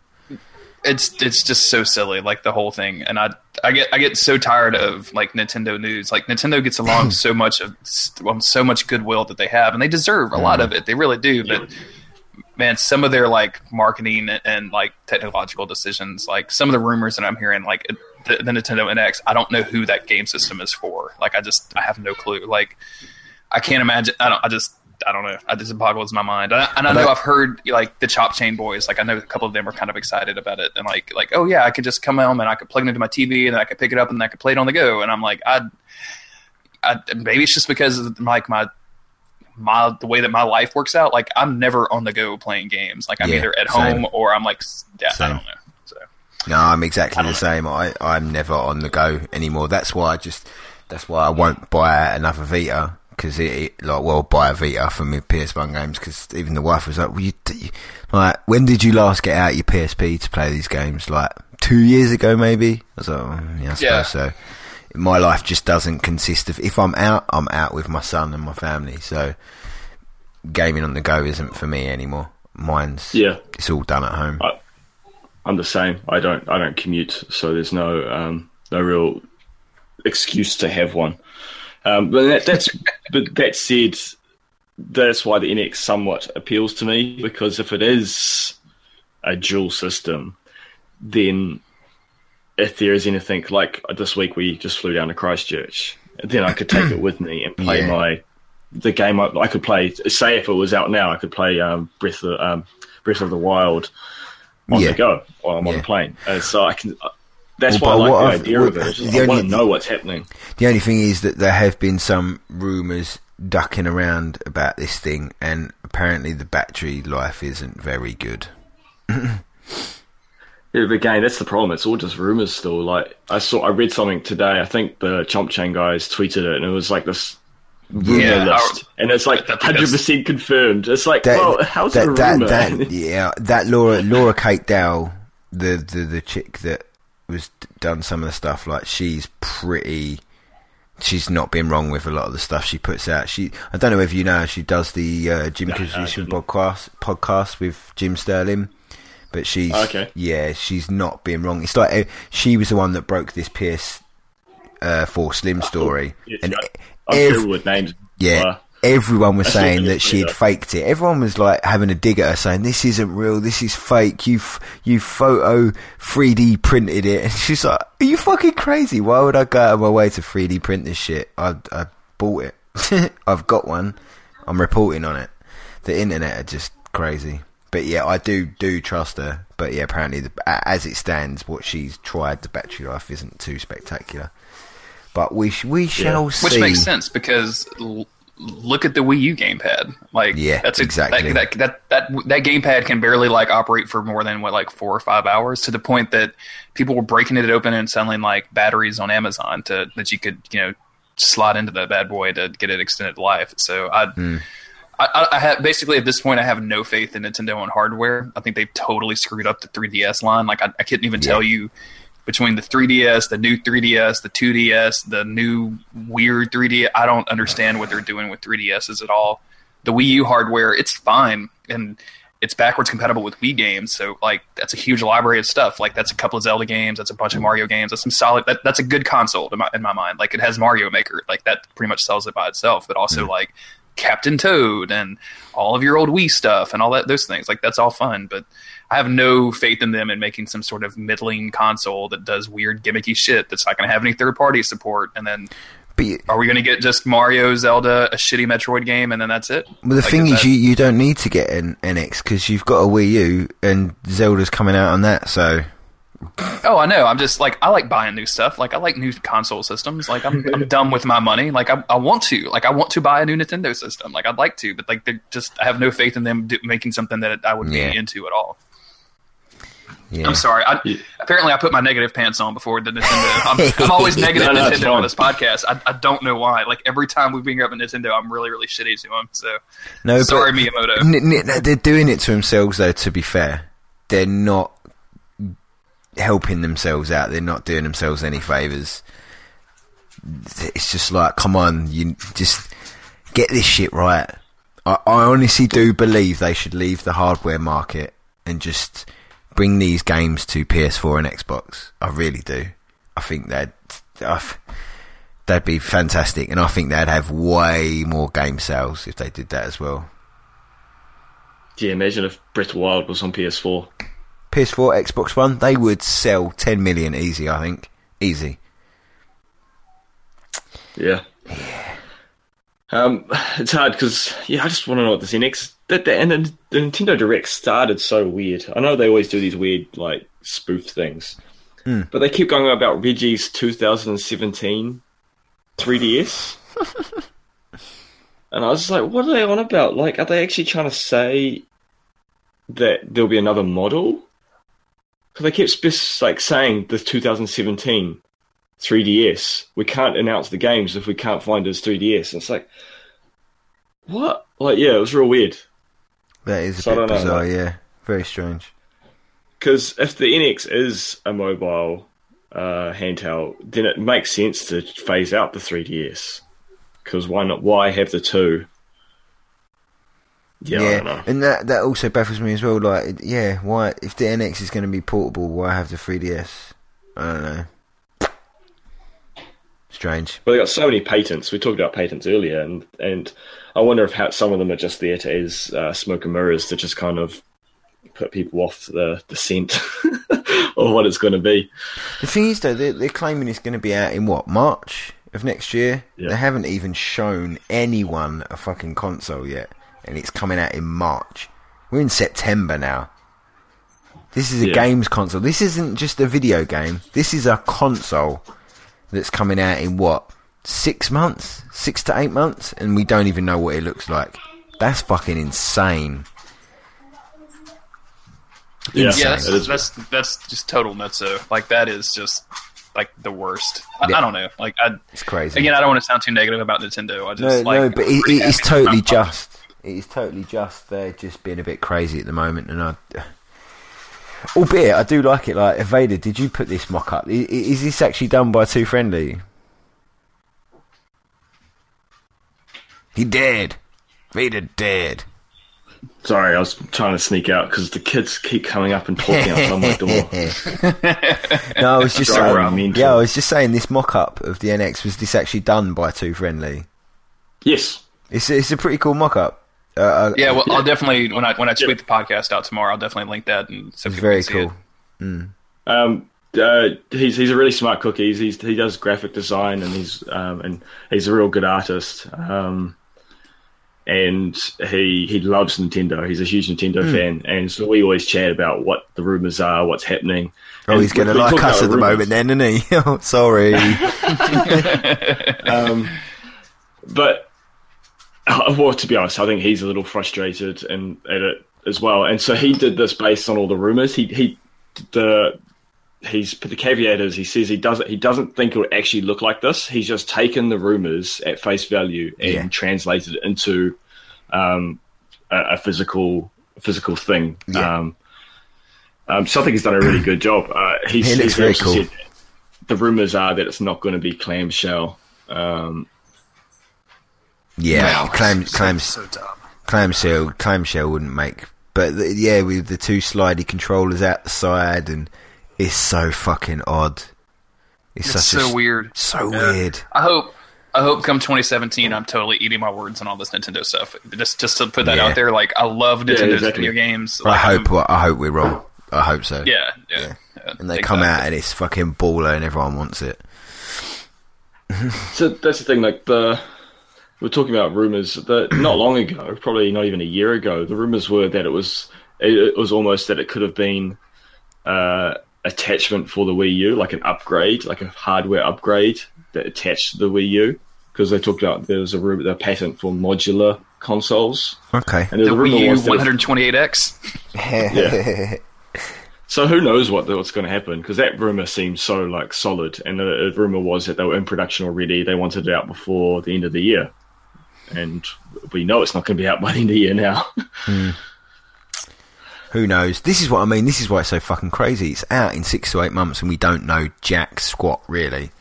it's it's just so silly like the whole thing. And i i get i get so tired of like nintendo news. Like nintendo gets along so much of well, so much goodwill that they have and they deserve a mm. lot of it. They really do but man some of their like marketing and like technological decisions like some of the rumors that i'm hearing like the, the nintendo nx i don't know who that game system is for. Like i just i have no clue. Like i can't imagine i don't i just I don't know. I just boggles my mind. And I, and I know I've heard like the Chomp Chain boys. Like I know a couple of them are kind of excited about it, and like like oh yeah, I could just come home and I could plug it into my TV and I could pick it up and I could play it on the go. And I'm like, I, I maybe it's just because of, like my my the way that my life works out. Like I'm never on the go playing games. Like I'm Yeah, either at same. home or I'm like yeah, I Same. don't know. So No, I'm exactly the don't same. I I'm never on the go anymore. That's why I just that's why I won't buy another Vita because it, it like well buy a Vita for me PS1 games because even the wife was like, well, you, like when did you last get out your PSP to play these games? Like two years ago, maybe. I was like, oh, yeah, I suppose Yeah. so. My life just doesn't consist of if I'm out, I'm out with my son and my family. So gaming on the go isn't for me anymore. Mine's Yeah. it's all done at home. I, I'm the same. I don't I don't commute, so there's no um, no real excuse to have one. Um, but that, that's but that said, that's why the NX somewhat appeals to me because if it is a dual system, then if there is anything like this week we just flew down to Christchurch, then I could take it with me and play Yeah. my the game. I, I could play. Say if it was out now, I could play um, Breath of um, Breath of the Wild on Yeah. the go while I'm on Yeah. the plane. Uh, so I can. That's Well, why I but what like I've- the idea of it. It's just the I want to know what's happening. The only thing is that there have been some rumours ducking around about this thing, and apparently the battery life isn't very good. Yeah, but again, that's the problem. It's all just rumors still. Like I saw, I read something today. I think the Chomp Chain guys tweeted it, and it was like this rumor Yeah, list, and it's like hundred percent confirmed. It's like, That, well, how's that, it a that, rumor? that- yeah, that Laura Laura Kate Dale, the, the the chick that was done some of the stuff, like she's pretty. She's not been wrong with a lot of the stuff she puts out. She, I don't know if you know, she does the uh, Jim No, no, I Acquisition didn't. podcast podcast with Jim Sterling. But she's Okay. yeah, she's not been wrong. It's like uh, she was the one that broke this PS uh, Four Slim story, Yes, and I- I'm ev- sure names. yeah, everyone was I saying that she had faked it. Everyone was like having a dig at her, saying this isn't real, this is fake. You you photo 3D printed it, and she's like, "Are you fucking crazy? Why would I go out of my way to 3D print this shit? I I bought it. I've got one. I'm reporting on it. The internet are just crazy." But yeah, I do do trust her. But yeah, apparently, the, as it stands, what she's tried, the battery life isn't too spectacular. But we sh- we shall see. which makes sense because l- look at the Wii U gamepad. Like Yeah, that's a- exactly. That, that that that that gamepad can barely like operate for more than what like four or five hours to the point that people were breaking it open and selling like batteries on Amazon to that you could you know slot into the bad boy to get it extended life. So I. Hmm. I, I, have basically at this point I have no faith in Nintendo on hardware. I think they've totally screwed up the 3DS line. Like I, I couldn't even tell you between the 3DS, the new 3DS, the 2DS, the new weird 3D. I don't understand what they're doing with 3DSs at all. The Wii U hardware, it's fine, and it's backwards compatible with Wii games, so like that's a huge library of stuff. Like that's a couple of Zelda games, that's a bunch of Mario games, that's some solid. That, that's a good console in my in my mind. Like it has Mario Maker, like that pretty much sells it by itself. But also mm. like Captain Toad and all of your old Wii stuff and all that those things. Like that's all fun, but I have no faith in them in making some sort of middling console that does weird gimmicky shit that's not going to have any third party support. And then are we going to get just Mario, Zelda, a shitty Metroid game, and then that's it? well, the Like, thing is, that- you, you don't need to get an NX because you've got a Wii U and Zelda's coming out on that. So Oh, I know. I'm just like I like buying new stuff. Like I like new console systems. Like I'm I'm dumb with my money. Like I I want to. Like I want to buy a new Nintendo system. Like I'd like to, but like they're just I have no faith in them do, making something that I would Yeah. be into at all. Yeah, I'm sorry. I, Yeah. Apparently, I put my negative pants on before the Nintendo. I'm, I'm always negative No, no, Nintendo on this podcast. I, I don't know why. Like every time we bring up a Nintendo, I'm really really shitty to them. So no, sorry, but Miyamoto. N- n- they're doing it to themselves, though. To be fair, they're not helping themselves out. They're not doing themselves any favors. It's just like, come on, you just get this shit right. I, I honestly do believe they should leave the hardware market and just bring these games to PS4 and Xbox. I really do. I think that uh, that'd be fantastic, and I think they'd have way more game sales if they did that as well. Do you imagine if Breath of Wild was on PS4. PS4, Xbox One, they would sell 10 million easy, I think. Easy. Yeah. Yeah. Um, it's hard because yeah, I just want to know what this NX that the, and the, the Nintendo Direct started so weird. I know they always do these weird like spoof things, Mm. but they keep going about Reggie's 2017 3DS, and I was just like, what are they on about? Like, are they actually trying to say that there'll be another model? Because they kept spec- like saying the 2017 3DS. We can't announce the games if we can't find his 3DS. And it's like, what? Like, yeah, it was real weird. That is a So bit know, bizarre, like- yeah. Very strange. Because if the NX is a mobile uh, handheld, then it makes sense to phase out the 3DS. Because why not? Why have the two? Yeah, I don't know. and that that also baffles me as well. Like, yeah, why if the NX is going to be portable, why have the 3DS? I don't know. Strange. Well, they got so many patents. We talked about patents earlier, and and I wonder if how, some of them are just there to as uh, smoke and mirrors to just kind of put people off the the scent of what it's going to be. The thing is, though, they're, they're claiming it's going to be out in what March of next year. Yeah. They haven't even shown anyone a fucking console yet, and it's coming out in March. We're in September now. This is a Yeah. games console. This isn't just a video game. This is a console that's coming out in what six months, six to eight months, and we don't even know what it looks like. That's fucking insane. Yeah, Insane. Yeah, that's, that's that's just total nutso. Like that is just like the worst. I, Yeah. I don't know. Like I It's crazy. again, I don't want to sound too negative about Nintendo. I No, just like no, but it, it is totally just. It is totally just. They're just being a bit crazy at the moment, and I. Albeit, I do like it. Like, Evader, did you put this mock up? I- i- Is this actually done by Too Friendly? He dead. Vader dead. Sorry, I was trying to sneak out because the kids keep coming up and talking outside my door. no, I was just saying. yeah, I was just saying this mock up of the NX was this actually done by Too Friendly? Yes, It's it's a pretty cool mock up. Uh, uh, Yeah, well, I'll definitely when I when I tweet the podcast out tomorrow, I'll definitely link that and so it's very can see it. cool. um, uh, he's he's a really smart cookie. He's, he's he does graphic design and he's um, and he's a real good artist. Um, and he he loves Nintendo. He's a huge Nintendo Hmm. fan, and so we always chat about what the rumors are, what's happening. Oh, And he's going to we- we like talk us about at the rumours. moment, then, isn't he? Oh, sorry. Um, but well, to be honest, I think he's a little frustrated and at it as well. And so he did this based on all the rumors. He he the he's put the caveat is he says he doesn't he doesn't think it will actually look like this. He's just taken the rumors at face value and Yeah. translated it into um, a, a physical physical thing. Yeah. Um, um, so I think he's done a really good job. Uh, he's, He looks he's very cool. said the rumors are that it's not going to be clamshell. Um, yeah, Wow, clam, clam, so clamshell, clamshell wouldn't make but the, yeah, with the two slidey controllers out the side, and it's so fucking odd. It's, It's such so a, weird. So Yeah. weird. I hope. I hope come 2017, I'm totally eating my words on all this Nintendo stuff. Just, just to put that Yeah. out there, like I love Nintendo's exactly. video games. I Like, I'm- hope. I hope we're wrong. I hope so. Yeah, yeah. yeah, And they come out and it's fucking baller and everyone wants it. So that's the thing. Like the we're talking about rumors that not long ago, probably not even a year ago, the rumors were that it was it, it was almost that it could have been uh, attachment for the Wii U, like an upgrade, like a hardware upgrade that attached to the Wii U, because they talked about there was a rumor, the patent for modular consoles, Okay. and The the Wii U was that it- 128X. Yeah. So who knows what what's going to happen? Because that rumor seems so like solid, and the, the rumor was that they were in production already. They wanted it out before the end of the year, and we know it's not going to be out by the end of the year now. Hmm. Who knows? This is what I mean. This is why it's so fucking crazy. It's out in six to eight months, and we don't know jack squat really.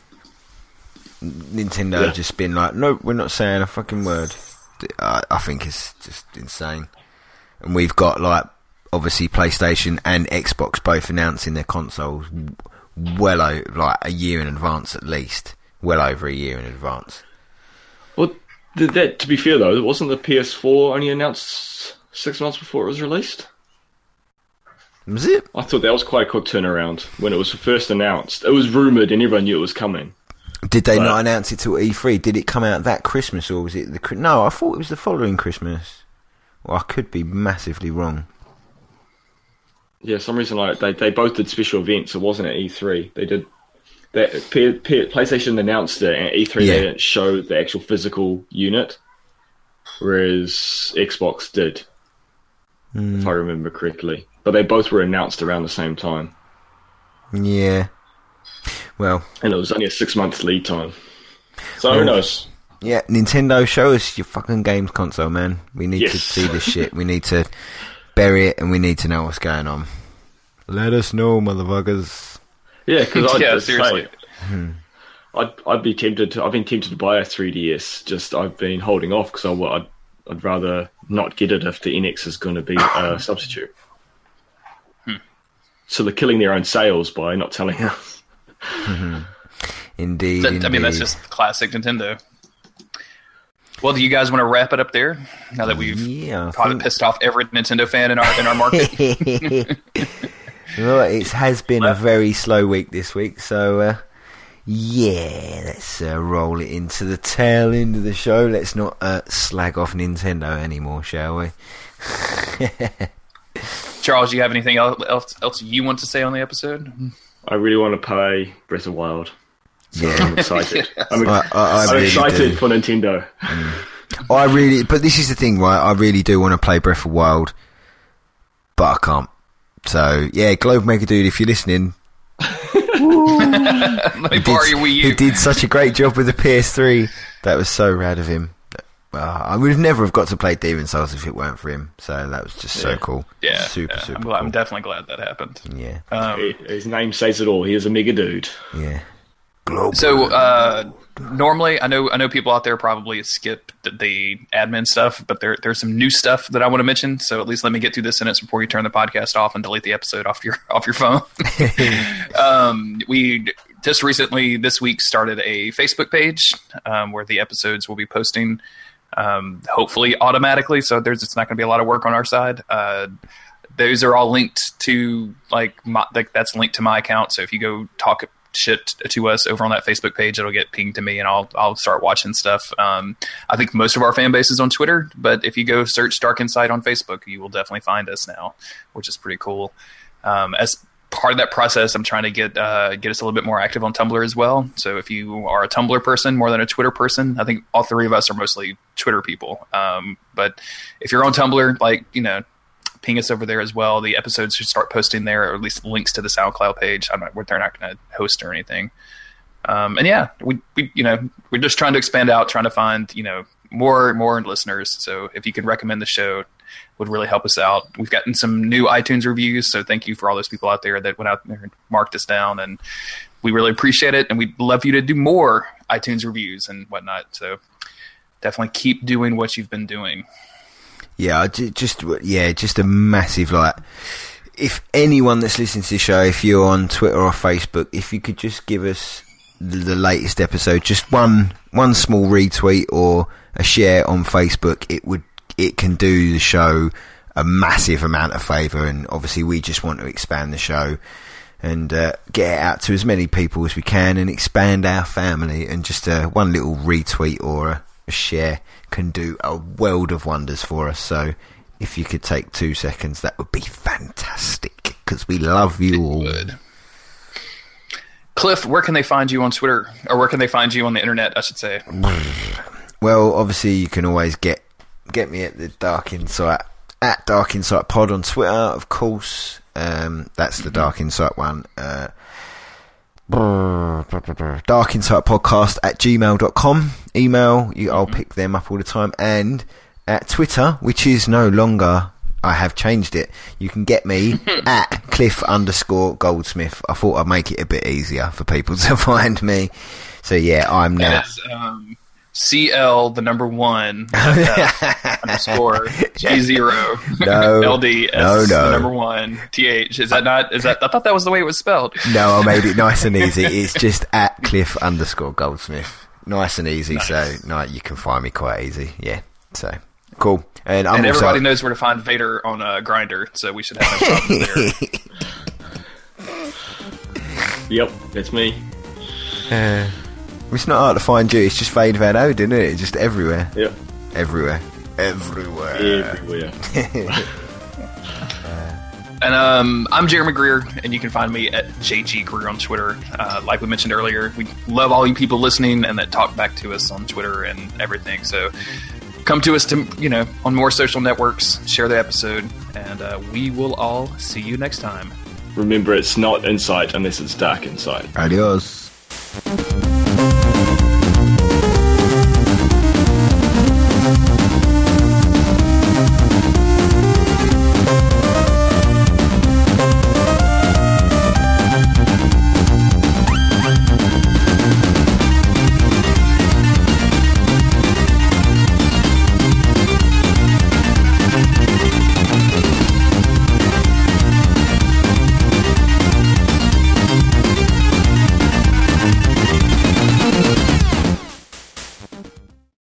Nintendo Yeah. just been like, nope, we're not saying a fucking word. I, I think it's just insane. And we've got like obviously PlayStation and Xbox both announcing their consoles well over like a year in advance at least, well over a year in advance. That to be fair though, wasn't the PS4 only announced six months before it was released? Was it? I thought that was quite a quick turnaround when it was first announced. It was rumored, and everyone knew it was coming. Did they But- not announce it till E3? Did it come out that Christmas or was it the No, I thought it was the following Christmas. Well, I could be massively wrong. Yeah, some reason like they they both did special events. It wasn't at E3. They did that. P- P- PlayStation announced it, and E3 Yeah. they didn't show the actual physical unit, whereas Xbox did, if I hmm. remember correctly. But they both were announced around the same time, Yeah. Well, and it was only a six month lead time. So who knows? yeah, Nintendo, show us your fucking games console, man. We need to see this shit. We need to bury it and we need to know what's going on. Let us know, motherfuckers. Yeah, because I'd Yeah, I'd say- seriously. Hmm. I'd I'd be tempted. To, I've been tempted to buy a 3DS. Just I've been holding off because I'd I'd rather not get it if the NX is going to be a substitute. Hmm. So they're killing their own sales by not telling us. Mm-hmm. Indeed. That- I mean, that's just classic Nintendo. Well, do you guys want to wrap it up there? Now that we've Yeah, probably think- pissed off every Nintendo fan in our in our market. well, it has been a very slow week this week, so uh, yeah, let's uh, roll it into the tail end of the show. Let's not uh, slag off Nintendo anymore, shall we? Charles, do you have anything else, else else you want to say on the episode? I really want to play Breath of Wild. So Yeah. I'm excited. I'm, I, I, I I'm really excited do. for Nintendo. I really, but this is the thing, right? I really do want to play Breath of Wild, but I can't. So yeah, Globe Maker Dude, if you're listening, Let me borrow your Wii he did such a great job with the PS3. That was so rad of him. Uh, I would have never have got to play Demon's Souls if it weren't for him. So that was just so Yeah. cool. Yeah, super, yeah. super. I'm, glad, I'm definitely glad that happened. yeah, Um, His name says it all. He is a mega dude. yeah. Globe. So uh, normally, I know I know people out there probably skip the, the admin stuff, but there there's some new stuff that I want to mention. So at least let me get through this sentence before you turn the podcast off and delete the episode off your off your phone. um, we just recently this week started a Facebook page um, where the episodes will be posting. Um, hopefully automatically, so there's it's not going to be a lot of work on our side. Uh, those are all linked to like my, like that's linked to my account. So if you go talk shit to us over on that Facebook page, it'll get pinged to me, and I'll I'll start watching stuff. Um, I think most of our fan base is on Twitter, but if you go search Dark Insight on Facebook, you will definitely find us now, which is pretty cool. Um, as part of that process, I'm trying to get uh, get us a little bit more active on Tumblr as well. So if you are a Tumblr person more than a Twitter person, I think all three of us are mostly Twitter people. Um, but if you're on Tumblr, like you know, ping us over there as well. The episodes should start posting there, or at least links to the SoundCloud page. I'm not, they're not going to host or anything. Um, and yeah, we, we, you know, we're just trying to expand out, trying to find, you know, more, more listeners. So if you could recommend the show, would really help us out. We've gotten some new iTunes reviews, so thank you for all those people out there that went out there and marked us down, and we really appreciate it. And we'd love you to do more iTunes reviews and whatnot. So definitely keep doing what you've been doing. Yeah, just yeah, just a massive like. If anyone that's listening to the show, if you're on Twitter or Facebook, if you could just give us the, latest episode, just one one small retweet or a share on Facebook, it would it can do the show a massive amount of favour. And obviously, we just want to expand the show and uh, get it out to as many people as we can and expand our family. And just uh, one little retweet or a, a share can do a world of wonders for us. So if you could take two seconds, that would be fantastic because we love you all. Would. Cliff, where can they find you on Twitter, or where can they find you on the internet? I should say. Well, obviously, you can always get get me at the Dark Insight at Dark Insight Pod on Twitter, of course. Um, that's the Dark Insight one. Uh, Dark Insight Podcast at gmail.com. Email, you, I'll pick them up all the time. And at Twitter, which is no longer, I have changed it. You can get me at Cliff underscore Goldsmith. I thought I'd make it a bit easier for people to find me. So yeah, I'm now. Um, CL the number one FF underscore G zero No. LD No, no. the number one TH. Is that not? Is that? I thought that was the way it was spelled. No, I made it nice and easy. It's just at Cliff underscore Goldsmith. Nice and easy. So no, you can find me quite easy. Yeah. So cool. And I'm and also, everybody knows where to find Vader on uh, Grindr, so we should have no problem there. Yep, it's me. Uh, it's not hard to find you. It's just Fade Van Oden, isn't it? Just everywhere. Yep, Everywhere. Everywhere. everywhere. And um, I'm Jeremy Greer, and you can find me at JG Greer on Twitter. Uh, like we mentioned earlier, we love all you people listening and that talk back to us on Twitter and everything. So come to us to you know on more social networks, share the episode, and uh, we will all see you next time. Remember, it's not insight unless it's dark insight. Adios. Thank you.